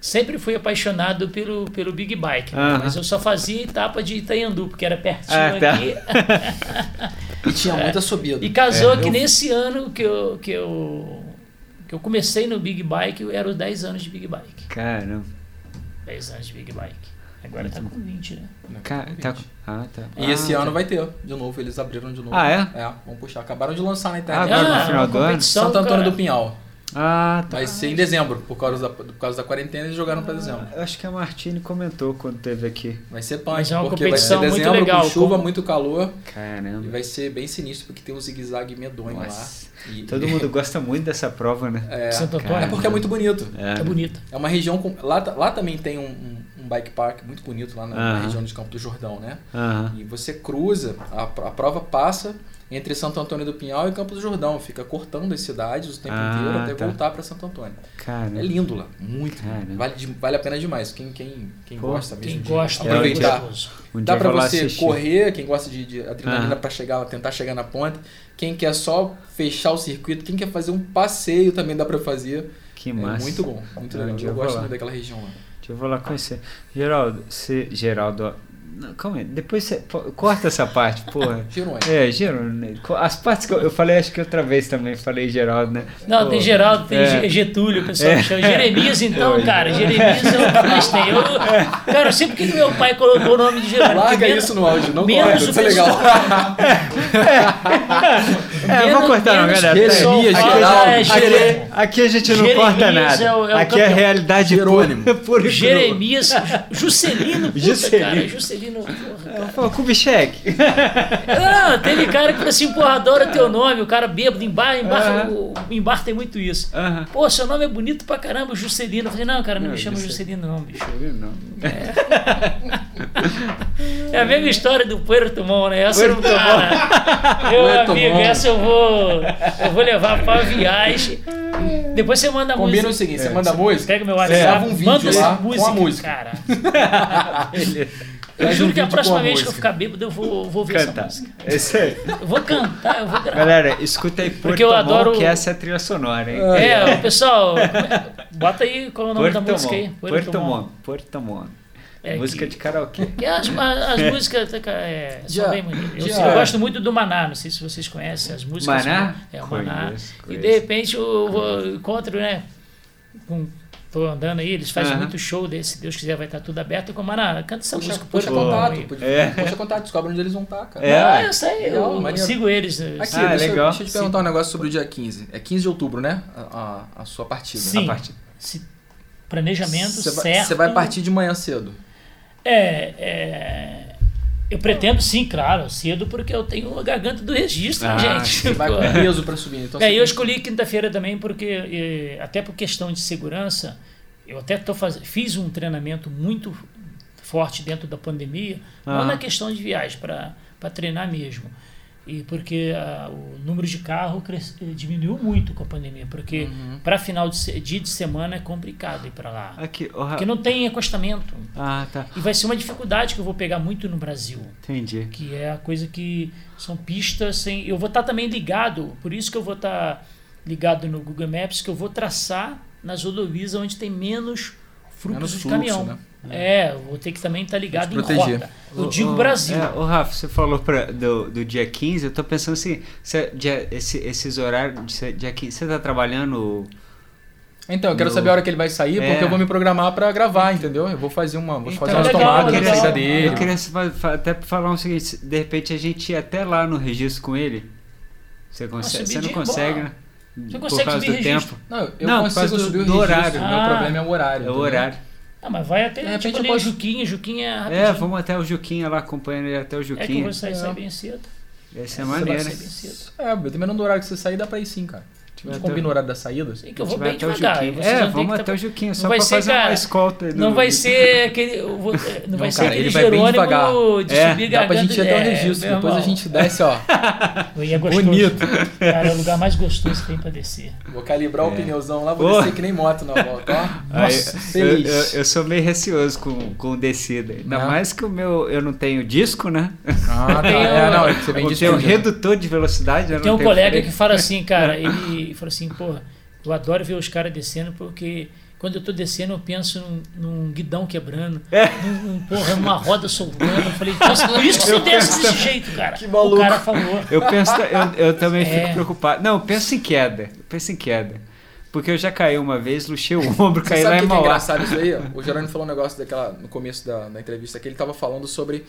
Sempre fui apaixonado pelo, pelo Big Bike, mas eu só fazia etapa de Itaiandu, porque era pertinho Ah, tá. aqui. E tinha muita subida. E casou É, que eu- nesse ano que eu, que eu que eu comecei no Big Bike, eu era os 10 anos de Big Bike. Caramba. 10 anos de Big Bike. Agora tá com 20, né? Ca- tá... Ah, tá. E esse Ah, ano tá. vai ter, de novo, eles abriram de novo. Ah, é? É, vamos puxar. Acabaram de lançar na Ah, internet. agora no Ah, final do ano? competição, Santo Antônio cara. do Pinhal. Ah, tá. Vai ser em dezembro, por causa da, por causa da quarentena, eles jogaram pra dezembro. Eu acho que a Martine comentou quando teve aqui. Vai ser punk, Mas é uma porque vai ser competição muito dezembro legal, com chuva, como- muito calor. E Caramba. vai ser bem sinistro, porque tem um zigue-zague medonho Nossa. lá. E- Todo mundo gosta muito dessa prova, né? É, Santo é porque é muito bonito. É bonita. É uma região com. Lá, lá também tem um, um- um bike park muito bonito lá na, na Aham. região de Campo do Jordão, né? Aham. E você cruza, a, a prova passa entre Santo Antônio do Pinhal e Campo do Jordão, fica cortando as cidades o tempo Ah, inteiro até tá. voltar para Santo Antônio. Caramba. É lindo lá, muito. Vale, de- vale a pena demais. Quem, quem, quem Pô, gosta mesmo Quem de gosta é aproveitar. Um Dá lá você assistir. correr, quem gosta de, de adrenalina Ah. pra chegar, tentar chegar na ponta. Quem quer só fechar o circuito, quem quer fazer um passeio também dá pra fazer. Que É massa. muito bom, muito legal. Eu eu gosto daquela região lá. Eu vou lá conhecer. Geraldo, você. Geraldo. Não, calma aí. Depois você. pô, Corta essa parte, porra. Girões. É, Geraldo. As partes que eu, eu falei, acho que outra vez também falei Geraldo, né? Não, Pô, tem Geraldo, tem é. Ge- Getúlio, o pessoal É. chama. Jeremias, então, cara, Jeremias é o que mais tem. Eu, cara, eu sei porque que meu pai colocou o nome de Jeremias. Larga Menos- isso no áudio, não menos corta, o isso é legal. É, eu vou cortar não, galera. Jeremias, fala, Geraldo, é, Aqui, Jere- aqui a gente não Jeremias corta nada. é o- é o aqui é a campeão. realidade Jerônimo. pura. Jeremias, Juscelino, puta, Juscelino. cara, Juscelino, porra. Pô, Kubitschek. Não, teve cara que falou assim, porra, adoro teu nome, o cara bêbado em bar, em bar, Aham. o, em bar tem muito isso. Aham. Pô, seu nome é bonito pra caramba, Juscelino. Eu falei, não, cara, não, Não, me chama Juscelino. Juscelino não, bicho. Não. É a mesma história do Puerto Montt, né? Essa Puerto cara, Meu amigo, essa eu vou, eu vou levar pra viagem. Depois você manda a Combina o música. seguinte, você manda a música, Pega meu WhatsApp, grava um vídeo manda essa lá com a música. Cara, eu juro que a próxima vez que eu música. ficar bêbado, eu vou, vou ver essa Cantar. música. Esse aí. Eu vou cantar, eu vou gravar. Galera, escuta aí Porque eu Porto adoro- que essa é a trilha sonora, hein? É, o pessoal, bota aí qual é o nome da Porto música aí. Montt. Porto. Porto Montt. É Música que- de karaokê. E as, as músicas é, são Já- bem bonitas. Eu, eu gosto muito do Maná, não sei se vocês conhecem as músicas. Maná? É, o Maná. Conheço, E de repente eu vou, encontro, né? Com, tô andando aí, eles fazem Aham. muito show desse, se Deus quiser vai estar tudo aberto. Com Maná, canta essa Puxa, música. puxa contato, puxa, É. puxa contato, descobre onde eles vão estar, cara. É. Ah, eu sei, eu, Legal, eu maneiro. sigo eles. né? Aqui, Ah, deixa, eu- legal. deixa eu te perguntar um negócio sobre o dia 15. É 15 de outubro, né? A, a- a sua partida. Sim. A parte- Se- planejamento vai, certo. você vai partir de manhã cedo. É, é, eu pretendo sim, claro, cedo, porque eu tenho a garganta do registro, Ah, gente. Você vai com peso pra subir. Então É, eu escolhi quinta-feira também porque, até por questão de segurança, eu até tô faz... fiz um treinamento muito forte dentro da pandemia, não Ah. na questão de viagem, para treinar mesmo. E porque ah, o número de carro eh, diminuiu muito com a pandemia, porque Uhum. para final de dia de semana é complicado ir para lá. Aqui, ó, Porque não tem acostamento. Ah, tá. E vai ser uma dificuldade que eu vou pegar muito no Brasil Entendi. que é a coisa que são pistas sem. Eu vou estar também ligado, por isso que eu vou estar ligado no Google Maps, que eu vou traçar nas rodovias onde tem menos de fluxo, caminhão. né? É, vou ter que também estar ligado em proteger. rota. Eu digo ô, Brasil. É, ô, Rafa, você falou pra, do, do dia 15, eu tô pensando assim, você, dia, esse- esses horários, dia 15, você tá trabalhando... Então, eu quero No- saber a hora que ele vai sair, É. porque eu vou me programar pra gravar, entendeu? Eu vou fazer uma, vou Então, fazer umas legal, tomadas saída dele. Eu queria até falar o seguinte, de repente a gente ir até lá no registro com ele, você, consegue, você não consegue, boa. né? Você Por consegue causa subir do registro? tempo. Não, eu Não, por causa consigo do- subir o do horário. O Ah. meu problema é o horário. É o horário. Ah, mas vai até De tipo, ali posso- Juquinha, Juquinha é É, rapidinho. vamos até o Juquinha lá, acompanhando ele até o É que eu Juquinha. vou sair, sair É. bem cedo. Essa é Você vai maneira. sair bem cedo. É, dependendo do horário que você sair, dá pra ir sim, cara. A gente combina o horário da saída? Sim, que eu vou bem devagar. É, vamos até o Juquinho, só pra fazer cara, uma escolta. Não vai ser aquele. Vou, não, não vai ser cara, aquele Jerônimo de é, subir Dá pra gente ir até o é, registro, depois a gente desce, ó. é gostoso. Bonito. Cara, é o lugar mais gostoso que tem pra descer. Vou calibrar é. o pneuzão lá, vou oh. descer que nem moto na volta, ó. Nossa, Aí, feliz. Eu, eu, eu, sou meio receoso com, com descida. Ainda não. mais que o meu. Eu não tenho disco, né? Ah, tá. É, não, você vem eu tenho um redutor de velocidade. Tem um colega que fala assim, cara, ele falou assim, porra. Eu adoro ver os caras descendo porque quando eu tô descendo eu penso num, num guidão quebrando, é. num, num, porra, numa roda soltando. Eu falei, nossa, por isso que você desce desse jeito, cara. Que maluco. O cara falou. Eu, penso, eu, eu também é. fico preocupado. Não, eu penso em queda. Eu penso em queda. Porque eu já caí uma vez, luxei o ombro, caí lá em Mauá. que é engraçado isso aí? O Gerônimo falou um negócio daquela, no começo da, da entrevista que ele tava falando sobre,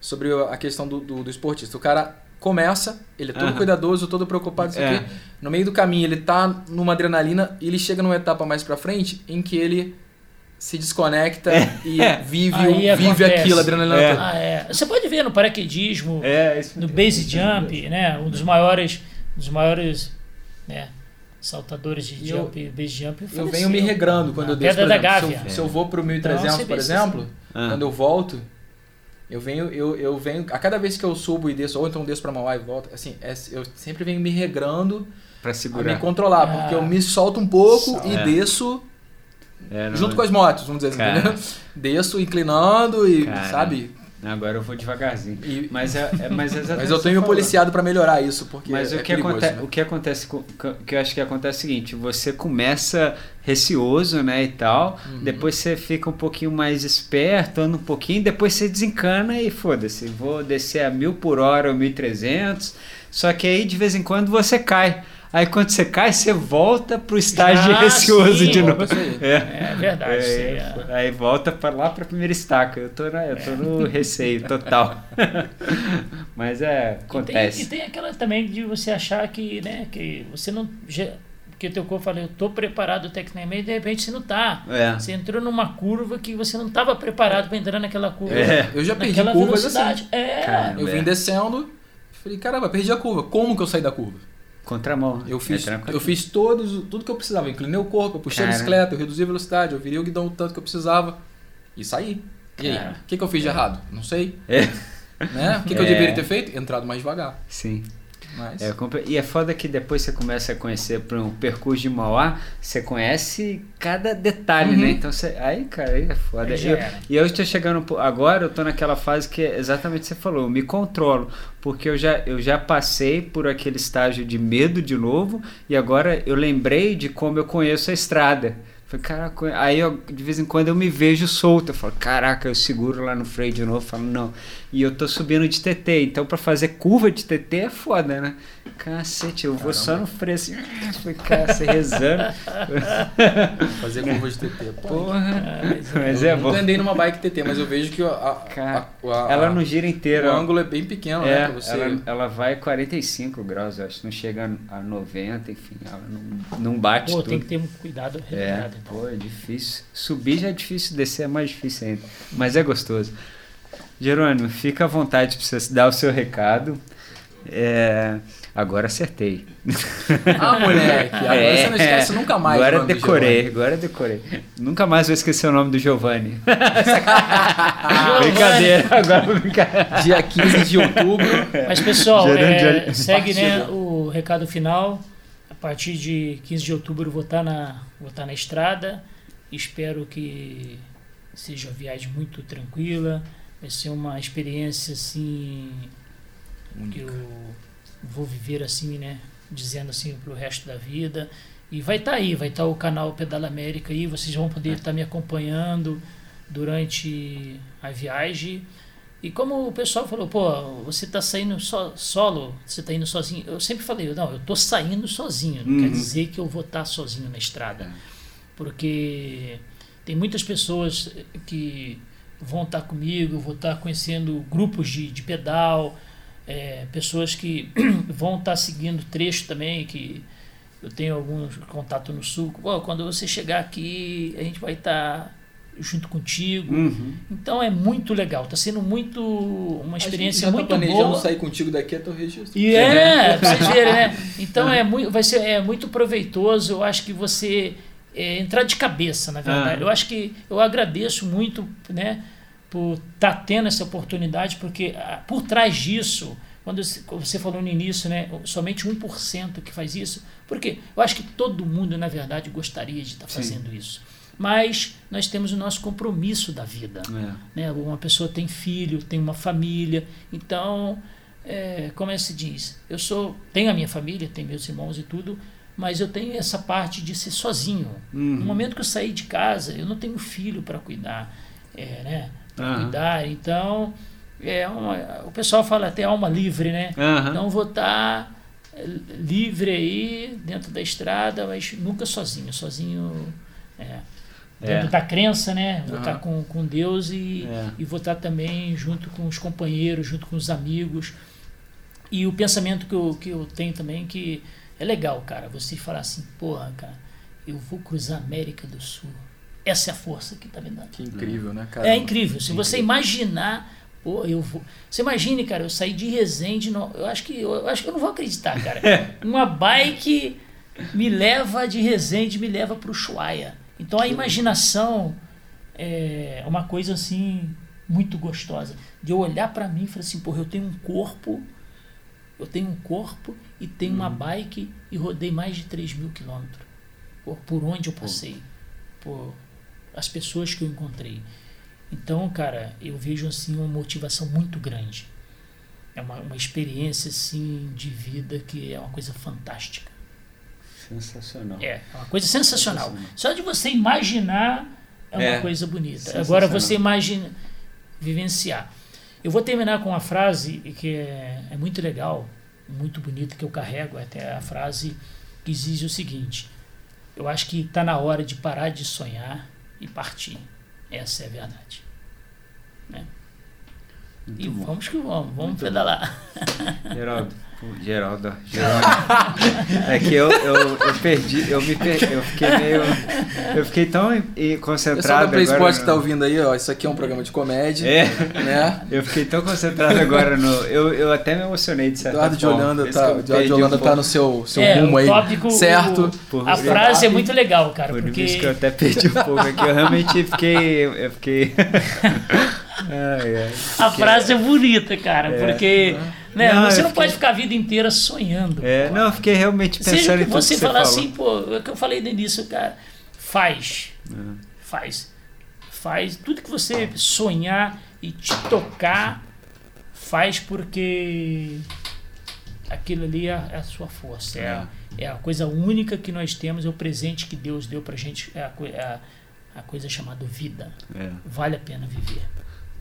sobre a questão do, do, do esportista. O cara começa, ele é todo uhum. cuidadoso, todo preocupado, isso é. aqui. No meio do caminho, ele tá numa adrenalina e ele chega numa etapa mais pra frente em que ele se desconecta é. e vive, o, vive aquilo, a adrenalina. É. Ah, é. Você pode ver no paraquedismo, é, no base jump, né? Um dos maiores, dos maiores, né? Saltadores de jump, eu, base jump. Eu venho me regrando quando eu desço, por exemplo, se eu, se eu vou pro 1300, então, por exemplo, ah. quando eu volto, eu venho, eu, eu venho, a cada vez que eu subo e desço, ou então desço pra Mauá e volto, assim, é, eu sempre venho me regrando pra segurar. me controlar, ah. porque eu me solto um pouco e é. desço é, junto com as motos, vamos dizer assim, entendeu? Desço inclinando e, Cara. sabe, Agora eu vou devagarzinho. E, mas, é, é, mas, é mas eu tenho me policiado para melhorar isso, porque Mas é o, que perigoso, né? o que acontece, o que eu acho que acontece é o seguinte, você começa receoso, né, e tal, uhum. depois você fica um pouquinho mais esperto, anda um pouquinho, depois você desencana e foda-se, vou descer a mil por hora ou mil e trezentos, só que aí de vez em quando você cai. Aí quando você cai, você volta pro estágio ah, receoso sim. de novo. É, é verdade. É, é. Aí volta para lá para a primeira estaca. Eu tô, na, eu tô no receio total. Mas é, acontece. E tem, e tem, aquela também de você achar que, né, que você não. Porque o teu corpo fala, eu tô preparado tecnicamente, e de repente você não tá. É. Você entrou numa curva que você não estava preparado para entrar naquela curva. É. Eu já perdi curvas assim. velocidade. assim. É. Caramba, eu vim descendo, falei, caramba, perdi a curva. Como que eu saí da curva? Contramão. Eu fiz, é eu fiz todos, tudo que eu precisava. Eu inclinei o corpo, eu puxei Cara. a bicicleta, eu reduzi a velocidade, eu virei o guidão o tanto que eu precisava e saí. E aí, o que, que eu fiz de errado? Não sei. É. Né? O que, que eu é. deveria ter feito? Entrado mais devagar. Sim. Mas... É, e é foda que depois você começa a conhecer para um percurso de Mauá, você conhece cada detalhe, né? uhum. né? Então você. Aí, cara, aí é foda. Aí eu, e eu estou chegando. Agora eu estou naquela fase que é exatamente o que você falou, eu me controlo. Porque eu já, eu já passei por aquele estágio de medo de novo, e agora eu lembrei de como eu conheço a estrada. Falei, caraca, aí eu, de vez em quando eu me vejo solto. Eu falo, caraca, eu seguro lá no freio de novo. Eu falo, não. E eu tô subindo de TT. Então, para fazer curva de TT é foda, né? Cacete, eu vou Caramba. só no freio assim. Falei, cara, você rezando. fazer curva de TT. Porra. Mas é bom. Eu andei numa bike TT, mas eu vejo que a, a, a, ela não gira inteira. O ângulo é bem pequeno, né, é, né? Pra você... ela, ela vai 45 graus, eu acho. Não chega a 90, enfim. Ela não, não bate. Pô, tudo. tem que ter um cuidado. É. pô, é difícil. Subir já é difícil, descer é mais difícil ainda. Mas é gostoso. Jerônimo, fica à vontade para você dar o seu recado. É, agora acertei. Ah, moleque, agora é, você não esquece nunca mais. Agora decorei, agora decorei. Nunca mais vou esquecer o nome do Giovanni. brincadeira, agora brincadeira. Dia 15 de outubro. Mas pessoal, é, segue né, o recado final. A partir de 15 de outubro vou estar na, vou estar na estrada. Espero que seja uma viagem muito tranquila Vai ser uma experiência assim Única. que eu vou viver assim, né? Dizendo assim para o resto da vida. E vai estar tá aí, vai estar tá o canal Pedala América aí, vocês vão poder estar tá me acompanhando durante a viagem. E como o pessoal falou, pô, você está saindo so, solo, você está indo sozinho. Eu sempre falei, não, eu estou saindo sozinho, não uhum. quer dizer que eu vou estar tá sozinho na estrada. É. Porque tem muitas pessoas que vão estar comigo, vou estar conhecendo grupos de, de pedal, é, pessoas que vão estar seguindo trecho também, que eu tenho alguns contato no sul. Pô, quando você chegar aqui, a gente vai estar junto contigo. Uhum. Então é muito legal, está sendo muito uma experiência já muito tá planejando boa. sair contigo daqui até o registro. E é, pra vocês verem, né? Então é muito, vai ser é muito proveitoso. Eu acho que você é, entrar de cabeça, na verdade. Ah. Eu acho que eu agradeço muito, né, por estar tendo essa oportunidade, porque ah, por trás disso, quando você- falou no início, né, somente 1% que faz isso. Por quê? Eu acho que todo mundo, na verdade, gostaria de estar Sim. fazendo isso. Mas nós temos o nosso compromisso da vida É. né? Uma pessoa tem filho, tem uma família, então, é, como é que se diz? Eu sou, tenho a minha família, tenho meus irmãos e tudo, mas eu tenho essa parte de ser sozinho. Uhum. No momento que eu saí de casa, eu não tenho filho para cuidar, é, né? Para Aham. cuidar, então, é uma, o pessoal fala até alma livre, né? Aham. Então vou estar livre aí dentro da estrada, mas nunca sozinho, sozinho é, É. da crença, né? Vou Aham. estar com, com Deus e, É. e vou estar também junto com os companheiros, junto com os amigos. E o pensamento que eu, que eu tenho também que é legal, cara, você falar assim, porra, cara, eu vou cruzar a América do Sul. Essa é a força que tá me dando. Que incrível, né, cara? É incrível. Se você imaginar, pô, eu vou. Você imagine, cara, eu saí de Resende, eu acho que eu acho que eu não vou acreditar, cara. Uma bike me leva de Resende, me leva para o Ushuaia. Então a imaginação é uma coisa assim muito gostosa. De eu olhar para mim e falar assim, porra, eu tenho um corpo, eu tenho um corpo e tenho uma bike e rodei mais de 3 mil quilômetros. Por, por onde eu passei. Por as pessoas que eu encontrei. Então, cara, eu vejo assim uma motivação muito grande. É uma, uma experiência assim de vida que é uma coisa fantástica. Sensacional. É, é uma coisa sensacional. Só de você imaginar é uma É, coisa bonita. sensacional. Agora você imagina vivenciar. Eu vou terminar com uma frase que é, é muito legal, muito bonita, que eu carrego até a frase que diz o seguinte: Eu acho que está na hora de parar de sonhar e partir. Essa é a verdade. Né? E bom. vamos que vamos, vamos Muito pedalar. Geraldo. Geraldo, Geraldo. É que eu, eu, eu perdi, eu me perdi, eu fiquei meio. Eu fiquei tão em Pessoal concentrado. da Play agora Sport que no- tá ouvindo aí, ó, isso aqui é um programa de comédia, É. né? Eu fiquei tão concentrado agora no. Eu, eu até me emocionei de certa Eduardo de forma. Holanda Por isso tá, Eduardo de perdi um Holanda tá no seu, seu É, rumo aí, tópico, certo? o- a frase é muito legal, cara, Por porque isso que eu até perdi um pouco aqui. Eu realmente fiquei. Eu fiquei. ai, ai. a frase é bonita, cara, É. porque né, Não, você não fiquei- pode ficar a vida inteira sonhando. É, não, eu fiquei realmente pensando Seja o em que tudo você que você falar falou. assim, pô, é o que eu falei no início, cara, faz, É. faz, faz, tudo que você sonhar e te tocar, faz porque aquilo ali é a, é a sua força, é, a, é a coisa única que nós temos, é o presente que Deus deu pra gente, é a, é a, a coisa chamada vida, É. vale a pena viver.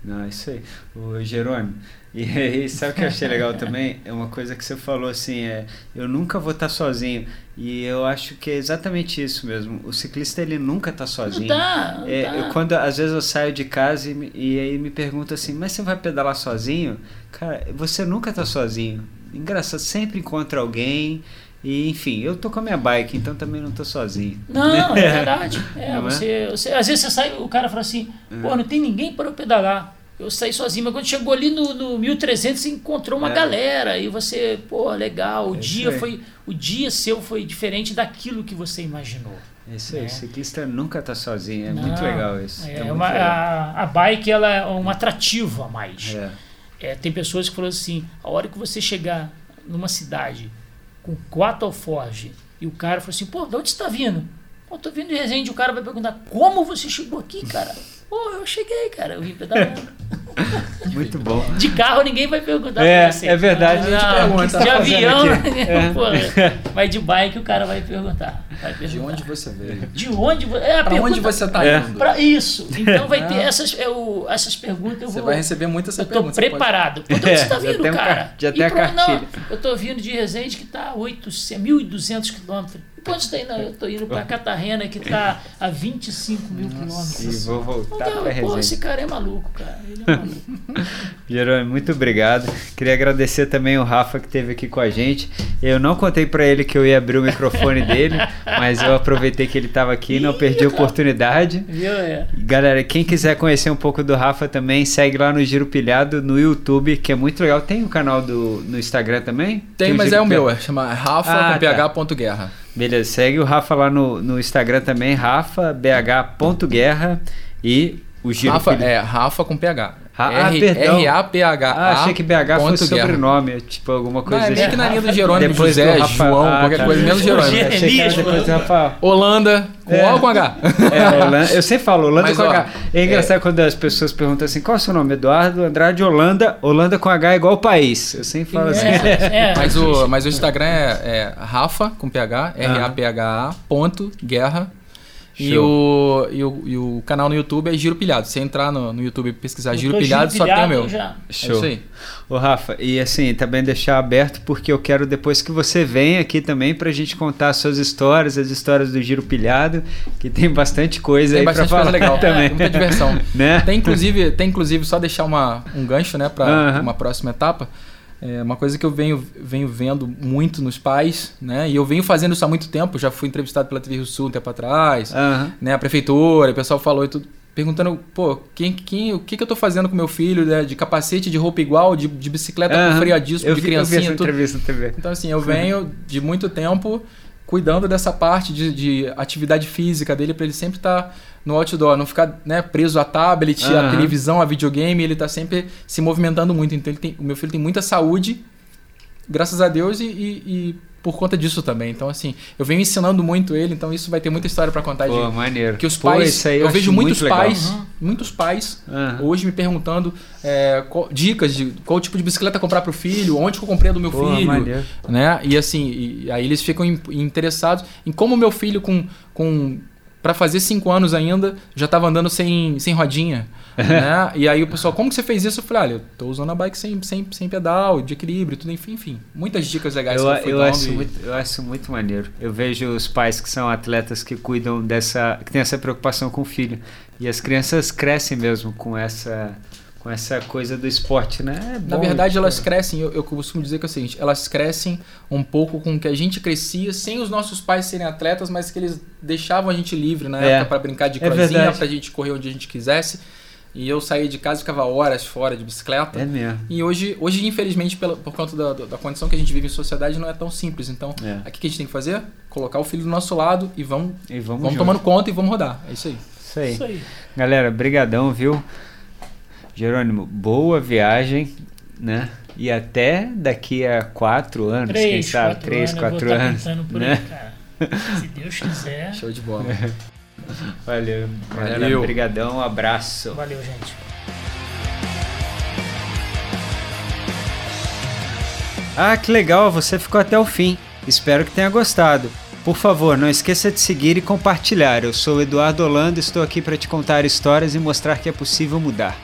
Não, é isso aí. O Jerônimo, e, e sabe o que eu achei legal também? É uma coisa que você falou assim, é, eu nunca vou estar sozinho. E eu acho que é exatamente isso mesmo. O ciclista ele nunca está Não sozinho. tá, não É, tá. eu, quando às vezes eu saio de casa e, e aí me pergunta assim, mas você vai pedalar sozinho? Cara, você nunca tá sozinho. Engraçado, sempre encontra alguém. E enfim, eu tô com a minha bike, então também não tô sozinho. Não, é verdade. É, Não é? você, você- às vezes você sai, o cara fala assim, pô, não tem ninguém para eu pedalar. Eu saí sozinho, mas quando chegou ali no, no 1300, você encontrou uma É. galera e você, pô, legal, o É dia foi, o dia seu foi diferente daquilo que você imaginou. É isso aí, É. o ciclista nunca tá sozinho, é Não, muito legal isso. É, muito uma, legal. a, a bike ela é um atrativo a mais. É. É, tem pessoas que falam assim, a hora que você chegar numa cidade com quatro alforge e o cara fala assim, pô, de onde você tá vindo? Pô, tô vindo de Resende, o cara vai perguntar, como você chegou aqui, cara? Pô, eu cheguei, cara, eu vim pedalando. Muito bom. De carro ninguém vai perguntar É, pra você. é verdade, a gente pergunta, de tá avião? É. pô, mas de bike o cara vai perguntar. Vai De perguntar. onde você veio? De onde é a Pra pergunta onde você tá É. indo? Pra isso. Então vai ter É. essas, eu, essas perguntas. Eu Você vou, vai receber muito essa eu tô pergunta. você pode- preparado. Pô, de onde É, você tá vindo, um cara? car- já E tem a pra- não, cartilha. eu tô vindo de Resende que tá 800, 1.200 quilômetros. Onde tá indo? Eu tô indo pra Catarrena, que tá a 25 mil E quilômetros. vou voltar Então, pra pô, esse cara é maluco, cara. Ele é maluco. Jerônimo, muito obrigado. Queria agradecer também o Rafa que esteve aqui com a gente. Eu não contei pra ele que eu ia abrir o microfone dele, mas eu aproveitei que ele estava aqui e não perdi a oportunidade. Viu? É. Galera, quem quiser conhecer um pouco do Rafa também, segue lá no Giro Pilhado no YouTube, que é muito legal. Tem o canal do, no Instagram também? Tem, mas Giro é o meu, é chama Rafa Ah, com tá. Beleza, segue o Rafa lá no, no Instagram também, rafabh.guerra e o Giro Rafa, é Rafa com PH. Ra- ah, perdão. R-A-P-H. Ah, achei que BH fosse guerra. sobrenome, tipo alguma coisa Não, é meio que na linha do Jerônimo, Depois José, do Rafa- João, Ah, qualquer tá. coisa, menos Jerônimo. Hoje- Achei que era Elias, depois do mano. Rafa. Holanda, com É. O ou com H? É, Holanda, eu sempre falo Holanda Mas, com ó, H. É engraçado quando as pessoas perguntam assim: qual é o seu nome? Eduardo Andrade Holanda. Holanda com H é igual o país. Eu sempre falo assim. É, é. Mas o, mas o Instagram é, é Rafa com PH, R-A-P-H-A, ponto, guerra. E o, e, o, e o canal no YouTube é Giro Pilhado. Se entrar no, no YouTube e pesquisar Giro Pilhado, só tem o meu. já. É Show. isso aí. Ô Rafa, e assim, também deixar aberto porque eu quero depois que você venha aqui também pra gente contar as suas histórias, as histórias do Giro Pilhado, que tem bastante coisa Tem aí bastante pra coisa falar legal. também. Muita diversão. né? Tem inclusive, tem inclusive só deixar uma, um gancho, né, para Aham. uma próxima etapa. É uma coisa que eu venho, venho vendo muito nos pais, né? E eu venho fazendo isso há muito tempo. Já fui entrevistado pela TV Rio Sul um tempo atrás, Aham. né? A prefeitura, o pessoal falou e tudo, perguntando, pô, quem, quem, o que, que eu tô fazendo com meu filho, né? De capacete, de roupa igual, de, de bicicleta Aham. com freio a disco, eu de vi, eu vi criancinha, essa tudo. entrevista na TV. Então, assim, eu venho de muito tempo cuidando dessa parte de, de atividade física dele para ele sempre estar no outdoor, não ficar né, preso à tablet, à Aham. televisão, a videogame, ele tá sempre se movimentando muito. Então, ele tem, o meu filho tem muita saúde, graças a Deus, e, e- e por conta disso também. Então, assim, eu venho ensinando muito ele, então isso vai ter muita história para contar Pô, de maneiro. que os Pô, pais, eu, acho vejo muitos muito pais, Uhum. muitos pais Aham. hoje me perguntando é, qual- dicas de qual tipo de bicicleta comprar pro filho, onde que eu comprei a do meu Pô, filho, maneiro. né? E assim, e aí eles ficam in- interessados em como meu filho com com para fazer cinco anos ainda já estava andando sem, sem rodinha, né? E aí o pessoal, como que você fez isso? Eu falei, olha, eu tô usando a bike sem, sem, sem pedal, de equilíbrio, tudo enfim, enfim, muitas dicas legais Eu, que eu eu, acho e- muito, eu acho muito maneiro. Eu vejo os pais que são atletas que cuidam dessa. que tem essa preocupação com o filho. E as crianças crescem mesmo com essa. Com essa coisa do esporte, né? É Na verdade, tipo, elas crescem, eu, eu costumo dizer que é o seguinte, elas crescem um pouco com o que a gente crescia, sem os nossos pais serem atletas, mas que eles deixavam a gente livre na É. época para brincar de É crosinha, verdade. pra gente correr onde a gente quisesse. E eu saía de casa e ficava horas fora de bicicleta. É mesmo. E hoje, hoje infelizmente, pela, por conta da, da condição que a gente vive em sociedade, não é tão simples. Então, É. aqui o que a gente tem que fazer? Colocar o filho do nosso lado e vamos, E vamos, vamos tomando conta e vamos rodar. É isso aí. Isso aí. Isso aí. Galera, brigadão, viu? Jerônimo, boa viagem, né? E até daqui a quatro anos, quem Três, sabe? quatro Três, anos, quatro tá anos. por né? aí, cara. Se Deus quiser. Show de bola. Valeu. Galera, Valeu. brigadão, um abraço. Valeu, gente. Ah, que legal, você ficou até o fim. Espero que tenha gostado. Por favor, não esqueça de seguir e compartilhar. Eu sou o Eduardo Holanda, estou aqui para te contar histórias e mostrar que é possível mudar.